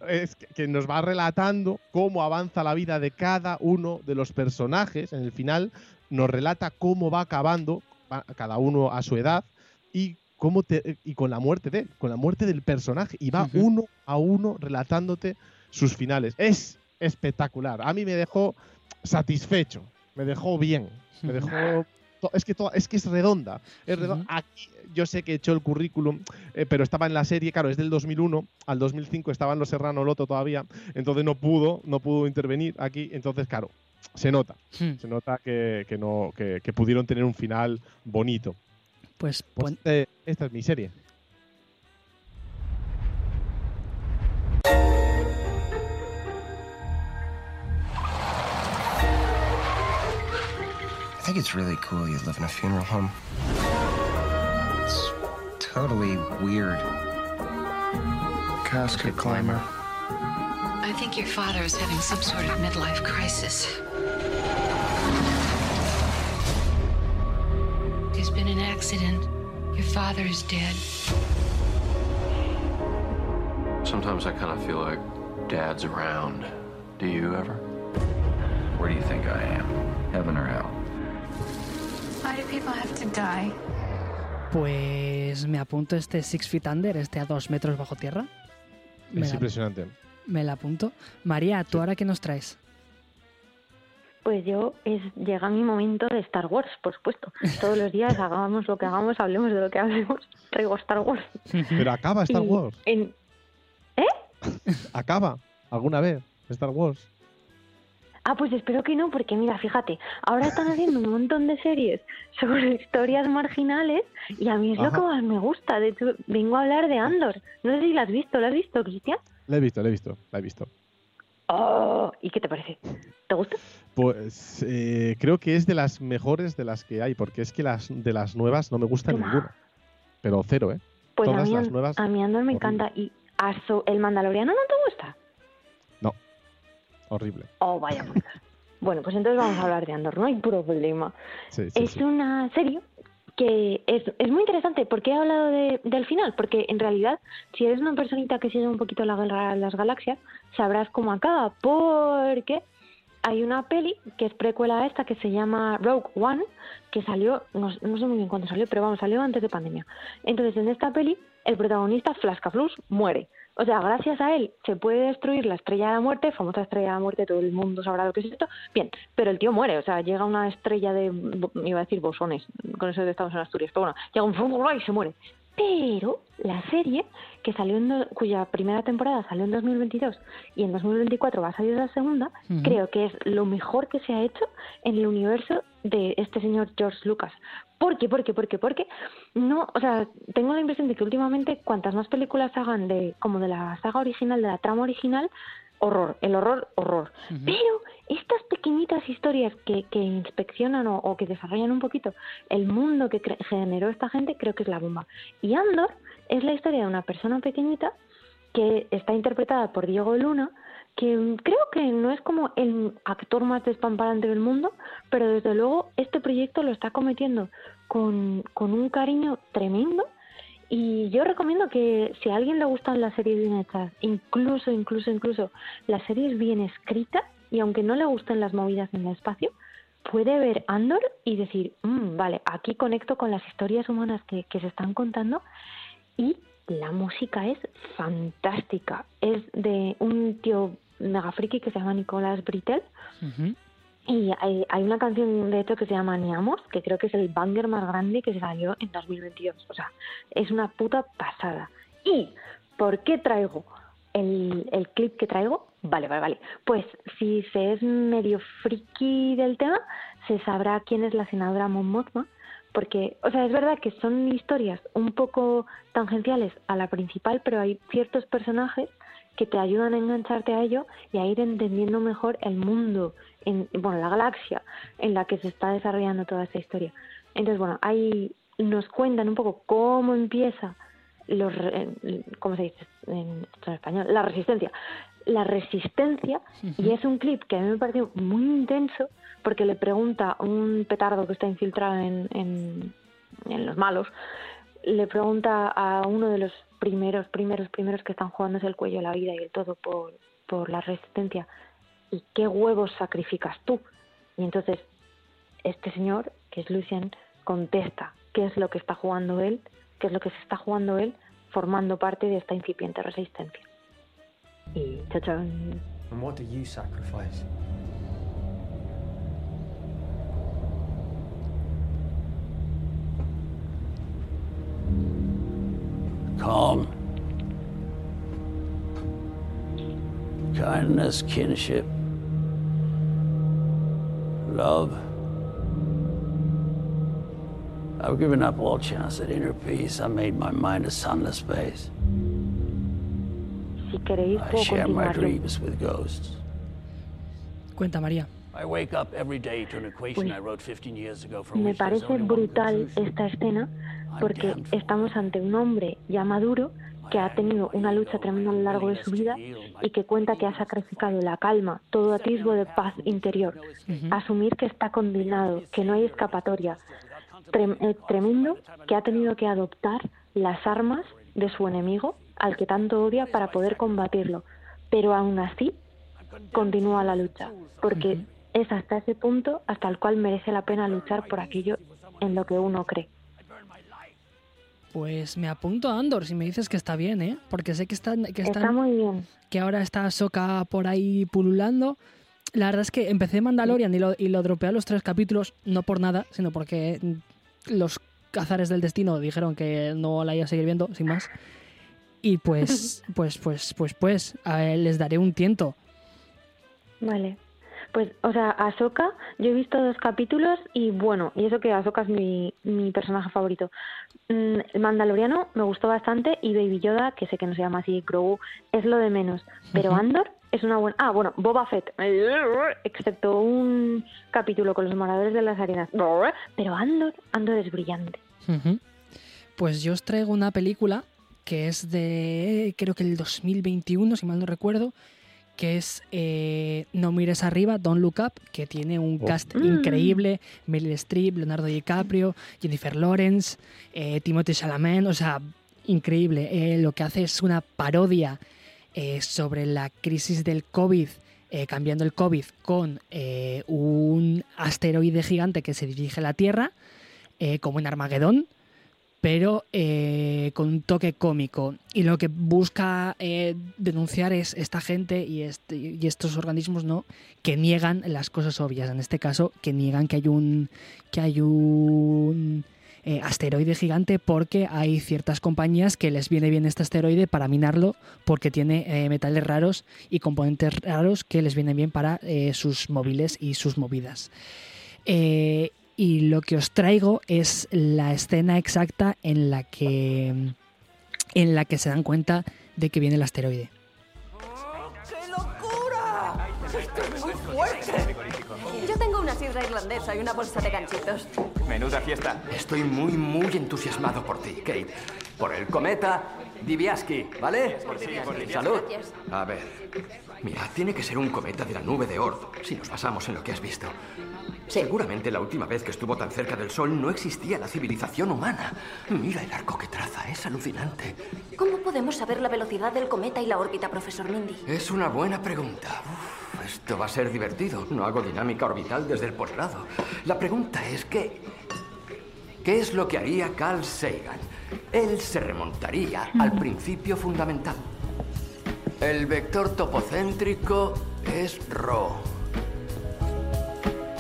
es, que nos va relatando cómo avanza la vida de cada uno de los personajes. En el final nos relata cómo va acabando cada uno a su edad y cómo te, y con la muerte de con la muerte del personaje y va uno a uno relatándote sus finales. Es espectacular. A mí me dejó satisfecho, me dejó bien, me dejó es que es que es redonda. Es redonda. Aquí yo sé que he hecho el currículum, eh, pero estaba en la serie, claro, es del 2001 al 2005 estaba en Los Serrano Loto todavía, entonces no pudo, no pudo intervenir aquí, entonces claro, se nota, hmm. se nota que, no que, pudieron tener un final bonito.
Pues,
pues eh, esta es mi serie.
think it's really cool you live in a funeral home. It's totally weird.
Casket climber.
I think your father is having some sort of midlife crisis. There's been an accident. Your father is dead.
Sometimes I kind of feel like dad's around. Do you ever?
Where do you think I am? Heaven or hell? Why do people have to die?
Pues me apunto este Six Feet Under, este a dos metros bajo tierra.
es impresionante.
Me la apunto. María, ¿tú ahora qué nos traes?
Pues yo, es, llega mi momento de Star Wars, por supuesto. Todos los días hagamos lo que hagamos, hablemos de lo que hablemos, traigo Star Wars.
Pero acaba Star Wars.
¿Eh?
¿Acaba alguna vez Star Wars?
Ah, pues espero que no, porque mira, fíjate, ahora están haciendo un montón de series sobre historias marginales y a mí es lo que más me gusta. De hecho, vengo a hablar de Andor. No sé si la has visto, ¿la has visto, Cristian?
La he visto, la he visto, la he visto.
Oh, ¿Y qué te parece? ¿Te gusta?
Pues eh, creo que es de las mejores de las que hay, porque es que las de las nuevas no me gusta ninguna. Pero cero, ¿eh?
Pues a mí, las nuevas, a mí Andor me encanta. ¿Y ¿El Mandaloriano no te gusta?
Horrible.
Oh, vaya Bueno, pues entonces vamos a hablar de Andor, no hay problema. es una serie que es, es muy interesante. ¿Por qué he hablado de, del final? Porque en realidad, si eres una personita que sigue un poquito la guerra de las galaxias, sabrás cómo acaba. Porque hay una peli que es precuela a esta que se llama Rogue One, que salió, no, no sé muy bien cuándo salió, pero vamos, salió antes de pandemia. Entonces, en esta peli, el protagonista, Flascaflus, muere. O sea, gracias a él se puede destruir la estrella de la muerte, famosa estrella de la muerte, todo el mundo sabrá lo que es esto. Bien, pero el tío muere, o sea, llega una estrella de, iba a decir bosones, con eso de estamos en Asturias, pero bueno, llega un y se muere. Pero la serie, que salió en cuya primera temporada salió en 2022 y en 2024 va a salir la segunda, creo que es lo mejor que se ha hecho en el universo de este señor George Lucas, ¿Por qué? ¿Por qué? ¿Por qué? Porque no, o sea, tengo la impresión de que últimamente cuantas más películas hagan de como de la saga original, de la trama original, horror, el horror, horror. Pero estas pequeñitas historias que, que inspeccionan o, que desarrollan un poquito el mundo que generó esta gente, creo que es la bomba. Y Andor es la historia de una persona pequeñita que está interpretada por Diego Luna, que creo que no es como el actor más despamparante del mundo, pero desde luego este proyecto lo está cometiendo con, con un cariño tremendo y yo recomiendo que si a alguien le gustan las series bien hechas, incluso, incluso, incluso las series bien escritas, y aunque no le gusten las movidas en el espacio, puede ver Andor y decir, mm, vale, aquí conecto con las historias humanas que, que se están contando y la música es fantástica. Es de un tío mega friki que se llama Nicolás Brittel. Y hay, hay, una canción, de hecho, que se llama Niamos, que creo que es el banger más grande que se salió en 2022. O sea, es una puta pasada. ¿Y por qué traigo el, el clip que traigo? Vale, vale, vale. Pues si se es medio friki del tema, se sabrá quién es la senadora Mon porque, o sea, es verdad que son historias un poco tangenciales a la principal, pero hay ciertos personajes que te ayudan a engancharte a ello y a ir entendiendo mejor el mundo, en, bueno, la galaxia en la que se está desarrollando toda esta historia. Entonces, bueno, ahí nos cuentan un poco cómo empieza los, ¿cómo se dice en, español? La resistencia. La resistencia, y es un clip que a mí me pareció muy intenso porque le pregunta a un petardo que está infiltrado en, en, en los malos, le pregunta a uno de los primeros, primeros, primeros que están jugándose el cuello, la vida y el todo por, por la resistencia, ¿y qué huevos sacrificas tú? Y entonces este señor, que es Lucien, contesta qué es lo que está jugando él, qué es lo que se está jugando él formando parte de esta incipiente resistencia. Y chachón. what do you sacrifice?
calm, kindness, kinship, love. I've given up all chance at inner peace. I made my mind a sunless space.
Si queréis,
I share my dreams with ghosts.
Cuenta, María.
I wake up every day to an equation
pues,
I wrote 15 years ago from
me parece brutal esta escena porque estamos ante un hombre ya maduro que ha tenido una lucha tremenda a lo largo de su vida y que cuenta que ha sacrificado la calma, todo atisbo de paz interior, asumir que está condenado, que no hay escapatoria, eh, tremendo que ha tenido que adoptar las armas de su enemigo, al que tanto odia, para poder combatirlo, pero aún así continúa la lucha, porque es hasta ese punto hasta el cual merece la pena luchar por aquello en lo que uno cree.
Pues me apunto a Andor si me dices que está bien, ¿eh? Porque sé que está, que
está muy bien.
Que ahora está Soca por ahí pululando. La verdad es que empecé Mandalorian y lo, y lo dropeé a los tres capítulos, no por nada, sino porque los cazares del destino dijeron que no la iba a seguir viendo, sin más. Y pues, pues, pues, pues, pues, a les daré un tiento.
Vale. Pues, o sea, Ahsoka, yo he visto dos capítulos y bueno, y eso que Ahsoka es mi, mi personaje favorito. Mm, el Mandaloriano me gustó bastante y Baby Yoda, que sé que no se llama así, Grogu, es lo de menos. Pero Andor es una buena... Ah, bueno, Boba Fett, excepto un capítulo con los moradores de las arenas. Pero Andor, Andor es brillante.
Pues yo os traigo una película que es de, creo que el 2021, si mal no recuerdo, que es eh, No mires arriba, Don't Look Up, que tiene un oh. cast mm. increíble, Meryl Streep, Leonardo DiCaprio, Jennifer Lawrence, eh, Timothée Chalamet, o sea, increíble. Eh, lo que hace es una parodia sobre la crisis del COVID, cambiando el COVID con un asteroide gigante que se dirige a la Tierra, como en Armagedón, pero eh, con un toque cómico. Y lo que busca eh, denunciar es esta gente y, este, y, estos organismos ¿no? que niegan las cosas obvias. En este caso, que niegan que hay un, que hay un eh, asteroide gigante porque hay ciertas compañías que les viene bien este asteroide para minarlo porque tiene metales raros y componentes raros que les vienen bien para sus móviles y sus movidas. Y lo que os traigo es la escena exacta en la que en la que se dan cuenta de que viene el asteroide.
¡Qué locura! ¡Esto es muy fuerte!
Yo tengo una sidra irlandesa y una bolsa de ganchitos.
Menuda fiesta. Estoy muy, muy entusiasmado por ti, Kate. Por el cometa Diviaski, ¿vale? Salud. A ver, mira, tiene que ser un cometa de la nube de Oort, si nos basamos en lo que has visto. Seguramente la última vez que estuvo tan cerca del Sol no existía la civilización humana. Mira el arco que traza, es alucinante.
¿Cómo podemos saber la velocidad del cometa y la órbita, profesor Mindy?
Es una buena pregunta. Uf, esto va a ser divertido. No hago dinámica orbital desde el posgrado. La pregunta es ¿qué, ¿Qué es lo que haría Carl Sagan? Él se remontaría al principio fundamental. El vector topocéntrico es ρ.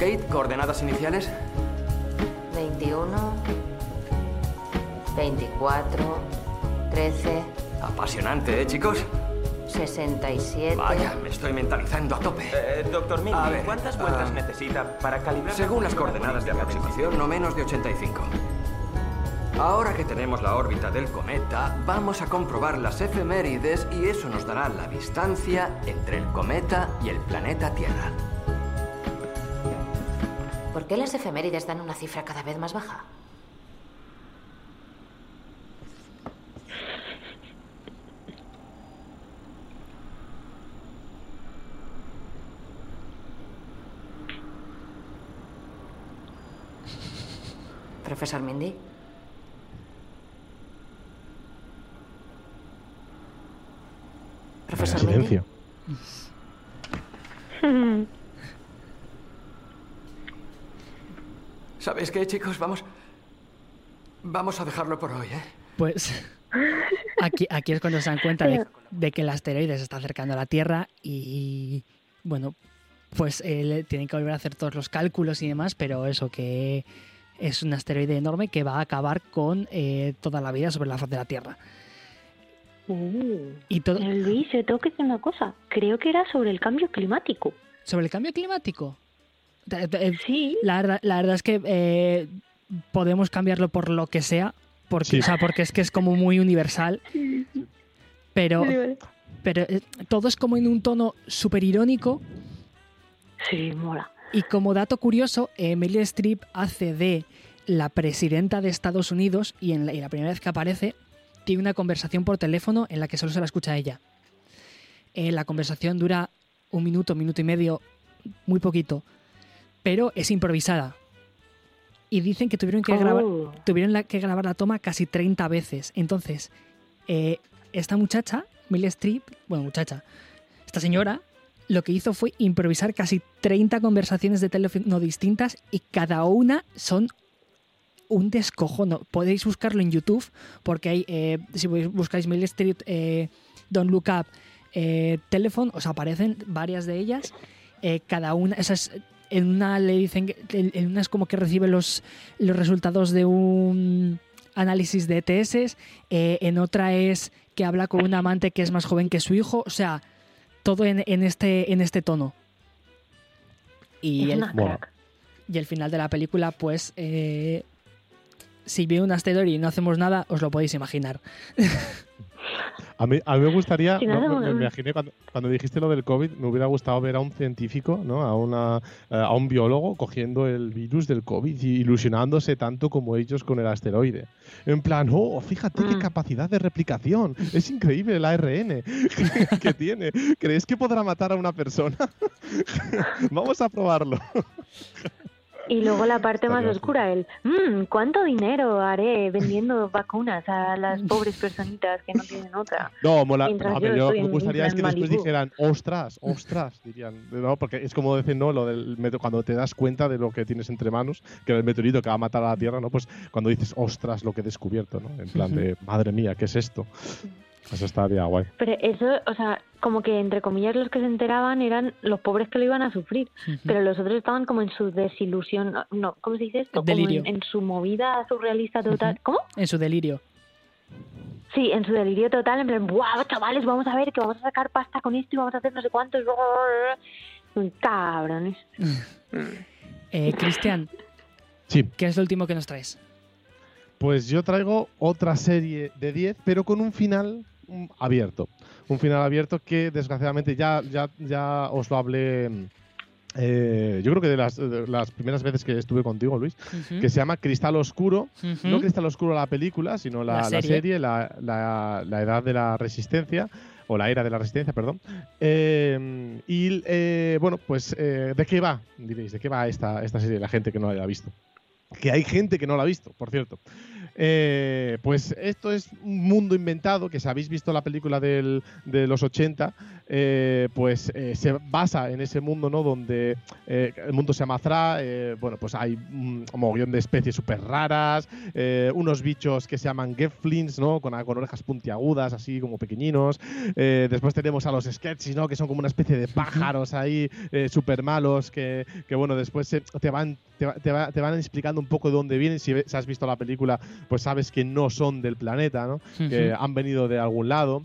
Kate, coordenadas iniciales.
21, 24, 13.
Apasionante, ¿eh, chicos?
67.
Vaya, me estoy mentalizando a tope.
Eh, doctor Mindy,
A ver,
¿cuántas vueltas
ah,
necesita para calibrar?
Según las coordenadas de aproximación, no menos de 85. Ahora que tenemos la órbita del cometa, vamos a comprobar las efemérides y eso nos dará la distancia entre el cometa y el planeta Tierra.
¿Por qué las efemérides dan una cifra cada vez más baja? Profesor Mindy. Profesor Mindy.
¿Sabéis qué, chicos? Vamos. Vamos a dejarlo por hoy, ¿eh?
Pues aquí, aquí es cuando se dan cuenta de, de que el asteroide se está acercando a la Tierra y, bueno, pues eh, tienen que volver a hacer todos los cálculos y demás, pero eso que es un asteroide enorme que va a acabar con eh, toda la vida sobre la faz de la Tierra.
Uh,
Y todo-
Luis, yo tengo que decir una cosa. Creo que era sobre el cambio climático.
¿Sobre el cambio climático? Sí. La verdad, la verdad es que eh, podemos cambiarlo por lo que sea, porque,
Sí.
o sea, porque es que es como muy universal. Pero, pero eh, todo es como en un tono súper irónico.
Sí, mola.
Y como dato curioso, Emilia Streep hace de la presidenta de Estados Unidos y en la, y la primera vez que aparece tiene una conversación por teléfono en la que solo se la escucha a ella. Eh, la conversación dura un minuto, minuto y medio, muy poquito, pero es improvisada. Y dicen que tuvieron que,
Oh.
grabar, tuvieron la- que grabar la toma casi 30 veces. Entonces, eh, esta muchacha, Emilia Streep, bueno, muchacha, esta señora, lo que hizo fue improvisar casi 30 conversaciones de teléfono distintas y cada una son un descojono. Podéis buscarlo en YouTube porque hay, eh, si buscáis Meryl Streep, eh, Don't Look Up, eh, Telephone, os aparecen varias de ellas. Eh, cada una, esas, en una le dicen, que- en una es como que recibe los, los resultados de un análisis de ETS, eh, en otra es que habla con un amante que es más joven que su hijo, o sea, todo en, en este, en este tono. Y
Es
el,
una Mola. crack.
y el final de la película, pues, eh, si viene un asteroide y no hacemos nada, os lo podéis imaginar.
A mí, a mí me gustaría,
Sí,
no,
nada,
me, me imaginé cuando, cuando dijiste lo del COVID, me hubiera gustado ver a un científico, ¿no? a, una, eh, a un biólogo cogiendo el virus del COVID y ilusionándose tanto como ellos con el asteroide. En plan, oh, fíjate
Mm.
qué capacidad de replicación, es increíble el ARN que tiene. ¿Crees que podrá matar a una persona? Vamos a probarlo.
Y luego la parte más oscura, el "Mm, ¿cuánto dinero haré vendiendo vacunas a las pobres personitas que no tienen otra?
No, mola.
Mientras
a ver,
yo
yo
estoy
me
en
gustaría es que después dijeran, ostras, ostras, dirían, ¿no? Porque es como dicen, ¿no? Lo del meto- cuando te das cuenta de lo que tienes entre manos, que era el meteorito que va a matar a la Tierra, ¿no? Pues cuando dices, ostras, lo que he descubierto, ¿no? En plan de, madre mía, ¿qué es esto? Eso estaría guay.
Pero eso, o sea, como que entre comillas los que se enteraban eran los pobres que lo iban a sufrir, pero los otros estaban como en su desilusión, no, ¿cómo se dice esto? Como
Delirio.
en, en su movida surrealista total. ¿Cómo?
En su delirio.
Sí, en su delirio total, en plan, ¡guau, chavales, vamos a ver que vamos a sacar pasta con esto y vamos a hacer no sé cuántos! Cabrones.
Eh, Cristian,
Sí.
¿Qué es lo último que nos traes?
Pues yo traigo otra serie de 10, pero con un final abierto. Un final abierto que desgraciadamente ya, ya, ya os lo hablé. mm, eh, yo creo que de las, de las primeras veces que estuve contigo, Luis, que se llama Cristal Oscuro. No Cristal Oscuro la película, sino la,
La
la
serie.
la, la- la edad de la resistencia, o la era de la resistencia, perdón. Eh, y eh, bueno, pues, eh, ¿de qué va? Diréis, ¿de qué va esta, esta serie? La gente que no la haya visto. Que hay gente que no la ha visto, por cierto. Eh, pues esto es un mundo inventado, que si habéis visto la película del- de los 80, eh, pues eh, se basa en ese mundo, ¿no? Donde eh, el mundo se eh, bueno, pues hay un mogollón de especies súper raras, unos bichos que se llaman Geflins, ¿no? Con, con orejas puntiagudas, así como pequeñinos. Después tenemos a los Sketches, ¿no? Que son como una especie de pájaros ahí súper malos que, que, bueno, después se- te, van, te, va- te va- te van explicando un poco de dónde vienen. Si, has visto la película, pues sabes que no son del planeta, ¿no? Que han venido de algún lado.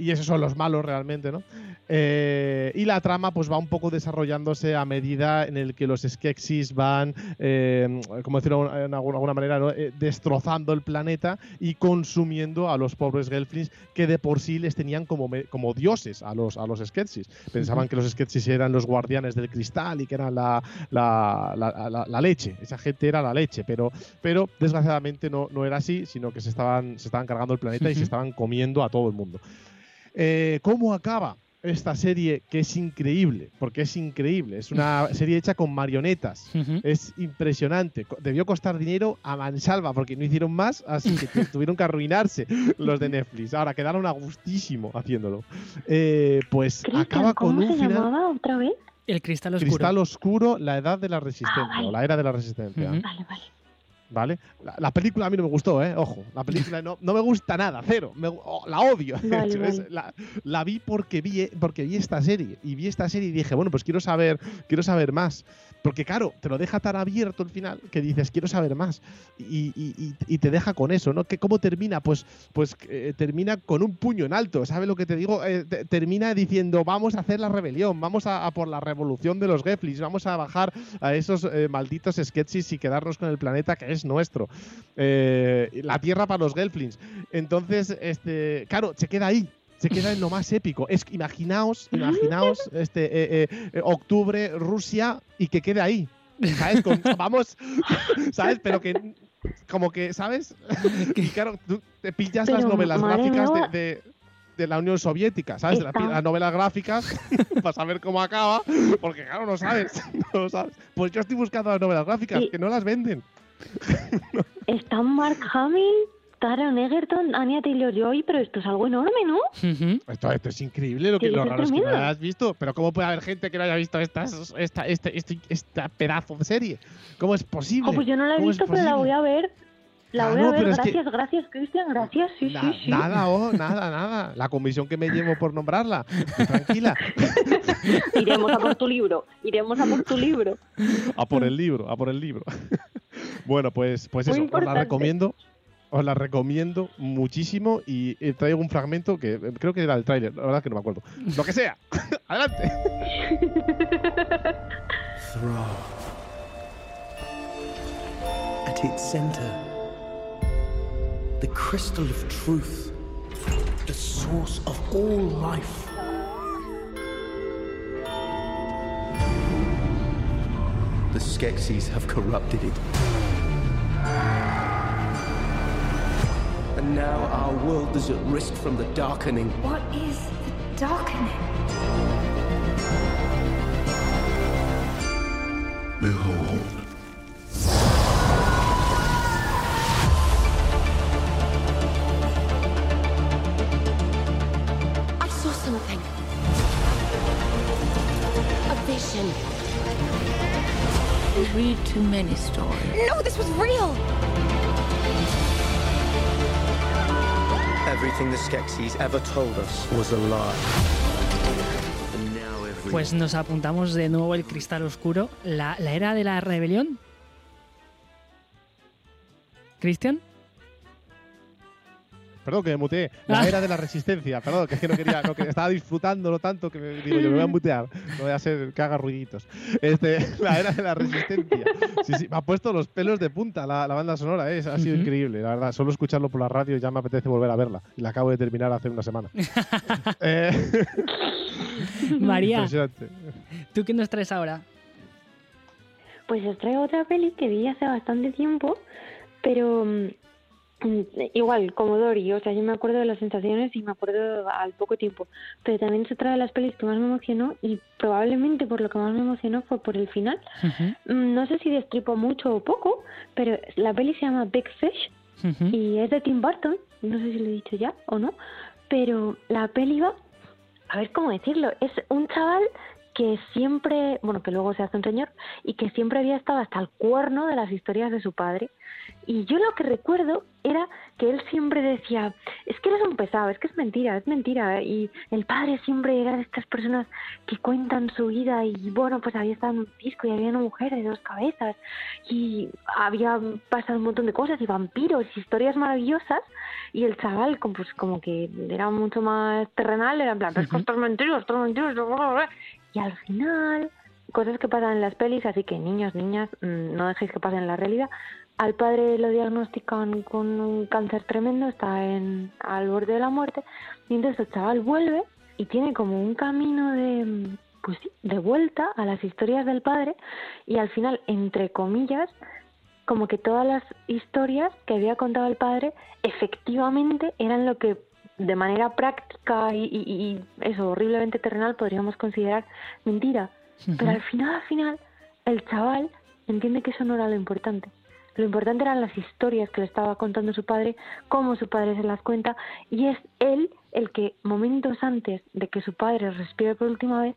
Y esos son los malos realmente, ¿no? Eh, y la trama pues va un poco desarrollándose a medida en el que los Skeksis van, eh, como decirlo de alguna, manera, ¿no? Eh, destrozando el planeta y consumiendo a los pobres Gelflings que de por sí les tenían como, como dioses a los, a los Skeksis. Pensaban que los Skeksis eran los guardianes del cristal y que eran la, la, la- la- leche. Esa gente era la leche, pero, pero desgraciadamente no, no era así, sino que se estaban, se estaban cargando el planeta y se estaban comiendo a todo el mundo. Eh, ¿Cómo acaba esta serie que es increíble? Porque es increíble. Es una serie hecha con marionetas. Es impresionante. Debió costar dinero a mansalva porque no hicieron más, así que tu- tuvieron que arruinarse los de Netflix. Ahora quedaron a gustísimo haciéndolo. Eh, pues acaba con
¿Cómo
un
se
final.
llamaba otra vez?
El cristal oscuro.
Cristal oscuro, la edad de la resistencia, o la era de la resistencia.
Vale, vale.
¿Vale? La, la película a mí no me gustó, ¿eh? Ojo, la película no, no me gusta nada, cero. Me- oh, la odio.
Vale, vale.
la, la vi porque vi, porque vi esta serie. Y vi esta serie y dije, bueno, pues quiero saber, quiero saber más. Porque claro, te lo deja tan abierto el final que dices, quiero saber más. Y, y- y- te deja con eso, ¿no? ¿Que ¿Cómo termina? Pues, pues eh, termina con un puño en alto. ¿Sabes lo que te digo? Eh, te- termina diciendo, vamos a hacer la rebelión, vamos a, por la revolución de los Geflis, vamos a bajar a esos eh, malditos sketches y quedarnos con el planeta que es nuestro. La tierra para los Gelflings. Entonces, este, claro, se queda ahí. Se queda en lo más épico. Es, imaginaos, imaginaos, este, eh, eh, eh, octubre, Rusia, y que quede ahí. ¿Sabes? Con- vamos, ¿sabes? Pero que, como que, ¿sabes? Y claro, tú te pillas las novelas gráficas de, de- de la Unión Soviética, ¿sabes? La-
Está-
Las novelas gráficas para saber cómo acaba, porque claro, no sabes, no lo sabes. Pues yo estoy buscando las novelas gráficas,
Y-
que no las venden.
Están Mark Hamill, Taron Egerton, Anya Taylor-Joy, pero esto es algo enorme, ¿no?
Esto, esto es increíble lo que lo raro es que no la hayas visto. Pero ¿cómo puede haber gente que no haya visto estas, esta, este, este, esta pedazo de serie? ¿Cómo es posible?
Oh, pues yo no la he
¿Cómo es
visto, pero la voy a ver. La
Ah,
voy
no,
a ver.
pero es que-
Gracias, gracias, Cristian, gracias. Sí,
Na-
sí, sí.
Nada, oh, nada, nada. La comisión que me llevo por nombrarla. Tranquila.
Iremos a por tu libro. Iremos a por tu libro.
A por el libro, a por el libro. bueno, pues, pues
Muy
eso, os la recomiendo. Os la recomiendo muchísimo y eh, traigo un fragmento que eh, creo que era el tráiler, la verdad que no me acuerdo. Lo que sea. Adelante.
At its center, the crystal of truth, the source of all life.
The Skeksis have corrupted it.
And now our world is at risk from the darkening.
What is the darkening?
Behold.
I saw something. A vision.
You read too many stories.
No, this was real.
Everything the Skeksis ever told us was a lie. And now every
Pues nos apuntamos de nuevo el cristal oscuro. La, la era de la rebelión. ¿Cristian?
Perdón, que me muteé. La era de la resistencia, perdón, que es que no quería, no, que estaba disfrutándolo tanto que me digo, yo me voy a mutear, no voy a ser que haga ruiditos. Este, la era de la resistencia. Sí, sí, me ha puesto los pelos de punta la, la banda sonora, ¿eh? ha sido increíble, la verdad. Solo escucharlo por la radio ya me apetece volver a verla. Y la acabo de terminar hace una semana. eh,
María, ¿tú qué nos traes ahora?
Pues os traigo otra peli que vi hace bastante tiempo, pero mm, igual, como Dory, o sea, yo me acuerdo de las sensaciones y me acuerdo al poco tiempo, pero también es otra de las pelis que más me emocionó y probablemente por lo que más me emocionó fue por el final. Mm, No sé si destripo mucho o poco, pero la peli se llama Big Fish y es de Tim Burton, no sé si lo he dicho ya o no, pero la peli va, a ver cómo decirlo, es un chaval que siempre, bueno, que luego se hace un señor, y que siempre había estado hasta el cuerno de las historias de su padre. Y yo lo que recuerdo era que él siempre decía, es que eres un pesado, es que es mentira, es mentira. Y el padre siempre era de estas personas que cuentan su vida y bueno, pues había estado en un disco y había una mujer de dos cabezas y había pasado un montón de cosas y vampiros y historias maravillosas y el chaval como, pues como que era mucho más terrenal, era en plan, "Es que esto es mentira, esto es mentira, esto es bla, bla, bla". y al final cosas que pasan en las pelis, así que niños, niñas, mm, no dejéis que pasen en la realidad. Al padre lo diagnostican con un cáncer tremendo, está en, al borde de la muerte, y entonces el chaval vuelve y tiene como un camino de, pues de vuelta a las historias del padre, y al final, entre comillas, como que todas las historias que había contado el padre efectivamente eran lo que de manera práctica y, y- y eso horriblemente terrenal podríamos considerar mentira. Pero al final, al final, el chaval entiende que eso no era lo importante. Lo importante eran las historias que le estaba contando su padre, cómo su padre se las cuenta, y es él el que momentos antes de que su padre respire por última vez,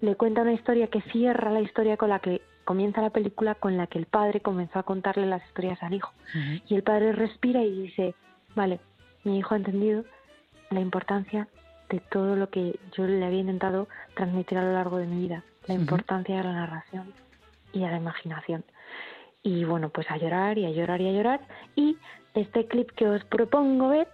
le cuenta una historia que cierra la historia con la que comienza la película, con la que el padre comenzó a contarle las historias al hijo. Y el padre respira y dice, vale, mi hijo ha entendido la importancia de todo lo que yo le había intentado transmitir a lo largo de mi vida, la importancia de la narración y de la imaginación. Y bueno, pues a llorar y a llorar y a llorar. Y este clip que os propongo ver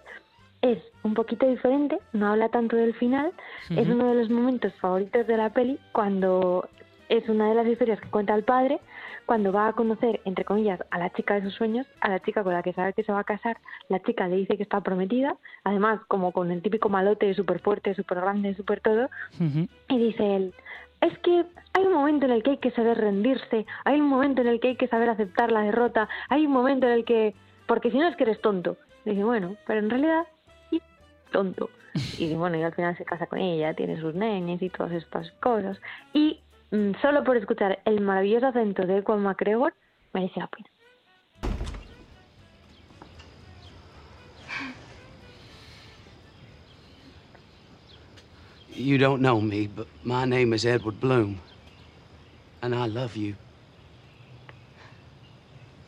es un poquito diferente, no habla tanto del final, es uno de los momentos favoritos de la peli cuando es una de las historias que cuenta el padre cuando va a conocer, entre comillas, a la chica de sus sueños, a la chica con la que sabe que se va a casar, la chica le dice que está prometida, además como con el típico malote súper fuerte, súper grande, súper todo, y dice él, es que hay un momento en el que hay que saber rendirse, hay un momento en el que hay que saber aceptar la derrota, hay un momento en el que, porque si no es que eres tonto. Y dice, bueno, pero en realidad sí, tonto. Y bueno, y al final se casa con ella, tiene sus nenes y todas estas cosas. Y Mm, solo por escuchar el maravilloso acento de merece la pena.
You don't know me, but my name is Edward Bloom. And I love you.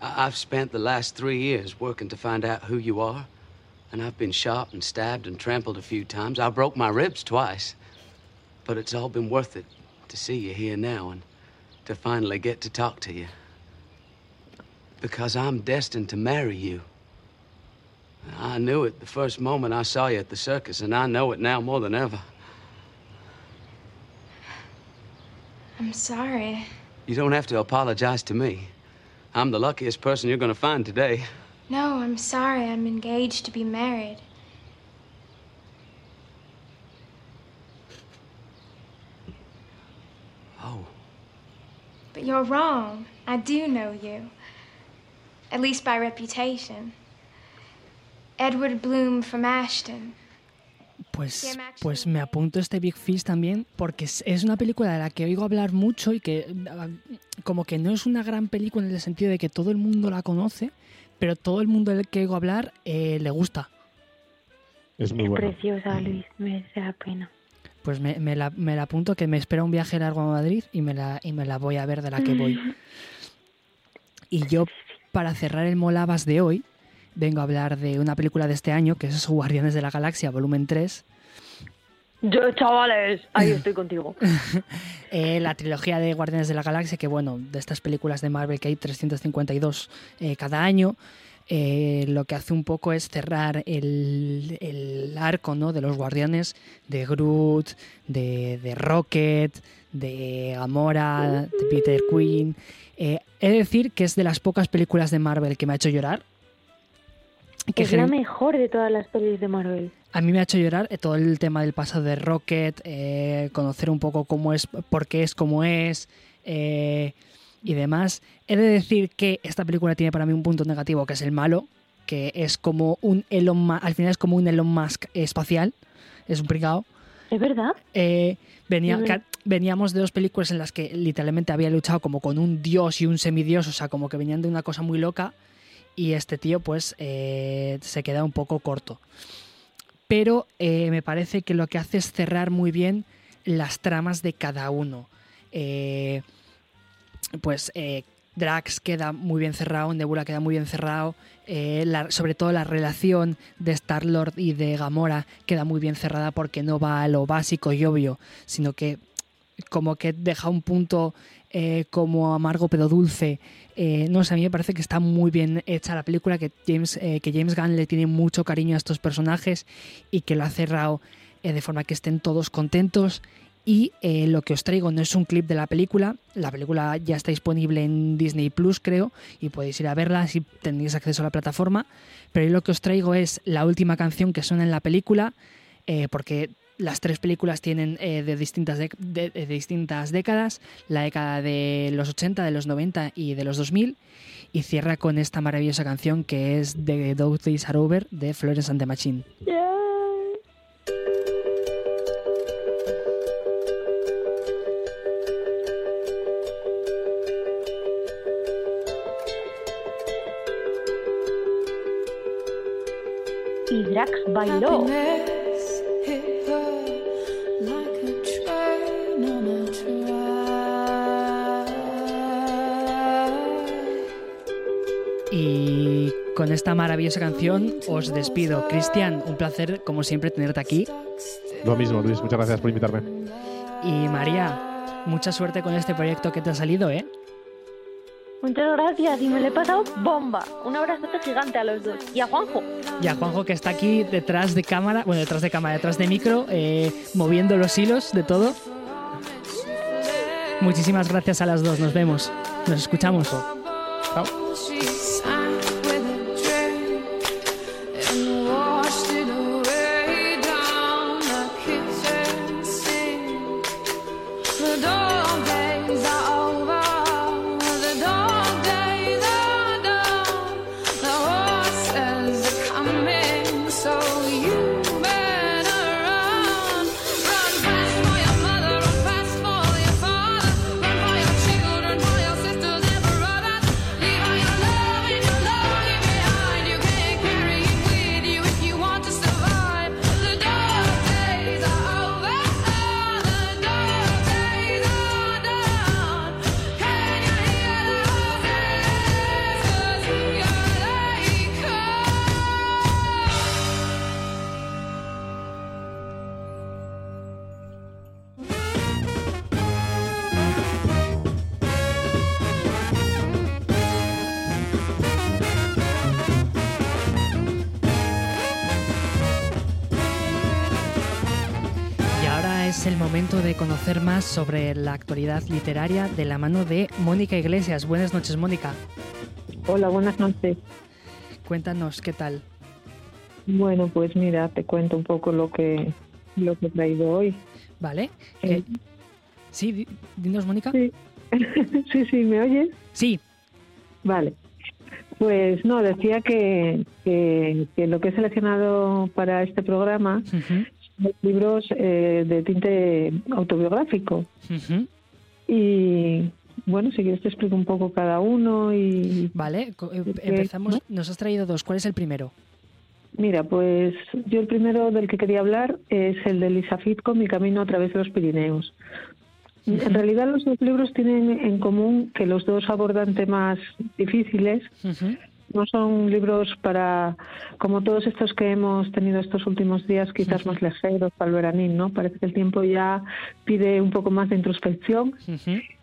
I've spent the last three years working to find out who you are. And I've been shot and stabbed and trampled a few times. I broke my ribs twice. But it's all been worth it to see you here now and to finally get to talk to you. Because I'm destined to marry you. I knew it the first moment I saw you at the circus, and I know it now more than ever.
I'm sorry.
You don't have to apologize to me. I'm the luckiest person you're going to find today.
No, I'm sorry. I'm engaged to be married. But you're wrong. I do know you. At least by reputation. Edward Bloom from Ashton.
Pues, pues me apunto este Big Fish también porque es, es una película de la que oigo hablar mucho y que ah, como que no es una gran película en el sentido de que todo el mundo la conoce, pero todo el mundo del que oigo hablar eh, le gusta.
Es muy bueno.
Preciosa, Luis, merece la pena.
Pues me, me la, me la apunto que me espera un viaje largo a Madrid y me la, y me la voy a ver de la que voy. Y yo, para cerrar el Molabas de hoy, vengo a hablar de una película de este año, que es Guardianes de la Galaxia, volumen 3.
Yo, chavales, ahí estoy contigo.
Eh, la trilogía de Guardianes de la Galaxia, que bueno, de estas películas de Marvel que hay 352 eh, cada año. Eh, lo que hace un poco es cerrar el, el arco ¿no? de los guardianes de Groot, de, de Rocket, de Gamora, de Peter Quinn. Eh, he de decir que es de las pocas películas de Marvel que me ha hecho llorar. Que
es la mejor de todas las pelis de Marvel.
a mí me ha hecho llorar eh, todo el tema del pasado de Rocket, eh, conocer un poco cómo es, por qué es como es eh, y demás. He de decir que esta película tiene para mí un punto negativo, que es el malo, que es como un Elon Ma- al final es como un Elon Musk espacial, es un pringao.
¿Es verdad?
Eh, venía- veníamos de dos películas en las que literalmente había luchado como con un dios y un semidios, o sea, como que venían de una cosa muy loca y este tío pues eh, se queda un poco corto. Pero eh, me parece que lo que hace es cerrar muy bien las tramas de cada uno. Eh, pues eh, Drax queda muy bien cerrado, Nebula queda muy bien cerrado, eh, sobre todo la relación de Star-Lord y de Gamora queda muy bien cerrada porque no va a lo básico y obvio, sino que como que deja un punto eh, como amargo pero dulce. No sé, a mí me parece que está muy bien hecha la película, que James, eh, que James Gunn le tiene mucho cariño a estos personajes y que lo ha cerrado de forma que estén todos contentos. Y eh, lo que os traigo no es un clip de la película, la película ya está disponible en Disney Plus, creo, y podéis ir a verla si tenéis acceso a la plataforma. Pero lo que os traigo es la última canción que suena en la película, eh, porque las tres películas tienen eh, de, distintas de- de décadas, la década de los 80, de los 90 y de los 2000, y cierra con esta maravillosa canción que es The Dog Days Are Over de Florence and the Machine.
Y
a track.
Y con esta maravillosa canción os despido. Cristian, un placer como siempre tenerte aquí.
Lo mismo, Luis, muchas gracias por invitarme.
Y María, mucha suerte con este proyecto que te ha salido, ¿eh?
Muchas gracias y me lo he pasado bomba. Un abrazote gigante a los dos. Y a Juanjo.
Y a Juanjo que está aquí detrás de cámara, bueno, detrás de cámara, detrás de micro, eh, moviendo los hilos de todo. Muchísimas gracias a las dos, nos vemos, nos escuchamos. Más sobre la actualidad literaria de la mano de Mónica Iglesias. Buenas noches, Mónica.
Hola, buenas noches.
Cuéntanos qué tal.
Bueno, pues mira, te cuento un poco lo que lo que he traído hoy.
¿Vale? Eh, sí, di- dinos, Mónica.
Sí. sí, sí, ¿me oyes?
Sí.
Vale. Pues no, decía que, que, que lo que he seleccionado para este programa libros eh, de tinte autobiográfico. Y bueno, si quieres te explico un poco cada uno y...
Vale, eh, empezamos.
¿no?
Nos has traído dos. ¿Cuál es el primero?
Mira, pues yo el primero del que quería hablar es el de Lisa Fitco, Mi camino a través de los Pirineos. En realidad los dos libros tienen en común que los dos abordan temas difíciles. No son libros para, como todos estos que hemos tenido estos últimos días, quizás más ligeros para el veranín, ¿no? Parece que el tiempo ya pide un poco más de introspección.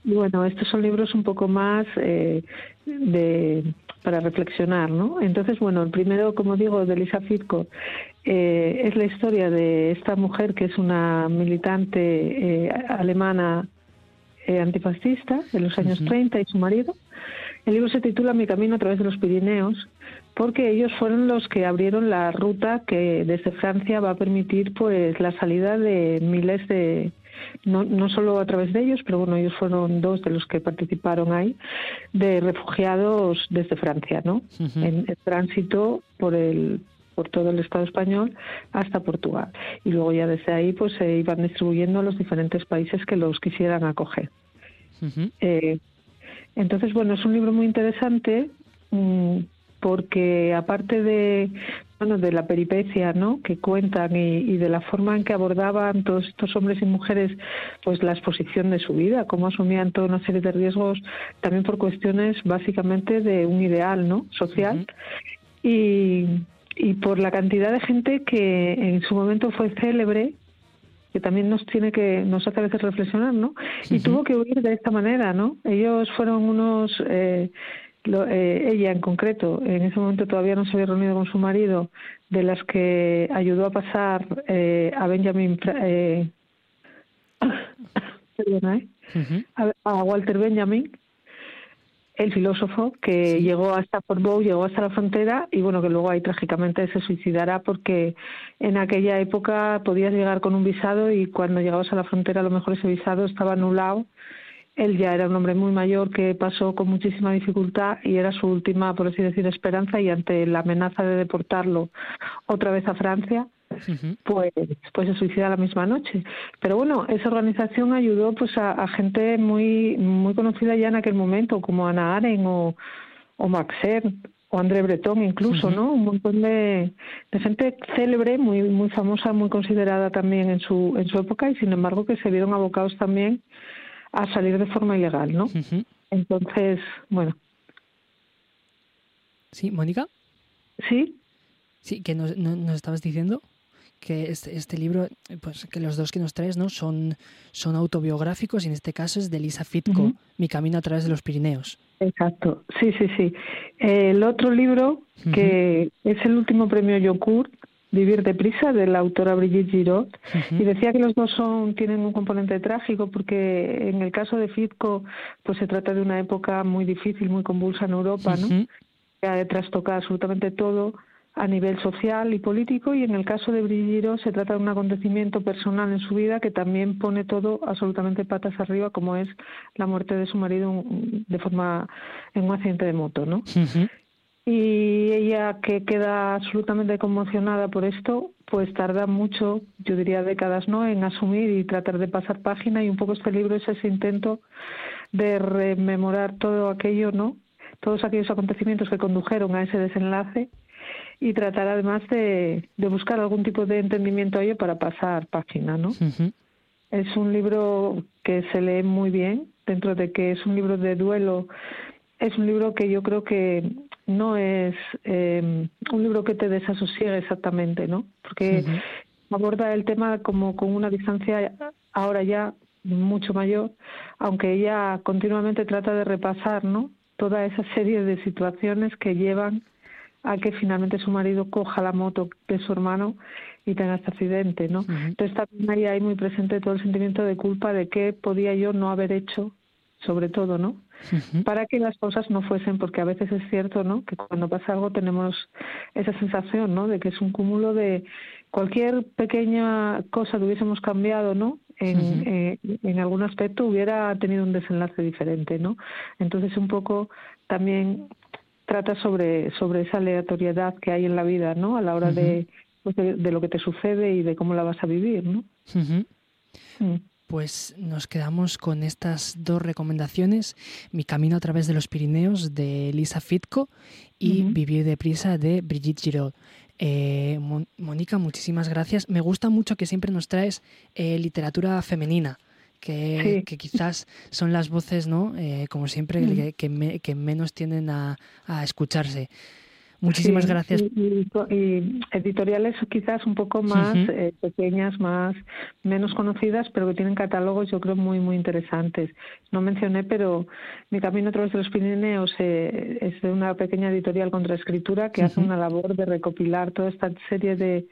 Y bueno, estos son libros un poco más eh, de para reflexionar, ¿no? Entonces, bueno, el primero, como digo, de Lisa Fitko, eh, es la historia de esta mujer que es una militante eh, alemana eh, antifascista de los años 30 y su marido. El libro se titula Mi camino a través de los Pirineos porque ellos fueron los que abrieron la ruta que desde Francia va a permitir pues la salida de miles de no, no solo a través de ellos, pero bueno, ellos fueron dos de los que participaron ahí, de refugiados desde Francia, ¿no? en, en tránsito por el por todo el Estado español hasta Portugal. Y luego ya desde ahí pues se iban distribuyendo a los diferentes países que los quisieran acoger. eh, entonces, bueno, es un libro muy interesante mm, porque aparte de bueno de la peripecia no que cuentan y, y, de la forma en que abordaban todos estos hombres y mujeres pues la exposición de su vida cómo asumían toda una serie de riesgos también por cuestiones básicamente de un ideal no social. Uh -huh. y y por la cantidad de gente que en su momento fue célebre que también nos tiene que nos hace a veces reflexionar no y uh -huh. tuvo que huir de esta manera no ellos fueron unos eh, lo, eh, ella en concreto en ese momento todavía no se había reunido con su marido de las que ayudó a pasar eh, a Benjamin eh, perdona, ¿eh? Uh -huh. a, a Walter Benjamin el filósofo que sí. llegó hasta Fort Bow, llegó hasta la frontera y bueno, que luego ahí trágicamente se suicidará porque en aquella época podías llegar con un visado y cuando llegabas a la frontera a lo mejor ese visado estaba anulado. Él ya era un hombre muy mayor que pasó con muchísima dificultad y era su última, por así decir, esperanza y ante la amenaza de deportarlo otra vez a Francia, pues, pues se suicida la misma noche. Pero bueno, esa organización ayudó pues a, a, gente muy muy conocida ya en aquel momento, como Ana Aren o, o Maxer o André Breton incluso, uh -huh. ¿no? Un montón de, de, gente célebre, muy muy famosa, muy considerada también en su en su época y sin embargo que se vieron abocados también a salir de forma ilegal, ¿no? Uh -huh. Entonces, bueno.
Sí, Mónica.
Sí.
Sí, que nos, nos estabas diciendo que este, este, libro, pues que los dos que nos traes, ¿no? Son, son autobiográficos y en este caso es de Lisa uh -huh. Mi camino a través de los Pirineos.
Exacto, sí, sí, sí. El otro libro, que uh -huh. es el último premio Yokur, Vivir deprisa, de la autora Brigitte Giraud, uh -huh. y decía que los dos son tienen un componente trágico porque en el caso de Fitko, pues se trata de una época muy difícil, muy convulsa en Europa, ¿no? Que ha trastocado absolutamente todo a nivel social y político y en el caso de Brilliro se trata de un acontecimiento personal en su vida que también pone todo absolutamente patas arriba como es la muerte de su marido de forma en un accidente de moto, ¿no? Uh -huh. Y ella que queda absolutamente conmocionada por esto, pues tarda mucho, yo diría décadas, ¿no? En asumir y tratar de pasar página y un poco este libro es ese intento de rememorar todo aquello, ¿no? Todos aquellos acontecimientos que condujeron a ese desenlace y tratar además de, de, buscar algún tipo de entendimiento a ello para pasar página, ¿no? Uh -huh. Es un libro que se lee muy bien, dentro de que es un libro de duelo, es un libro que yo creo que no es eh, un libro que te desasosiegue exactamente, ¿no? Porque uh -huh. aborda el tema como con una distancia ahora ya mucho mayor, aunque ella continuamente trata de repasar, ¿no? Toda esa serie de situaciones que llevan a que finalmente su marido coja la moto de su hermano y tenga este accidente, ¿no? Uh -huh. Entonces también ahí hay muy presente todo el sentimiento de culpa de qué podía yo no haber hecho, sobre todo, ¿no? Uh -huh. Para que las cosas no fuesen, porque a veces es cierto, ¿no? Que cuando pasa algo tenemos esa sensación, ¿no? De que es un cúmulo de cualquier pequeña cosa que hubiésemos cambiado, ¿no? En, uh -huh. eh, en algún aspecto hubiera tenido un desenlace diferente, ¿no? Entonces un poco también trata sobre, sobre esa aleatoriedad que hay en la vida, ¿no? A la hora uh -huh. de, pues de, de, lo que te sucede y de cómo la vas a vivir, ¿no?
Uh -huh. mm. Pues nos quedamos con estas dos recomendaciones, Mi camino a través de los Pirineos de Lisa Fitko y uh -huh. Vivir deprisa de Brigitte Giraud. Eh, Mónica, muchísimas gracias. Me gusta mucho que siempre nos traes eh, literatura femenina que, sí. que quizás son las voces, ¿no? Eh, como siempre, mm. que, que, me, que, menos tienden a, a, escucharse. Muchísimas
Sí,
gracias.
Y, y- y editoriales quizás un poco más eh, pequeñas, más menos conocidas, pero que tienen catálogos yo creo muy muy interesantes. No mencioné, pero Mi camino a través de los Pirineos eh, es de una pequeña editorial contra escritura que hace una labor de recopilar toda esta serie de,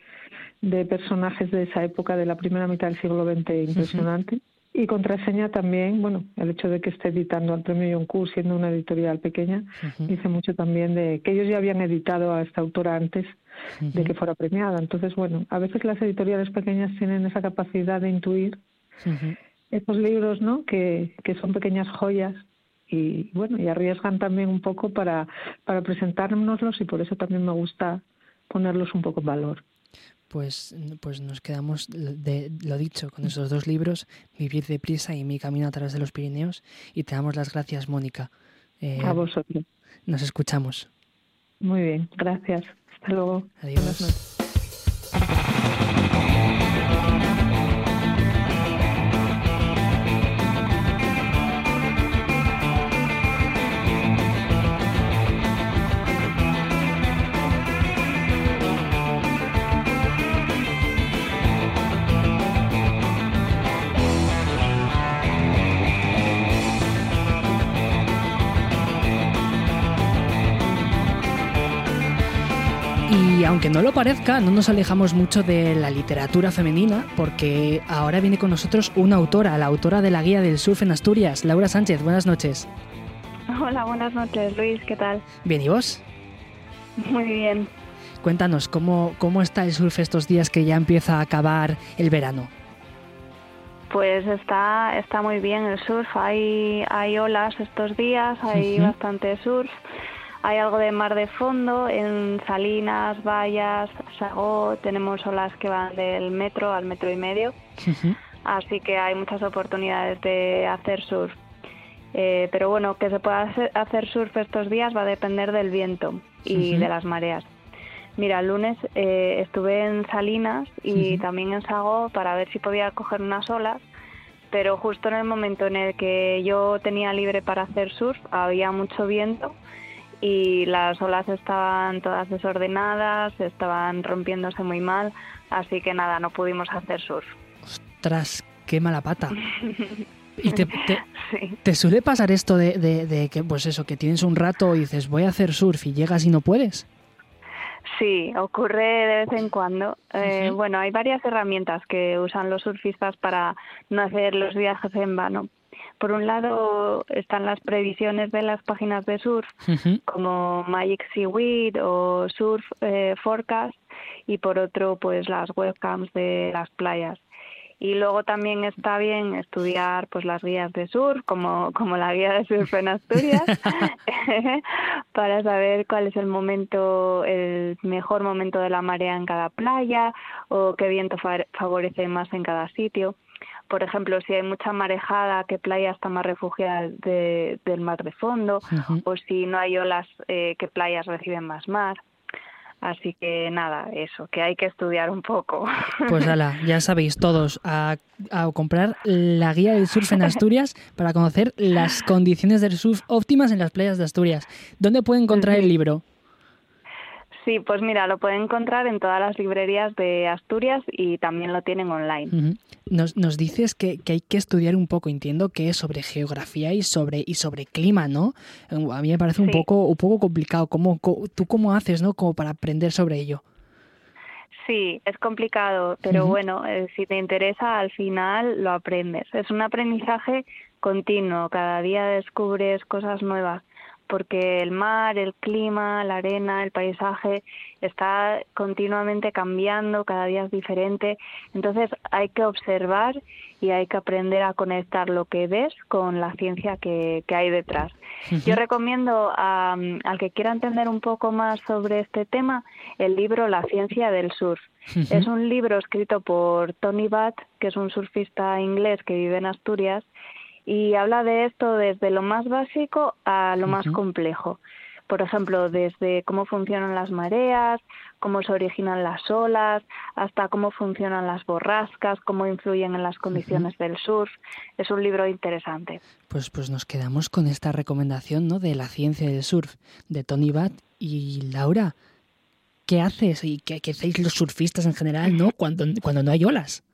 de personajes de esa época de la primera mitad del siglo XX impresionante. Y contraseña también, bueno, el hecho de que esté editando al premio Yoncourt siendo una editorial pequeña, dice mucho también de que ellos ya habían editado a esta autora antes de que fuera premiada. Entonces, bueno, a veces las editoriales pequeñas tienen esa capacidad de intuir estos libros, ¿no? Que, que son pequeñas joyas y bueno, y arriesgan también un poco para, para presentárnoslos y por eso también me gusta ponerlos un poco en valor.
Pues, pues nos quedamos de lo dicho con esos dos libros, Vivir deprisa y Mi camino a través de los Pirineos. Y te damos las gracias, Mónica. Eh,
A vosotros.
Nos escuchamos.
Muy bien, gracias. Hasta luego.
Adiós. Y aunque no lo parezca, no nos alejamos mucho de la literatura femenina, porque ahora viene con nosotros una autora, la autora de la guía del surf en Asturias, Laura Sánchez. Buenas noches.
Hola, buenas noches, Luis, ¿qué tal?
Bien, ¿y vos?
Muy bien.
Cuéntanos, ¿cómo, cómo está el surf estos días que ya empieza a acabar el verano?
Pues está, está muy bien el surf, hay, hay olas estos días, hay bastante surf, hay algo de mar de fondo, en Salinas, Vallas, Sagó, tenemos olas que van del metro al metro y medio, así que hay muchas oportunidades de hacer surf. Eh, pero bueno, que se pueda hacer, surf estos días va a depender del viento y de las mareas. Mira, el lunes eh, estuve en Salinas y también en Sago para ver si podía coger unas olas, pero justo en el momento en el que yo tenía libre para hacer surf había mucho viento y las olas estaban todas desordenadas, estaban rompiéndose muy mal, así que nada, no pudimos hacer surf.
Tras, qué mala pata. ¿Y te, te,
Sí.
te suele pasar esto de, de- de que, pues eso, que tienes un rato y dices, voy a hacer surf y llegas y no puedes?
Sí, ocurre de vez en cuando. Eh, Bueno, hay varias herramientas que usan los surfistas para no hacer los viajes en vano. Por un lado están las previsiones de las páginas de surf, como Magic Seaweed o Surf eh, Forecast, y por otro, pues las webcams de las playas. Y luego también está bien estudiar pues las guías de surf, como, como la guía de surf en Asturias, para saber cuál es el momento, el mejor momento de la marea en cada playa o qué viento fa- favorece más en cada sitio. Por ejemplo, si hay mucha marejada, qué playa está más refugiada de- del mar de fondo, o si no hay olas, eh, qué playas reciben más mar. Así que nada, eso, que hay que estudiar un poco.
Pues ala, ya sabéis todos, a, a comprar la guía del surf en Asturias para conocer las condiciones del surf óptimas en las playas de Asturias. ¿Dónde puede encontrar el libro?
Sí, pues mira, lo pueden encontrar en todas las librerías de Asturias y también lo tienen online.
Nos, nos dices que, que hay que estudiar un poco, entiendo que es sobre geografía y sobre y sobre clima, ¿no? Eh, A mí me parece un
Sí.
poco un poco complicado. ¿Cómo, co- ¿Tú cómo haces, no? Como para aprender sobre ello.
Sí, es complicado, pero bueno, eh, si te interesa, al final lo aprendes. Es un aprendizaje continuo, cada día descubres cosas nuevas, porque el mar, el clima, la arena, el paisaje está continuamente cambiando, cada día es diferente. Entonces hay que observar y hay que aprender a conectar lo que ves con la ciencia que, que hay detrás. Yo recomiendo a- al que quiera entender un poco más sobre este tema el libro La ciencia del surf. Es un libro escrito por Tony Butt, que es un surfista inglés que vive en Asturias, y habla de esto desde lo más básico a lo más complejo. por ejemplo, desde cómo funcionan las mareas, cómo se originan las olas, hasta cómo funcionan las borrascas, cómo influyen en las condiciones del surf. Es un libro interesante.
Pues, pues nos quedamos con esta recomendación ¿no? de la ciencia del surf de Tony Bat y Laura. ¿Qué haces y qué, qué hacéis los surfistas en general ¿no? cuando, cuando no hay olas?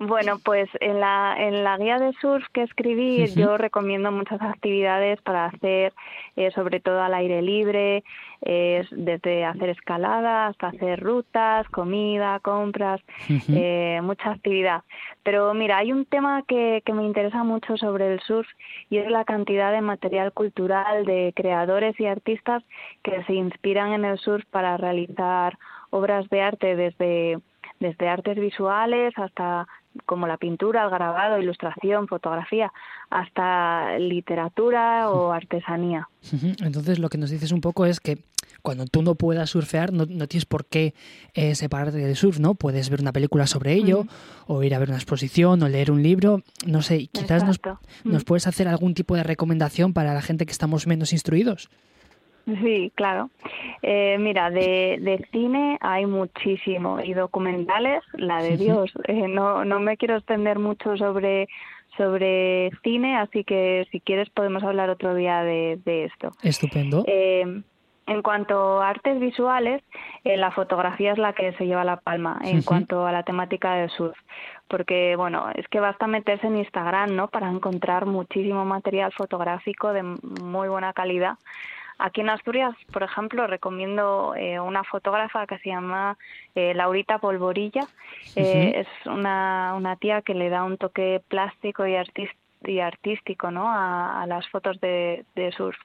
Bueno, pues en la, en la guía de surf que escribí yo recomiendo muchas actividades para hacer, eh, sobre todo al aire libre, eh, desde hacer escalada hasta hacer rutas, comida, compras, eh, mucha actividad. Pero mira, hay un tema que, que me interesa mucho sobre el surf y es la cantidad de material cultural de creadores y artistas que se inspiran en el surf para realizar obras de arte desde desde artes visuales hasta como la pintura, el grabado, ilustración, fotografía, hasta literatura o artesanía.
Entonces lo que nos dices un poco es que cuando tú no puedas surfear, no, tienes por qué eh, separarte del surf, ¿no? Puedes ver una película sobre ello, o ir a ver una exposición, o leer un libro, no sé, quizás nos, nos puedes hacer algún tipo de recomendación para la gente que estamos menos instruidos.
Sí, claro. Eh, mira, de, de, cine hay muchísimo y documentales, la de Dios. Eh, no, no me quiero extender mucho sobre sobre cine, así que si quieres podemos hablar otro día de, de esto.
Estupendo.
Eh, en cuanto a artes visuales, eh, la fotografía es la que se lleva la palma en cuanto a la temática del surf, porque bueno, es que basta meterse en Instagram, ¿no? Para encontrar muchísimo material fotográfico de muy buena calidad Aquí en Asturias, por ejemplo, recomiendo eh, una fotógrafa que se llama eh, Laurita Polvorilla. Eh, es una, una tía que le da un toque plástico y y artístico ¿no? a, las fotos de, surf.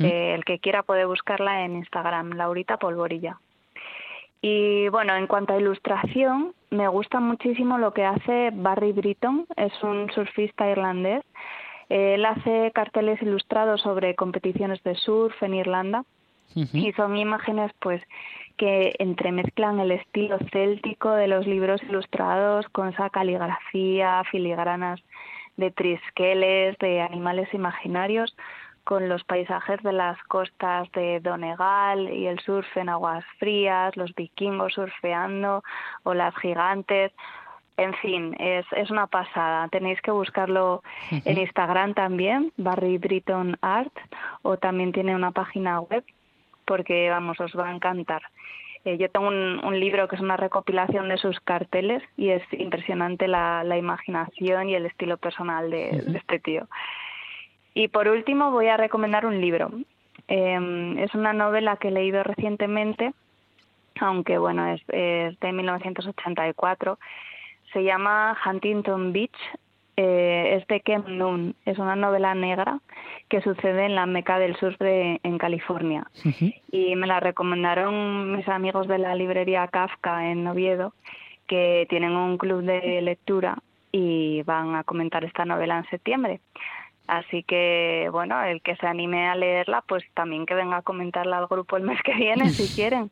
el que quiera puede buscarla en Instagram, Laurita Polvorilla. Y bueno, en cuanto a ilustración, me gusta muchísimo lo que hace Barry Britton, es un surfista irlandés él hace carteles ilustrados sobre competiciones de surf en Irlanda y son imágenes pues que entremezclan el estilo céltico de los libros ilustrados con esa caligrafía, filigranas de trisqueles, de animales imaginarios, con los paisajes de las costas de Donegal y el surf en aguas frías, los vikingos surfeando, o las gigantes. En fin, es, es una pasada. Tenéis que buscarlo en Instagram también, Barry Britton Art, o también tiene una página web, porque vamos, os va a encantar. Eh, yo tengo un, libro que es una recopilación de sus carteles y es impresionante la, la imaginación y el estilo personal de, este tío. Y por último voy a recomendar un libro. Em, es una novela que he leído recientemente, aunque bueno, es, es de 1984 se llama Huntington Beach, eh, es de Kem Noon, es una novela negra que sucede en la meca del sur de, en California. Y me la recomendaron mis amigos de la librería Kafka en Oviedo, que tienen un club de lectura y van a comentar esta novela en septiembre. Así que, bueno, el que se anime a leerla, pues también que venga a comentarla al grupo el mes que viene, si quieren.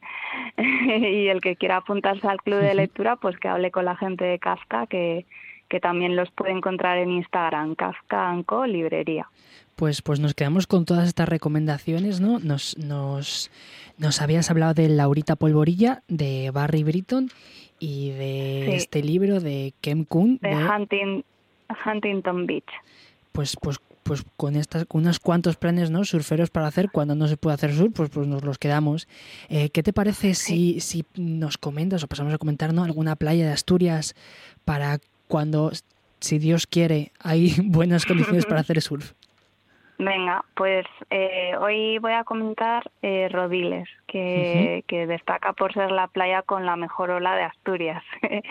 y el que quiera apuntarse al club de lectura, pues que hable con la gente de Kafka, que, que también los puede encontrar en Instagram, Kafka Anco Librería.
Pues, pues nos quedamos con todas estas recomendaciones, ¿no? Nos, nos, nos habías hablado de Laurita Polvorilla, de Barry Britton y de este libro de Kem Kuhn.
De, Hunting, Huntington Beach
pues, pues, pues con estas, unos cuantos planes, ¿no? Surferos para hacer cuando no se puede hacer surf, pues, pues nos los quedamos. Eh, ¿Qué te parece si, si nos comentas o pasamos a comentar, ¿no? Alguna playa de Asturias para cuando, si Dios quiere, hay buenas condiciones para hacer surf.
Venga, pues eh, hoy voy a comentar eh, Rodiles, que, que, destaca por ser la playa con la mejor ola de Asturias,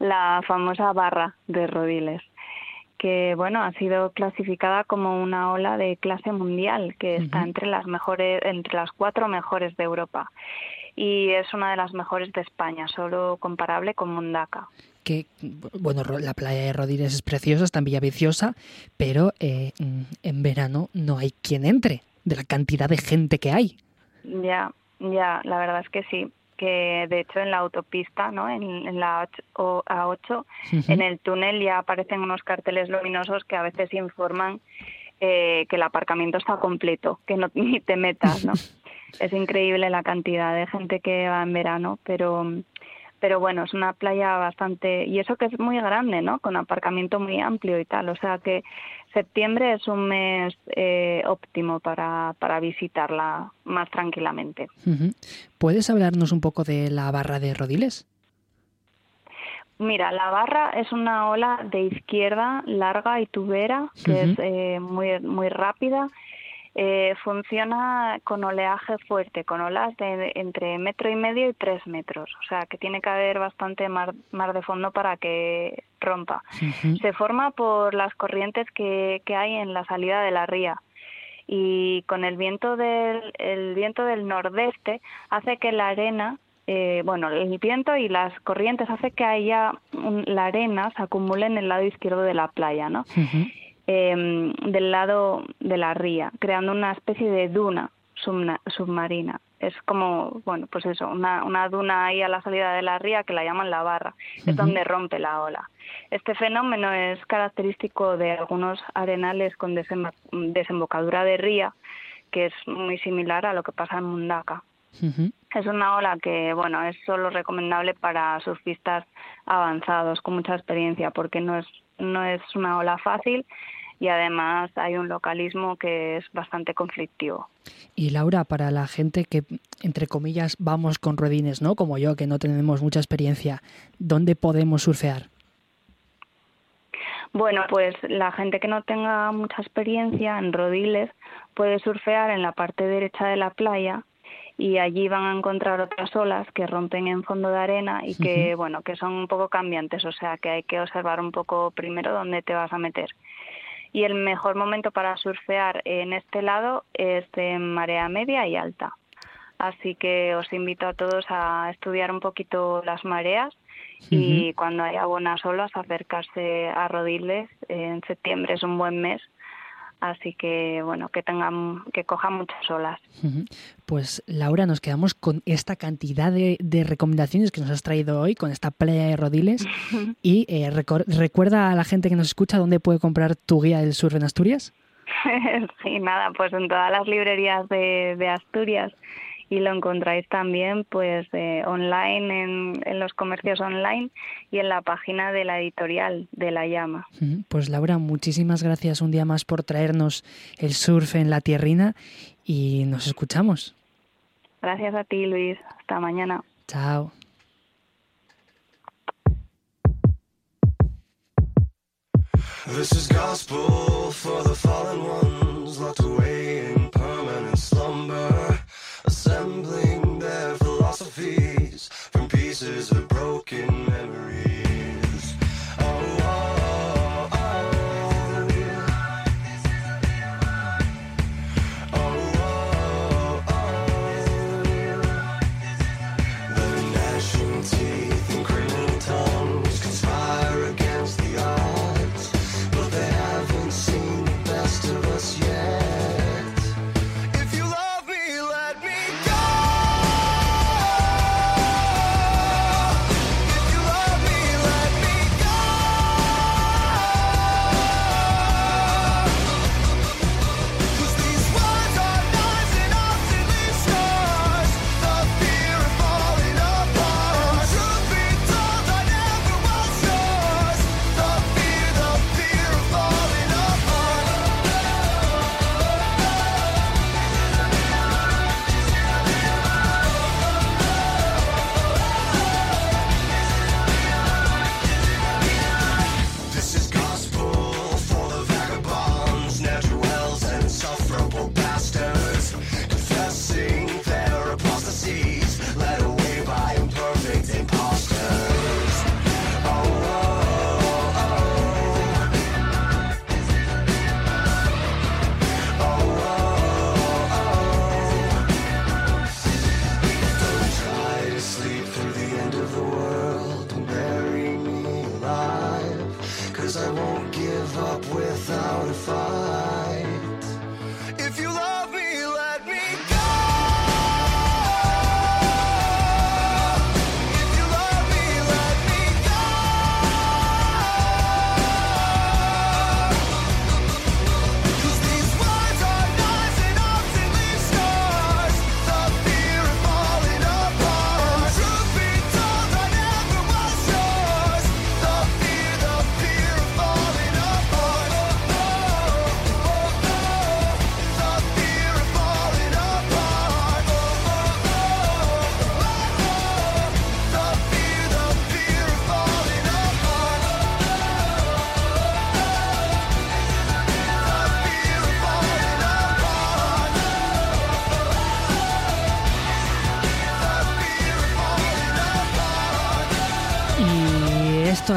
la famosa barra de Rodiles que bueno ha sido clasificada como una ola de clase mundial que está entre las mejores entre las cuatro mejores de Europa. Y es una de las mejores de España solo comparable con Mundaka
que bueno la playa de Rodríguez es preciosa está en Villaviciosa pero eh, en verano no hay quien entre de la cantidad de gente que hay.
Ya ya la verdad es que sí que de hecho en la autopista, ¿no? en, la A8, en el túnel ya aparecen unos carteles luminosos que a veces informan eh, que el aparcamiento está completo, que no ni te metas, ¿no? es increíble la cantidad de gente que va en verano, pero pero bueno, es una playa bastante, y eso que es muy grande, ¿no? Con aparcamiento muy amplio y tal, o sea que septiembre es un mes eh, óptimo para, para visitarla más tranquilamente.
¿Puedes hablarnos un poco de la barra de Rodiles?
Mira, la barra es una ola de izquierda larga y tubera, que es eh, muy, muy rápida eh, funciona con oleaje fuerte, con olas de entre metro y medio y tres metros, o sea que tiene que haber bastante mar, de fondo para que rompa. Se forma por las corrientes que, que hay en la salida de la ría. Y con el viento del el viento del nordeste hace que la arena eh, bueno el viento y las corrientes hace que haya la arena se acumule en el lado izquierdo de la playa no Em, del lado de la ría, creando una especie de duna submarina. Es como, bueno, pues eso, una, una, duna ahí a la salida de la ría que la llaman la barra, es donde rompe la ola. Este fenómeno es característico de algunos arenales con desembocadura de ría, que es muy similar a lo que pasa en Mundaka. Es una ola que, bueno, es solo recomendable para surfistas avanzados con mucha experiencia, porque no es no es una ola fácil y además hay un localismo que es bastante conflictivo.
Y Laura, para la gente que, entre comillas, vamos con ruedines, ¿no? Como yo, que no tenemos mucha experiencia, ¿dónde podemos surfear?
Bueno, pues la gente que no tenga mucha experiencia en rodiles puede surfear en la parte derecha de la playa y allí van a encontrar otras olas que rompen en fondo de arena y que, bueno, que son un poco cambiantes, o sea que hay que observar un poco primero dónde te vas a meter y el mejor momento para surfear en este lado es de marea media y alta. Así que os invito a todos a estudiar un poquito las mareas y cuando haya buenas olas acercarse a Rodiles. En septiembre es un buen mes así que bueno que tengan que cojan muchas olas.
Pues Laura nos quedamos con esta cantidad de, recomendaciones que nos has traído hoy con esta playa de Rodiles. Y eh, recuerda a la gente que nos escucha dónde puede comprar tu guía del surf en Asturias
sí nada pues en todas las librerías de Asturias y lo encontráis también pues eh, online en, los comercios online y en la página de la editorial de La Llama.
Pues Laura, muchísimas gracias un día más por traernos el surf en la tierrina y nos escuchamos.
Gracias a ti, Luis. Hasta mañana.
Chao. Assembling their philosophies from pieces of broken memories.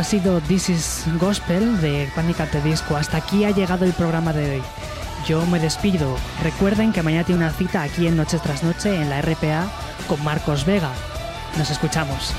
Ha sido This is Gospel de Panic! at Disco. Hasta aquí ha llegado el programa de hoy. Yo me despido. Recuerden que mañana tiene una cita aquí en Noches tras Noche en la RPA con Marcos Vega. Nos escuchamos.